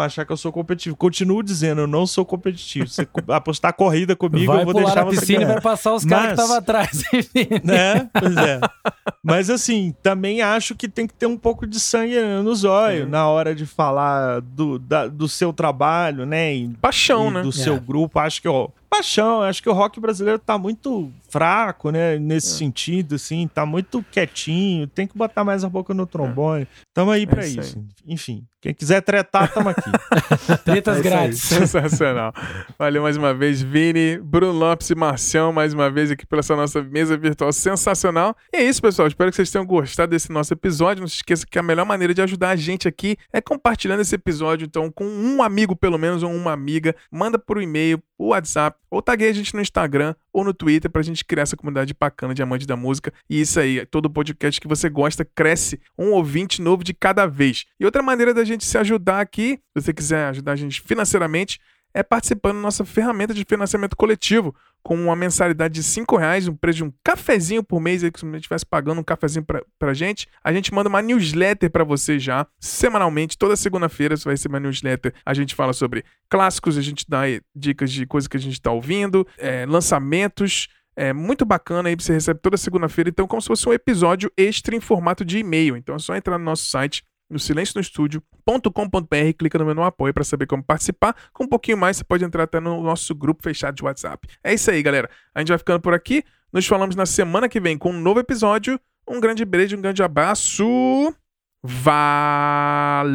achar que eu sou competitivo. Continuo dizendo, eu não sou competitivo. Você apostar corrida comigo, vai eu vou deixar você piscina ganhar. vai passar os caras que estavam atrás. né? Pois é. Mas assim, também acho que tem que ter um pouco de sangue nos olhos na hora de falar do, da, do seu trabalho, né? E, Paixão, e né? Do seu é. grupo. Acho que, ó, paixão. Acho que o rock brasileiro tá muito fraco, né? Nesse é. sentido, assim, tá muito quietinho. Tem que botar mais a boca no trombone. É. Tamo aí pra é isso. isso. Enfim, quem quiser tretar, tamo aqui. Tretas é grátis. Sensacional. Valeu mais uma vez, Vini, Bruno Lopes e Marcião, mais uma vez aqui pela essa nossa mesa virtual sensacional. E é isso, pessoal. Espero que vocês tenham gostado desse nosso episódio. Não se esqueça que a melhor maneira de ajudar a gente aqui é compartilhando esse episódio, então, com um amigo, pelo menos, ou uma amiga. Manda por e-mail, por WhatsApp, ou taguei a gente no Instagram ou no Twitter pra gente criar essa comunidade bacana de amantes da música. E isso aí, todo podcast que você gosta cresce um ouvinte novo de cada vez. E outra maneira da gente se ajudar aqui, se você quiser ajudar a gente financeiramente, é participando da nossa ferramenta de financiamento coletivo, com uma mensalidade de 5 reais, um preço de um cafezinho por mês, aí, que se você estivesse pagando um cafezinho pra, pra gente, a gente manda uma newsletter para você já, semanalmente, toda segunda-feira você vai receber uma newsletter. A gente fala sobre clássicos, a gente dá dicas de coisas que a gente está ouvindo, é, lançamentos, é muito bacana aí, você recebe toda segunda-feira, então como se fosse um episódio extra em formato de e-mail. Então é só entrar no nosso site no silencionostudio.com.br, clica no menu apoio para saber como participar. Com um pouquinho mais, você pode entrar até no nosso grupo fechado de WhatsApp. É isso aí, galera. A gente vai ficando por aqui. Nos falamos na semana que vem com um novo episódio. Um grande beijo, um grande abraço. Valeu!